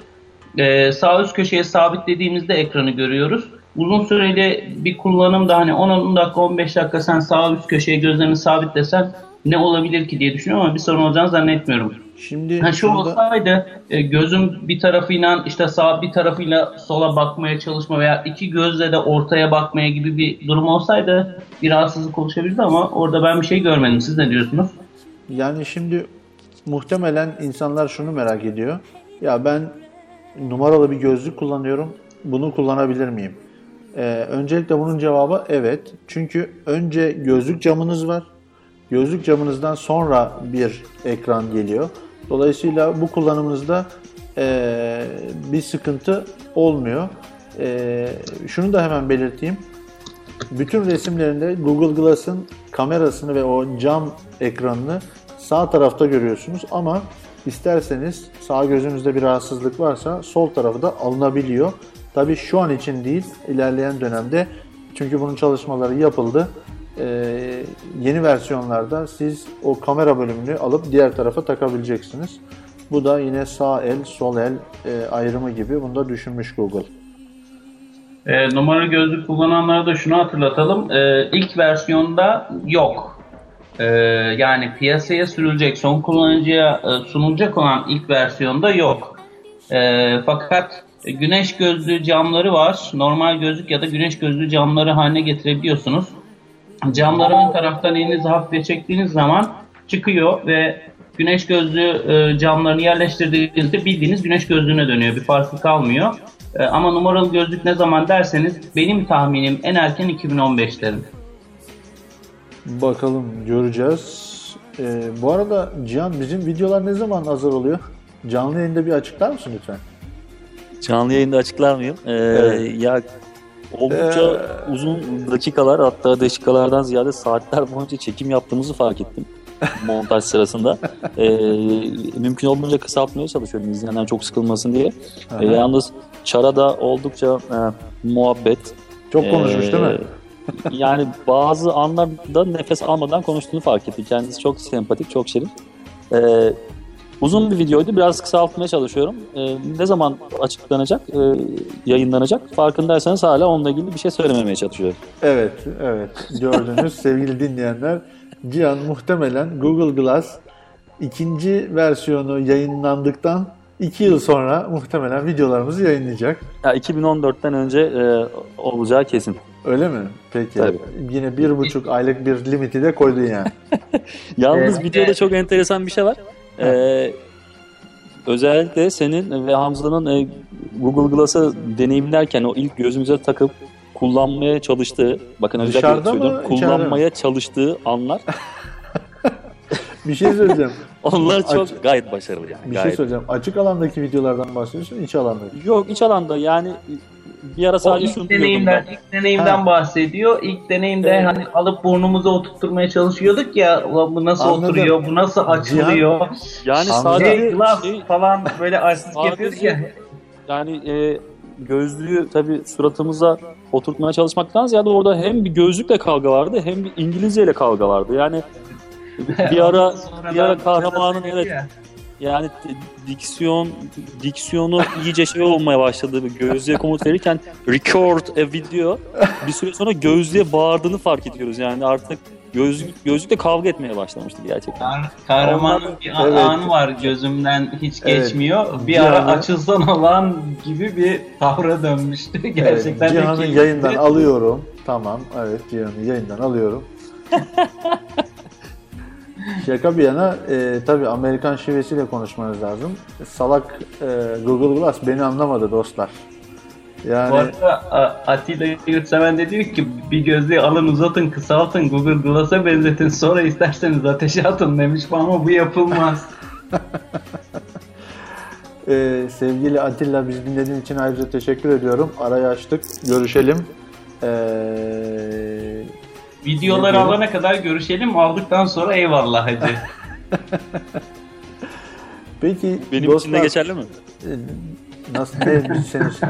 Ee, sağ üst köşeye sabitlediğimizde ekranı görüyoruz. Uzun süreli bir kullanımda hani 10 dakika 15 dakika sen sağ üst köşeye gözlerini sabitlesen ne olabilir ki diye düşünüyorum ama bir sorun olacağını zannetmiyorum. Şimdi Ha, şu şurada- olsaydı e, gözüm bir tarafıyla işte sağ bir tarafıyla sola bakmaya çalışma veya iki gözle de ortaya bakmaya gibi bir durum olsaydı bir rahatsızlık oluşabilirdi ama orada ben bir şey görmedim. Siz ne diyorsunuz? Yani şimdi muhtemelen insanlar şunu merak ediyor. Ya ben numaralı bir gözlük kullanıyorum. Bunu kullanabilir miyim? Ee, öncelikle bunun cevabı evet. Çünkü önce gözlük camınız var. Gözlük camınızdan sonra bir ekran geliyor. Dolayısıyla bu kullanımınızda eee, bir sıkıntı olmuyor. Eee, şunu da hemen belirteyim. Bütün resimlerinde Google Glass'ın kamerasını ve o cam ekranını sağ tarafta görüyorsunuz ama isterseniz sağ gözünüzde bir rahatsızlık varsa sol tarafı da alınabiliyor. Tabi şu an için değil, ilerleyen dönemde çünkü bunun çalışmaları yapıldı. Ee, yeni versiyonlarda siz o kamera bölümünü alıp diğer tarafa takabileceksiniz. Bu da yine sağ el, sol el e, ayrımı gibi bunu da düşünmüş Google. E, numaralı gözlük kullananlara da şunu hatırlatalım. E, ilk versiyonda yok. E, yani piyasaya sürülecek, son kullanıcıya e, sunulacak olan ilk versiyonda yok. E, fakat güneş gözlüğü camları var. Normal gözlük ya da güneş gözlüğü camları haline getirebiliyorsunuz. Camları ön taraftan elinizi hafifçe çektiğiniz zaman çıkıyor ve güneş gözlüğü e, camlarını yerleştirdiğinizde bildiğiniz güneş gözlüğüne dönüyor. Bir farkı kalmıyor. E, ama numaralı gözlük ne zaman derseniz benim tahminim en erken 2015'lerin. Bakalım göreceğiz. Ee, bu arada Cihan bizim videolar ne zaman hazır oluyor? Canlı yayında bir açıklar mısın lütfen? Canlı yayında açıklar mıyım? Ee, Evet. Ya oldukça uzun dakikalar hatta dakikalardan ziyade saatler boyunca çekim yaptığımızı fark ettim (laughs) montaj sırasında. Ee, mümkün olduğunca kısaltmaya çalışıyorum izleyenler çok sıkılmasın diye. Ee, yalnız Çara'da oldukça e, muhabbet. Çok konuşmuş değil mi? Yani bazı anlarda nefes almadan konuştuğunu fark ettim. Kendisi çok sempatik, çok şirin. Ee, uzun bir videoydu. Biraz kısaltmaya çalışıyorum. Ee, ne zaman açıklanacak, e, yayınlanacak? Farkındaysanız hala onunla ilgili bir şey söylememeye çalışıyorum. Evet, evet. Gördünüz (laughs) sevgili dinleyenler. Cihan muhtemelen Google Glass ikinci versiyonu yayınlandıktan iki yıl sonra muhtemelen videolarımızı yayınlayacak. Ya 2014'ten önce e, olacağı kesin. Öyle mi? Peki. Tabii. Yine bir buçuk aylık bir limiti de koydun yani. (laughs) Yalnız Evet. videoda çok enteresan bir şey var. Ee, özellikle senin ve Hamza'nın e, Google Glass'ı deneyimlerken o ilk gözümüze takıp kullanmaya çalıştığı, bakın özellikle söylüyorum, içeride mi? kullanmaya çalıştığı anlar (laughs) bir şey söyleyeceğim. (laughs) onlar çok Aç- gayet başarılı yani. Bir şey gayet. söyleyeceğim. Açık alandaki videolardan bahsediyorsun, iç alandaki. Yok iç alanda yani bir ara O sadece ilk şunu diyordum deneyimden, ben. ilk deneyimden Ha. bahsediyor. İlk deneyimde Evet. hani alıp burnumuza oturtturmaya çalışıyorduk ya. Bu nasıl Anladım. oturuyor, bu nasıl açılıyor. Yani sadece Şey, şey, falan böyle artistik yapıyorduk ya. yani e, gözlüğü tabii suratımıza oturtmaya çalışmaktan ziyade orada hem bir gözlükle kavga vardı hem bir İngilizce ile kavga vardı. Yani (laughs) bir ara bir ara kahramanın evet ya. Yani diksiyon diksiyonu iyice şey olmaya başladı. Gözlüğe komut verirken record a video bir süre sonra gözlüğe bağırdığını fark ediyoruz. Yani artık gözlük gözlükle kavga etmeye başlamıştı gerçekten. Kah- Kahramanın bir a- Evet. anı var gözümden hiç Evet. geçmiyor. Bir Bir ara anı- açılsana lan gibi bir tavra dönmüştü. Gerçekten Evet, Cihan'ı yayından alıyorum. Tamam, evet Cihan'ı yayından alıyorum. (laughs) Şaka bir yana e, tabii Amerikan şivesiyle konuşmanız lazım. Salak e, Google Glass beni anlamadı dostlar. Yani Bu arada Atilla Yurtseven de diyor ki bir gözlüğü alın uzatın kısaltın Google Glass'a benzetin sonra isterseniz ateşe atın demiş ama bu yapılmaz. (laughs) e, sevgili Atilla bizi dinlediğin için ayrıca teşekkür ediyorum. Arayı açtık. Görüşelim. E, Videoları diyor? alana kadar görüşelim aldıktan sonra eyvallah hacı. (laughs) peki Benim için de dostlar- geçerli mi? Nasıl ne senin için?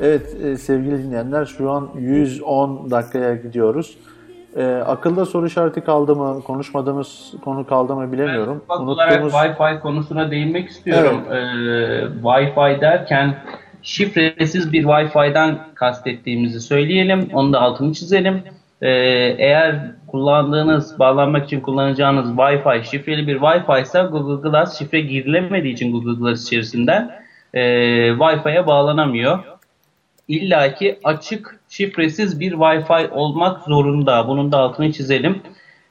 Evet e, sevgili dinleyenler şu an 110 dakikaya gidiyoruz. E, akılda soru işareti kaldı mı, konuşmadığımız konu kaldı mı bilemiyorum. Bak olarak Wi-Fi konusuna değinmek istiyorum. Ee, Wi-Fi derken şifresiz bir Wi-Fi'den kastettiğimizi söyleyelim. Onu da altını çizelim. Ee, eğer kullandığınız, bağlanmak için kullanacağınız Wi-Fi şifreli bir Wi-Fi ise Google Glass şifre girilemediği için Google Glass içerisinden e, Wi-Fi'ye bağlanamıyor. İlla ki açık şifresiz bir Wi-Fi olmak zorunda. Bunun da altını çizelim.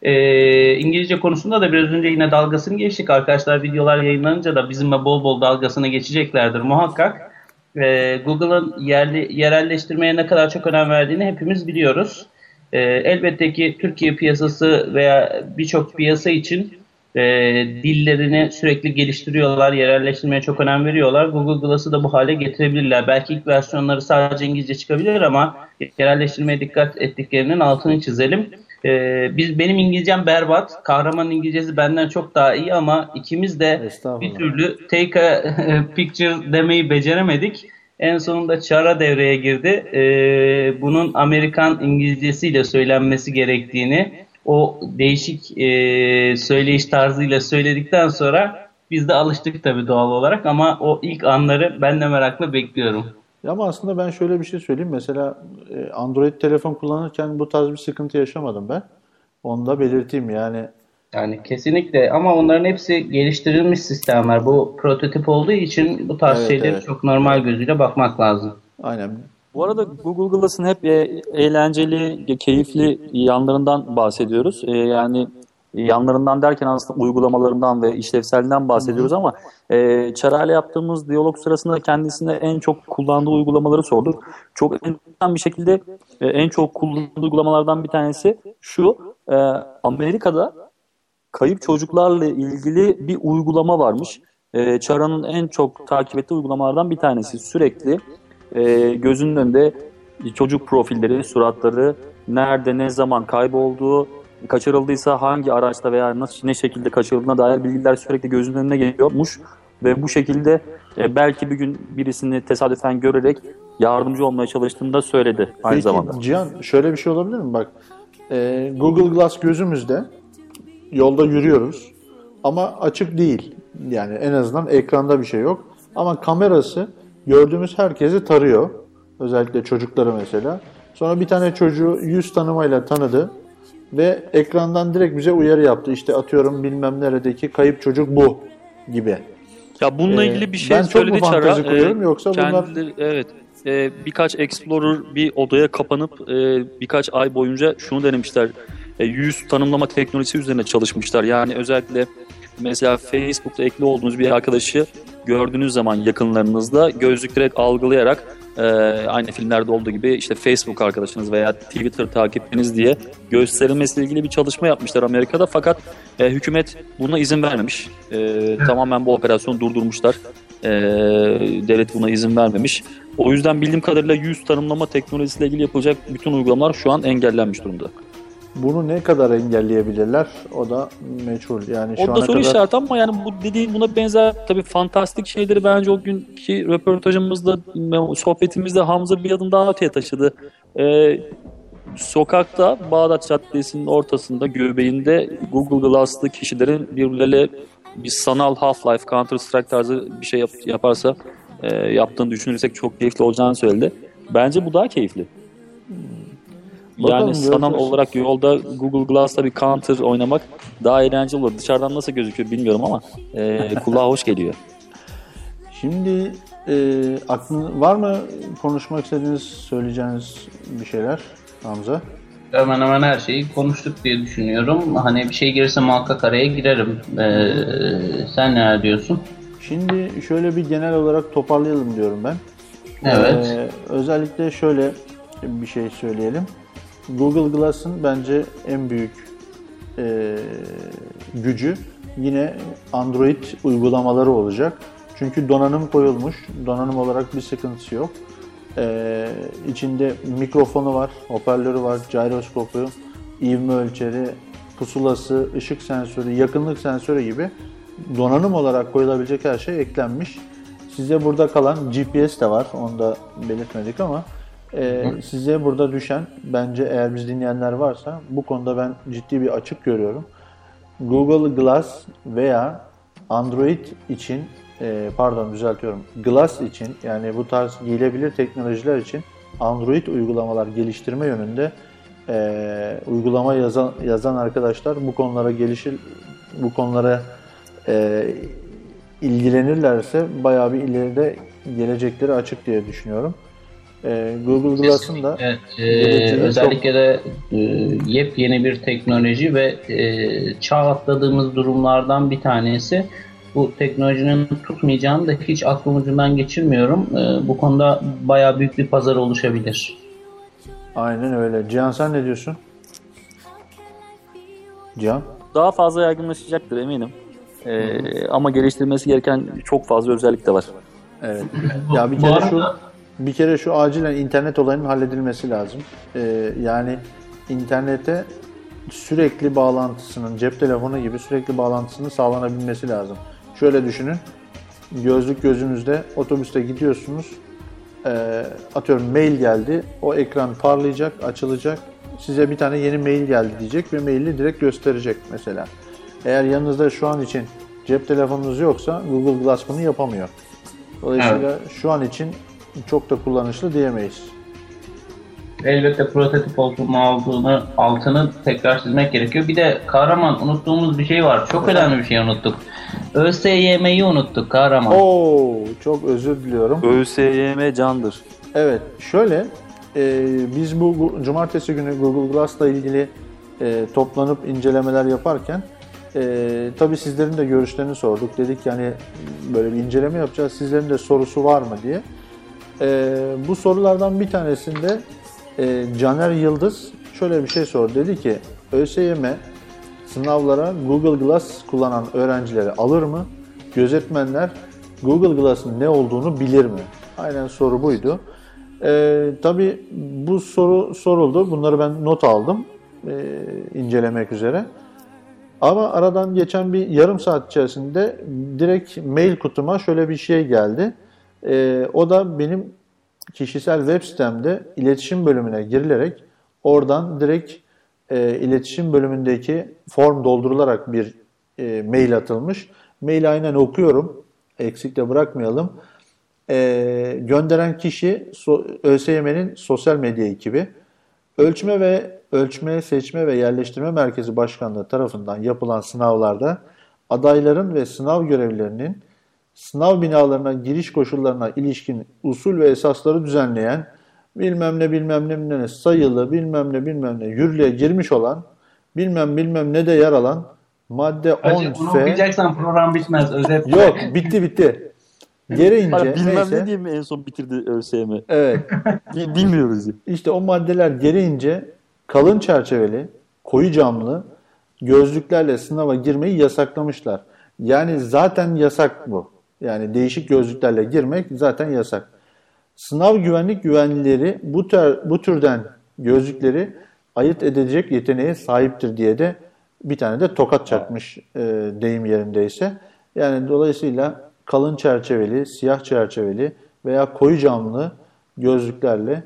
Ee, İngilizce konusunda da biraz önce yine dalgasını geçtik. Arkadaşlar videolar yayınlanınca da bizimle bol bol dalgasını geçeceklerdir muhakkak. Ee, Google'ın yerli, yerelleştirmeye ne kadar çok önem verdiğini hepimiz biliyoruz. Ee, elbette ki Türkiye piyasası veya birçok piyasa için e, dillerini sürekli geliştiriyorlar, yerelleştirmeye çok önem veriyorlar. Google Glass'ı da bu hale getirebilirler. Belki ilk versiyonları sadece İngilizce çıkabilir ama yerelleştirmeye dikkat ettiklerinin altını çizelim. Ee, biz benim İngilizcem berbat. Kahraman İngilizcesi benden çok daha iyi ama ikimiz de bir türlü take a (laughs) picture demeyi beceremedik. En sonunda Çara devreye girdi. Ee, bunun Amerikan İngilizcesiyle söylenmesi gerektiğini o değişik e, söyleyiş tarzıyla söyledikten sonra biz de alıştık tabii doğal olarak ama o ilk anları ben de merakla bekliyorum. Ya ama aslında ben şöyle bir şey söyleyeyim. Mesela e, Android telefon kullanırken bu tarz bir sıkıntı yaşamadım ben. Onu da belirteyim yani. Yani kesinlikle ama onların hepsi geliştirilmiş sistemler. Bu prototip olduğu için bu tarz Evet, şeyleri evet. çok normal gözüyle bakmak lazım. Aynen. Bu arada Google Glass'ın hep e, eğlenceli, keyifli yanlarından bahsediyoruz. E, yani yanlarından derken aslında uygulamalarından ve işlevselliğinden bahsediyoruz ama e, Çara'yla yaptığımız diyalog sırasında kendisine en çok kullandığı uygulamaları sorduk. Çok enteresan bir şekilde e, en çok kullandığı uygulamalardan bir tanesi şu. e, Amerika'da kayıp çocuklarla ilgili bir uygulama varmış. E, Çara'nın en çok takip ettiği uygulamalardan bir tanesi. Sürekli e, gözünün önünde çocuk profilleri, suratları, nerede, ne zaman kaybolduğu, kaçırıldıysa hangi araçta veya nasıl ne şekilde kaçırıldığına dair bilgiler sürekli gözünün önüne geliyormuş ve bu şekilde e, belki bir gün birisini tesadüfen görerek yardımcı olmaya çalıştığını da söyledi aynı Peki zamanda. Cihan şöyle bir şey olabilir mi? Bak e, Google Glass gözümüzde yolda yürüyoruz ama açık değil. Yani en azından ekranda bir şey yok. Ama kamerası gördüğümüz herkesi tarıyor. Özellikle çocukları mesela. Sonra bir tane çocuğu yüz tanımayla tanıdı ve ekrandan direkt bize uyarı yaptı. İşte atıyorum bilmem neredeki kayıp çocuk bu gibi. Ya bununla Ee, ilgili bir şey ben çok söyledi mu Çara. fantezi Ee, kuruyorum yoksa bunlar- kendileri- evet. Ee, birkaç explorer bir odaya kapanıp e, birkaç ay boyunca şunu denemişler. E, yüz tanımlama teknolojisi üzerine çalışmışlar. Yani özellikle mesela Facebook'ta ekli olduğunuz bir arkadaşı gördüğünüz zaman yakınlarınızda gözlük direkt algılayarak e, aynı filmlerde olduğu gibi işte Facebook arkadaşınız veya Twitter takipçiniz diye gösterilmesiyle ilgili bir çalışma yapmışlar Amerika'da. Fakat e, hükümet buna izin vermemiş. E, tamamen bu operasyonu durdurmuşlar. E, devlet buna izin vermemiş. O yüzden bildiğim kadarıyla yüz tanımlama teknolojisiyle ilgili yapılacak bütün uygulamalar şu an engellenmiş durumda. Bunu ne kadar engelleyebilirler? O da meçhul. Yani şu O da soru kadar işareti ama yani bu dediğin buna benzer tabii fantastik şeyleri bence o günkü röportajımızda, sohbetimizde Hamza bir adım daha öteye taşıdı. Ee, sokakta Bağdat Caddesi'nin ortasında göbeğinde Google Glass'lı kişilerin birbirleriyle bir sanal Half-Life, Counter-Strike tarzı bir şey yap- yaparsa e, yaptığını düşünürsek çok keyifli olacağını söyledi. Bence bu daha keyifli. Bakalım, yani sanal olarak yolda Google Glass'ta bir counter oynamak daha eğlenceli olur. Dışarıdan nasıl gözüküyor bilmiyorum ama e, (laughs) kulağa hoş geliyor. Şimdi e, aklın var mı konuşmak istediğiniz, söyleyeceğiniz bir şeyler Hamza? Hemen hemen her şeyi konuştuk diye düşünüyorum. Hani bir şey gelirse muhakkak araya girerim. Ee, sen neler diyorsun? Şimdi şöyle bir genel olarak toparlayalım diyorum ben. Evet. Ee, özellikle şöyle bir şey söyleyelim. Google Glass'ın bence en büyük e, gücü yine Android uygulamaları olacak. Çünkü donanım koyulmuş. Donanım olarak bir sıkıntısı yok. Ee, içinde mikrofonu var, hoparlörü var, gyroskopu, ivme ölçeri, pusulası, ışık sensörü, yakınlık sensörü gibi donanım olarak koyulabilecek her şey eklenmiş. Size burada kalan GPS de var. Onu da belirtmedik ama e, size burada düşen bence eğer biz dinleyenler varsa bu konuda ben ciddi bir açık görüyorum. Google Glass veya Android için e, pardon düzeltiyorum. Glass için yani bu tarz giyilebilir teknolojiler için Android uygulamalar geliştirme yönünde e, uygulama yazan yazan arkadaşlar bu konulara gelişir bu konulara e, ilgilenirlerse bayağı bir ileride gelecekleri açık diye düşünüyorum. E, Google Glass'ın da Evet, e, geleceği çok- özellikle de e, yepyeni bir teknoloji ve e, çağ atladığımız durumlardan bir tanesi. Bu teknolojinin tutmayacağını da hiç aklım ucundan geçirmiyorum. E, bu konuda bayağı büyük bir pazar oluşabilir. aynen öyle. Cihan sen ne diyorsun? Cihan? Daha fazla yaygınlaşacaktır eminim. E, ama geliştirilmesi gereken çok fazla özellik de var. Evet. Ya bir kere arada- şu bir kere şu acilen internet olayının halledilmesi lazım. Ee, yani internete sürekli bağlantısının cep telefonu gibi sürekli bağlantısının sağlanabilmesi lazım. Şöyle düşünün. Gözlük gözünüzde otobüste gidiyorsunuz. Ee, atıyorum mail geldi. O ekran parlayacak, açılacak. Size bir tane yeni mail geldi diyecek ve maili direkt gösterecek mesela. Eğer yanınızda şu an için cep telefonunuz yoksa Google Glass bunu yapamıyor. Dolayısıyla şu an için çok da kullanışlı diyemeyiz. elbette prototip olduğunu altını tekrar çizmek gerekiyor. Bir de kahraman unuttuğumuz bir şey var. Çok önemli bir şey unuttuk. ÖSYM'yi unuttuk kahraman. Oo, çok özür diliyorum. ÖSYM candır. Evet, şöyle e, biz bu, bu cumartesi günü Google Glass'la ilgili e, toplanıp incelemeler yaparken e, tabii sizlerin de görüşlerini sorduk. Dedik yani böyle bir inceleme yapacağız. Sizlerin de sorusu var mı diye. E, bu sorulardan bir tanesinde e, Caner Yıldız şöyle bir şey sordu. Dedi ki ÖSYM sınavlara Google Glass kullanan öğrencileri alır mı? Gözetmenler Google Glass'ın ne olduğunu bilir mi? Aynen soru buydu. Ee, tabii bu soru soruldu. Bunları ben not aldım e, incelemek üzere. Ama aradan geçen bir yarım saat içerisinde direkt mail kutuma şöyle bir şey geldi. Ee, o da benim kişisel web sitemde iletişim bölümüne girilerek oradan direkt e, iletişim bölümündeki form doldurularak bir e, mail atılmış. Mail aynen okuyorum. Eksik de bırakmayalım. E, gönderen kişi so, ÖSYM'nin sosyal medya ekibi. Ölçme ve Ölçme, Seçme ve Yerleştirme Merkezi Başkanlığı tarafından yapılan sınavlarda adayların ve sınav görevlilerinin sınav binalarına giriş koşullarına ilişkin usul ve esasları düzenleyen bilmem ne bilmem ne bilmem ne sayılı bilmem ne bilmem ne yürürlüğe girmiş olan bilmem bilmem ne de yer alan madde Hacı, onu 10F okuyacaksan program bitmez. Özet. yok bitti bitti. Gereğince Hani bilmem neyse, ne diye mi en son bitirdi ÖSYM? evet (laughs) Bi- Bilmiyoruz. İşte o maddeler gereğince kalın çerçeveli, koyu camlı gözlüklerle sınava girmeyi yasaklamışlar. Yani zaten yasak bu. Yani değişik gözlüklerle girmek zaten yasak. Sınav güvenlik güvenlileri bu tür, bu türden gözlükleri ayırt edecek yeteneğe sahiptir diye de bir tane de tokat çakmış e, deyim yerindeyse. Yani dolayısıyla kalın çerçeveli, siyah çerçeveli veya koyu camlı gözlüklerle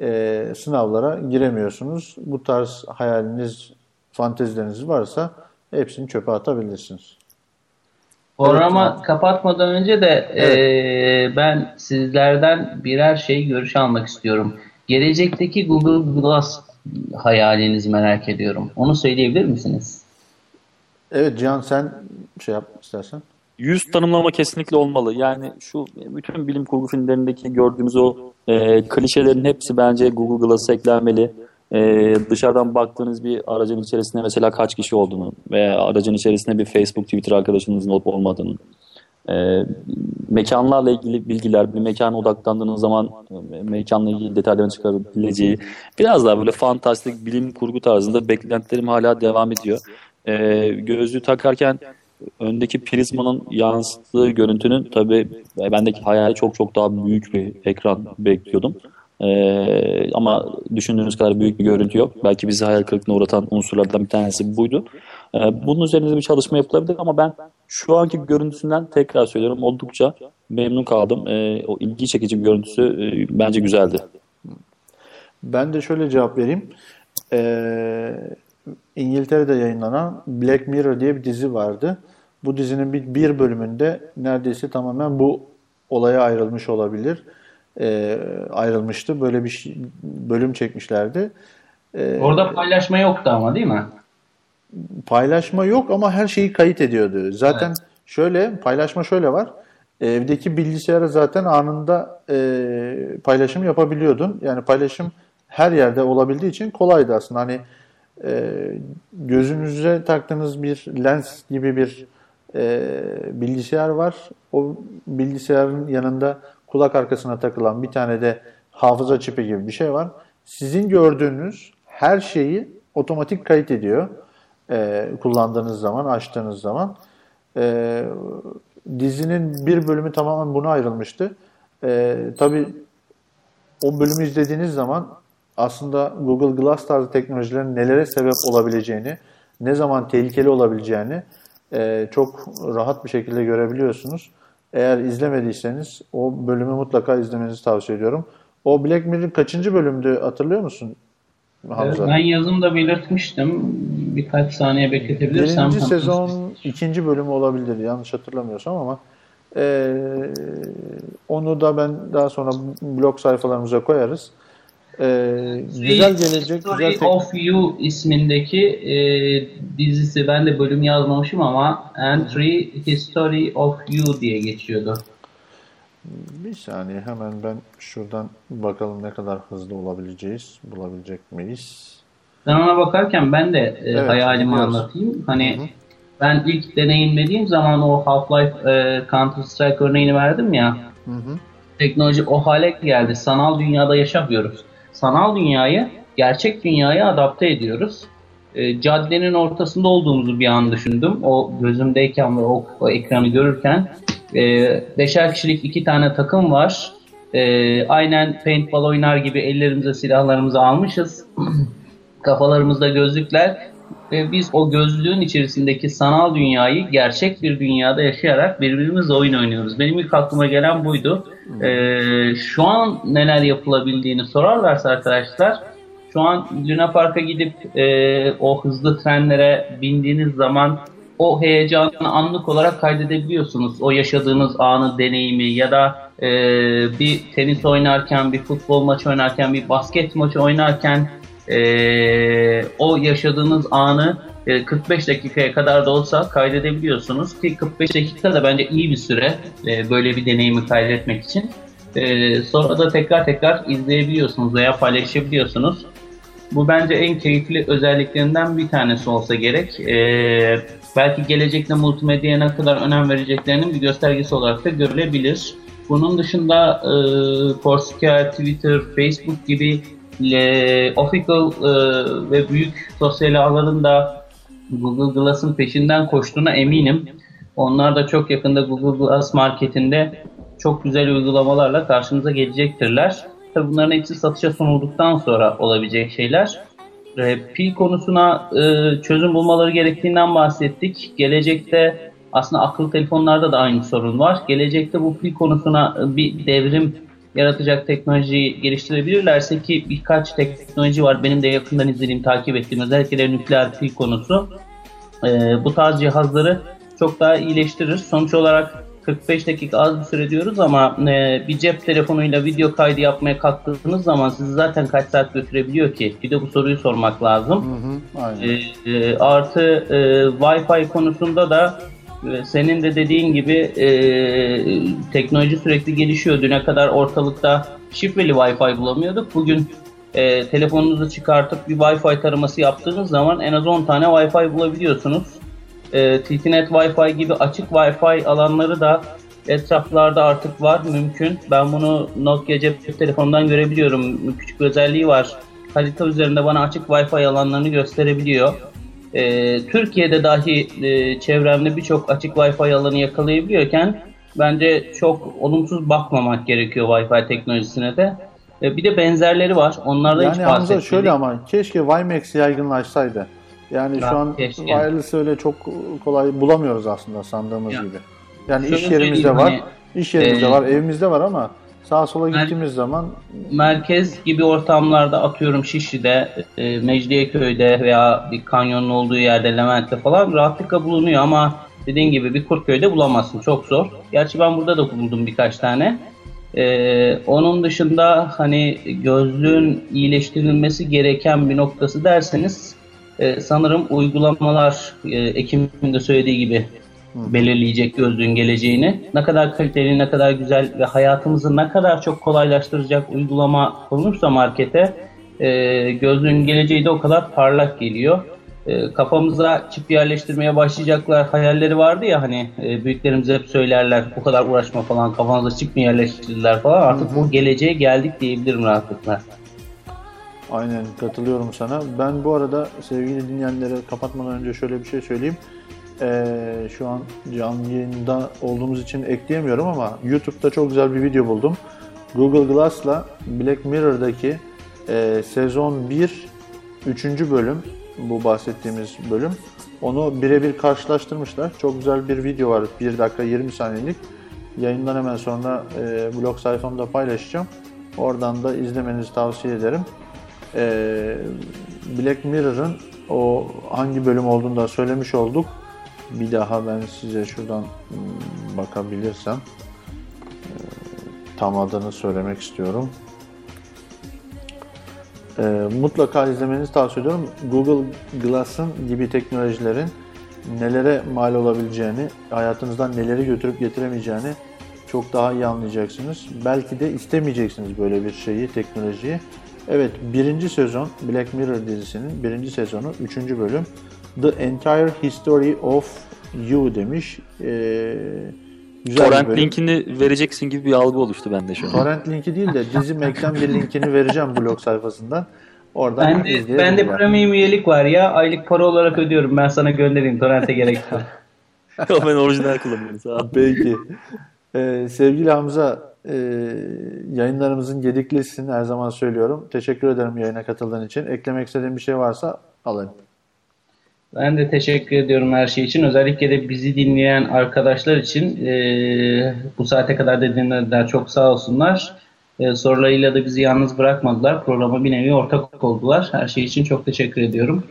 e, sınavlara giremiyorsunuz. Bu tarz hayaliniz, fantezileriniz varsa hepsini çöpe atabilirsiniz. Programa kapatmadan önce de Evet. eee, ben sizlerden birer şey görüş almak istiyorum. Gelecekteki Google Glass hayalinizi merak ediyorum. Onu söyleyebilir misiniz? Evet Cihan sen şey yap istersen. Yüz tanımlama kesinlikle olmalı. Yani şu bütün bilim kurgu filmlerindeki gördüğümüz o e, klişelerin hepsi bence Google Glass'a eklenmeli. E, dışarıdan baktığınız bir aracın içerisinde mesela kaç kişi olduğunu veya aracın içerisinde bir Facebook, Twitter arkadaşınızın olup olmadığını, e, mekanlarla ilgili bilgiler, bir mekana odaklandığınız zaman e, mekanla ilgili detayların çıkarabileceği biraz daha böyle fantastik bilim kurgu tarzında beklentilerim hala devam ediyor. E, gözlüğü takarken öndeki prizmanın yansıttığı görüntünün tabii e, bendeki hayali çok çok daha büyük bir ekran bekliyordum. Ee, ama düşündüğünüz kadar büyük bir görüntü yok. Belki bizi hayal kırıklığına uğratan unsurlardan bir tanesi buydu. Ee, bunun üzerinde bir çalışma yapılabilir ama ben şu anki görüntüsünden tekrar söylüyorum oldukça memnun kaldım. Ee, o ilgi çekici bir görüntüsü e, bence güzeldi. Ben de şöyle cevap vereyim. Ee, İngiltere'de yayınlanan Black Mirror diye bir dizi vardı. Bu dizinin bir, bir bölümünde neredeyse tamamen bu olaya ayrılmış olabilir. Ee, ayrılmıştı. Böyle bir şey- bölüm çekmişlerdi. Ee, Orada paylaşma yoktu ama değil mi? paylaşma yok ama her şeyi kayıt ediyordu. Zaten şöyle paylaşma şöyle var. Evdeki bilgisayara zaten anında e, paylaşım yapabiliyordun. Yani paylaşım her yerde olabildiği için kolaydı aslında. Hani e, gözünüze taktığınız bir lens gibi bir e, bilgisayar var. O bilgisayarın yanında kulak arkasına takılan bir tane de hafıza çipi gibi bir şey var. Sizin gördüğünüz her şeyi otomatik kayıt ediyor. E, kullandığınız zaman, açtığınız zaman. E, dizinin bir bölümü tamamen buna ayrılmıştı. E, tabii o bölümü izlediğiniz zaman aslında Google Glass tarzı teknolojilerin nelere sebep olabileceğini, ne zaman tehlikeli olabileceğini e, çok rahat bir şekilde görebiliyorsunuz. Eğer izlemediyseniz o bölümü mutlaka izlemenizi tavsiye ediyorum. O Black Mirror kaçıncı bölümdü hatırlıyor musun Hamza? Ben yazımda belirtmiştim. Birkaç saniye bekletebilirsem. Birinci sezon ikinci bölümü olabilir yanlış hatırlamıyorsam ama e, onu da ben daha sonra blog sayfalarımıza koyarız. Ee, güzel gelecek, Story güzel tek- of You ismindeki e, dizisi ben de bölüm yazmamışım ama Entry History of You diye geçiyordu. Bir saniye hemen ben şuradan bakalım ne kadar hızlı olabileceğiz, bulabilecek miyiz? Ben ona bakarken ben de e, Evet, hayalimi biliyoruz. anlatayım. Hani ben ilk deneyimlediğim zaman o Half-Life e, Counter Strike örneğini verdim ya. Hı hı. Teknoloji o hale geldi. Sanal dünyada yaşamıyoruz. Sanal dünyayı gerçek dünyaya adapte ediyoruz. E, caddenin ortasında olduğumuzu bir an düşündüm. O gözümdeyken ve o, o ekranı görürken e, beşer kişilik iki tane takım var. E, aynen paintball oynar gibi ellerimize silahlarımızı almışız. (clears throat) Kafalarımızda gözlükler ve biz o gözlüğün içerisindeki sanal dünyayı gerçek bir dünyada yaşayarak birbirimizle oyun oynuyoruz. Benim ilk aklıma gelen buydu. Ee, şu an neler yapılabildiğini sorarlarsa arkadaşlar şu an Luna Park'a gidip e, o hızlı trenlere bindiğiniz zaman o heyecanı anlık olarak kaydedebiliyorsunuz. O yaşadığınız anı, deneyimi ya da e, bir tenis oynarken, bir futbol maçı oynarken, bir basket maçı oynarken e, o yaşadığınız anı e, 45 dakikaya kadar da olsa kaydedebiliyorsunuz ki 45 dakika da bence iyi bir süre e, böyle bir deneyimi kaydetmek için. E, sonra da tekrar tekrar izleyebiliyorsunuz veya paylaşabiliyorsunuz. Bu bence en keyifli özelliklerinden bir tanesi olsa gerek. Ee, belki gelecekte multimedyaya ne kadar önem vereceklerinin bir göstergesi olarak da görülebilir. Bunun dışında e, Foursquare, Twitter, Facebook gibi e, official e, ve büyük sosyal ağların da Google Glass'ın peşinden koştuğuna eminim. Onlar da çok yakında Google Glass marketinde çok güzel uygulamalarla karşımıza gelecektirler. Tabii bunların hepsi satışa sunulduktan sonra olabilecek şeyler. E, pil konusuna e, çözüm bulmaları gerektiğinden bahsettik. Gelecekte aslında akıllı telefonlarda da aynı sorun var. Gelecekte bu pil konusuna bir devrim yaratacak teknolojiyi geliştirebilirlerse ki birkaç teknoloji var. Benim de yakından izlediğim, takip ettiğim özellikle de nükleer pil konusu. E, bu tarz cihazları çok daha iyileştirir. Sonuç olarak 45 dakika az bir süre diyoruz ama e, bir cep telefonuyla video kaydı yapmaya kalktığınız zaman sizi zaten kaç saat götürebiliyor ki? Bir de bu soruyu sormak lazım. Hı hı, aynen. E, e, artı e, Wi-Fi konusunda da senin de dediğin gibi e, teknoloji sürekli gelişiyor. Düne kadar ortalıkta şifreli Wi-Fi bulamıyorduk. Bugün e, telefonunuzu çıkartıp bir Wi-Fi taraması yaptığınız zaman en az 10 tane Wi-Fi bulabiliyorsunuz. E, TTNet Wi-Fi gibi açık Wi-Fi alanları da etraflarda artık var mümkün. Ben bunu Nokia cep telefonundan görebiliyorum. Küçük bir özelliği var. Harita üzerinde bana açık Wi-Fi alanlarını gösterebiliyor. E, Türkiye'de dahi e, çevremde birçok açık Wi-Fi alanı yakalayabiliyorken bence çok olumsuz bakmamak gerekiyor Wi-Fi teknolojisine de. E, bir de benzerleri var. Onlardan hiç Yani Hamza bahsetmedik. şöyle ama keşke WiMAX yaygınlaşsaydı. Yani Ya, şu an keşke. wireless öyle çok kolay bulamıyoruz aslında sandığımız Ya. gibi. Yani Şöyle iş yerimizde var, hani, iş yerimizde e, var, evimizde var ama sağa sola gittiğimiz zaman merkez gibi ortamlarda atıyorum Şişli'de, e, Mecidiyeköy'de veya bir kanyonun olduğu yerde Levent'te falan rahatlıkla bulunuyor ama dediğin gibi bir Kurtköy'de bulamazsın. Çok zor. Gerçi ben burada da buldum birkaç tane. E, onun dışında hani gözlüğün iyileştirilmesi gereken bir noktası derseniz e, sanırım uygulamalar e, Ekim'in de söylediği gibi belirleyecek gözlüğün geleceğini. Ne kadar kaliteli, ne kadar güzel ve hayatımızı ne kadar çok kolaylaştıracak uygulama konulursa markete e, gözlüğün geleceği de o kadar parlak geliyor. E, kafamıza çip yerleştirmeye başlayacaklar hayalleri vardı ya hani e, büyüklerimiz hep söylerler bu kadar uğraşma falan kafanıza çip mi yerleştirdiler falan artık bu geleceğe geldik diyebilirim rahatlıkla. aynen katılıyorum sana. Ben bu arada sevgili dinleyenlere kapatmadan önce şöyle bir şey söyleyeyim. Ee, şu an canlı yayında olduğumuz için ekleyemiyorum ama YouTube'da çok güzel bir video buldum. Google Glass'la Black Mirror'daki e, sezon 1 3. bölüm bu bahsettiğimiz bölüm. Onu birebir karşılaştırmışlar. Çok güzel bir video var. 1 dakika 20 saniyelik. Yayından hemen sonra e, blog sayfamda paylaşacağım. Oradan da izlemenizi tavsiye ederim. E, Black Mirror'ın o hangi bölüm olduğunu da söylemiş olduk. Bir daha ben size şuradan hmm, bakabilirsem e, tam adını söylemek istiyorum. Ee, mutlaka izlemenizi tavsiye ediyorum. Google Glass'ın gibi teknolojilerin nelere mal olabileceğini, hayatınızdan neleri götürüp getiremeyeceğini çok daha iyi anlayacaksınız. Belki de istemeyeceksiniz böyle bir şeyi, teknolojiyi. Evet, birinci sezon Black Mirror dizisinin birinci sezonu, üçüncü bölüm The Entire History of You demiş. Ee, güzel bir Torrent bölüm. linkini vereceksin gibi bir algı oluştu bende şu an. Torrent linki değil de dizi Mac'ten bir linkini vereceğim blog sayfasından. Oradan Ben de, ben de premium üyelik var ya. Aylık para olarak ödüyorum. Ben sana göndereyim. Torrent'e gerek yok. (laughs) ben orijinal kullanıyorum. Sağ ol. Peki. Ee, sevgili Hamza, e, yayınlarımızın gediklisin her zaman söylüyorum. Teşekkür ederim yayına katıldığın için. Eklemek istediğin bir şey varsa alayım. Ben de teşekkür ediyorum her şey için. Özellikle de bizi dinleyen arkadaşlar için eee, bu saate kadar da dinlediler. Çok sağ olsunlar. Eee, sorularıyla da bizi yalnız bırakmadılar. Programa bir nevi ortak oldular. Her şey için çok teşekkür ediyorum.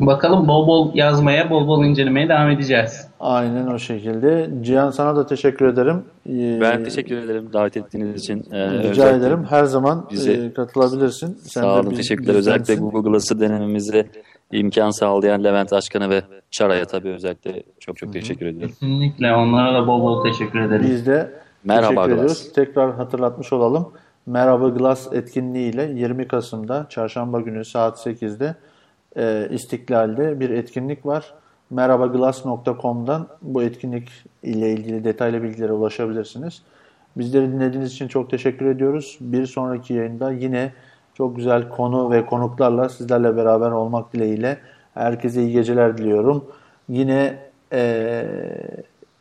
Bakalım bol bol yazmaya, bol bol incelemeye devam edeceğiz. Aynen o şekilde. Cihan sana da teşekkür ederim. Ee, Ben teşekkür ederim davet ettiğiniz için. Ee, Rica ederim. Her zaman bize- e, katılabilirsin. Sen Sağ de olun, biz- teşekkürler. Özellikle. Google Glass'ı denememize imkan sağlayan Levent Aşkan'a ve Çara'ya tabii özellikle çok çok teşekkür ediyorum. Kesinlikle onlara da bol bol teşekkür ederiz. Biz de Merhaba teşekkür Glass. ediyoruz. Tekrar hatırlatmış olalım. Merhaba Glass etkinliğiyle 20 Kasım'da çarşamba günü saat 8'de e, İstiklal'de bir etkinlik var. merhabaglass.com'dan bu etkinlik ile ilgili detaylı bilgilere ulaşabilirsiniz. Bizleri dinlediğiniz için çok teşekkür ediyoruz. Bir sonraki yayında yine çok güzel konu ve konuklarla sizlerle beraber olmak dileğiyle herkese iyi geceler diliyorum. Yine e,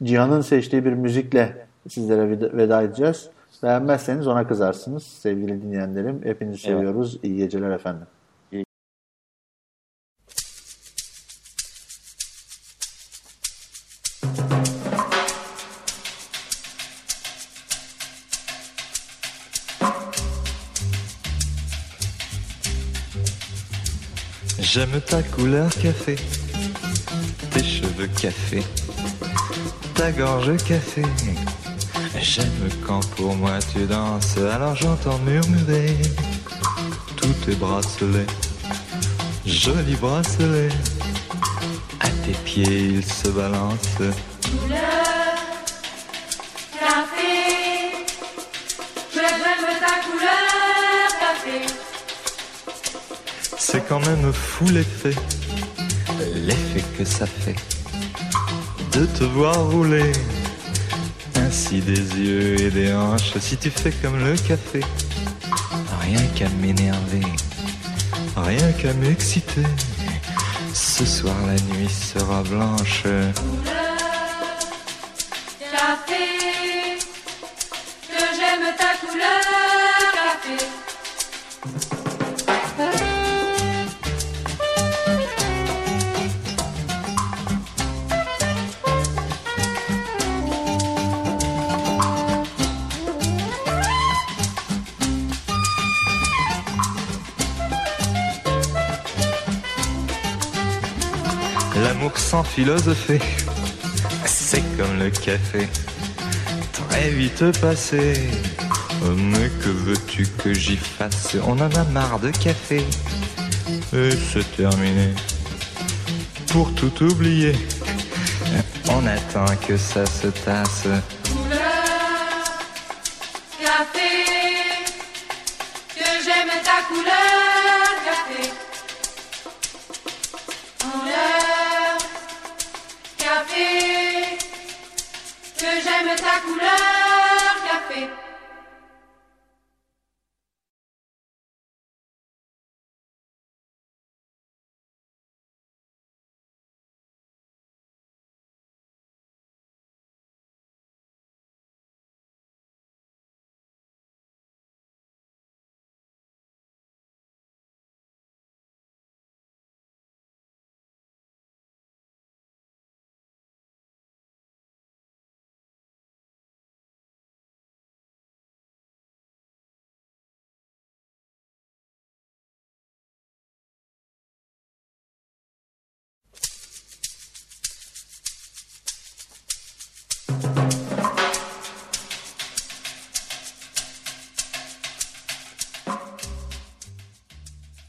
Cihan'ın seçtiği bir müzikle sizlere veda- edeceğiz. Beğenmezseniz ona kızarsınız sevgili dinleyenlerim. Hepinizi seviyoruz. İyi geceler efendim. J'aime ta couleur café, tes cheveux café, ta gorge café. J'aime quand pour moi tu danses, alors j'entends murmurer tous tes bracelets, jolis bracelets. À tes pieds ils se balancent. C'est quand même fou l'effet, l'effet que ça fait de te voir rouler ainsi des yeux et des hanches. Si tu fais comme le café, rien qu'à m'énerver, rien qu'à m'exciter. Ce soir la nuit sera blanche. Philosophie, c'est comme le café, très vite passé. Oh, Mais que veux-tu que j'y fasse? On en a marre de café. Et c'est terminé. Pour tout oublier, on attend que ça se tasse.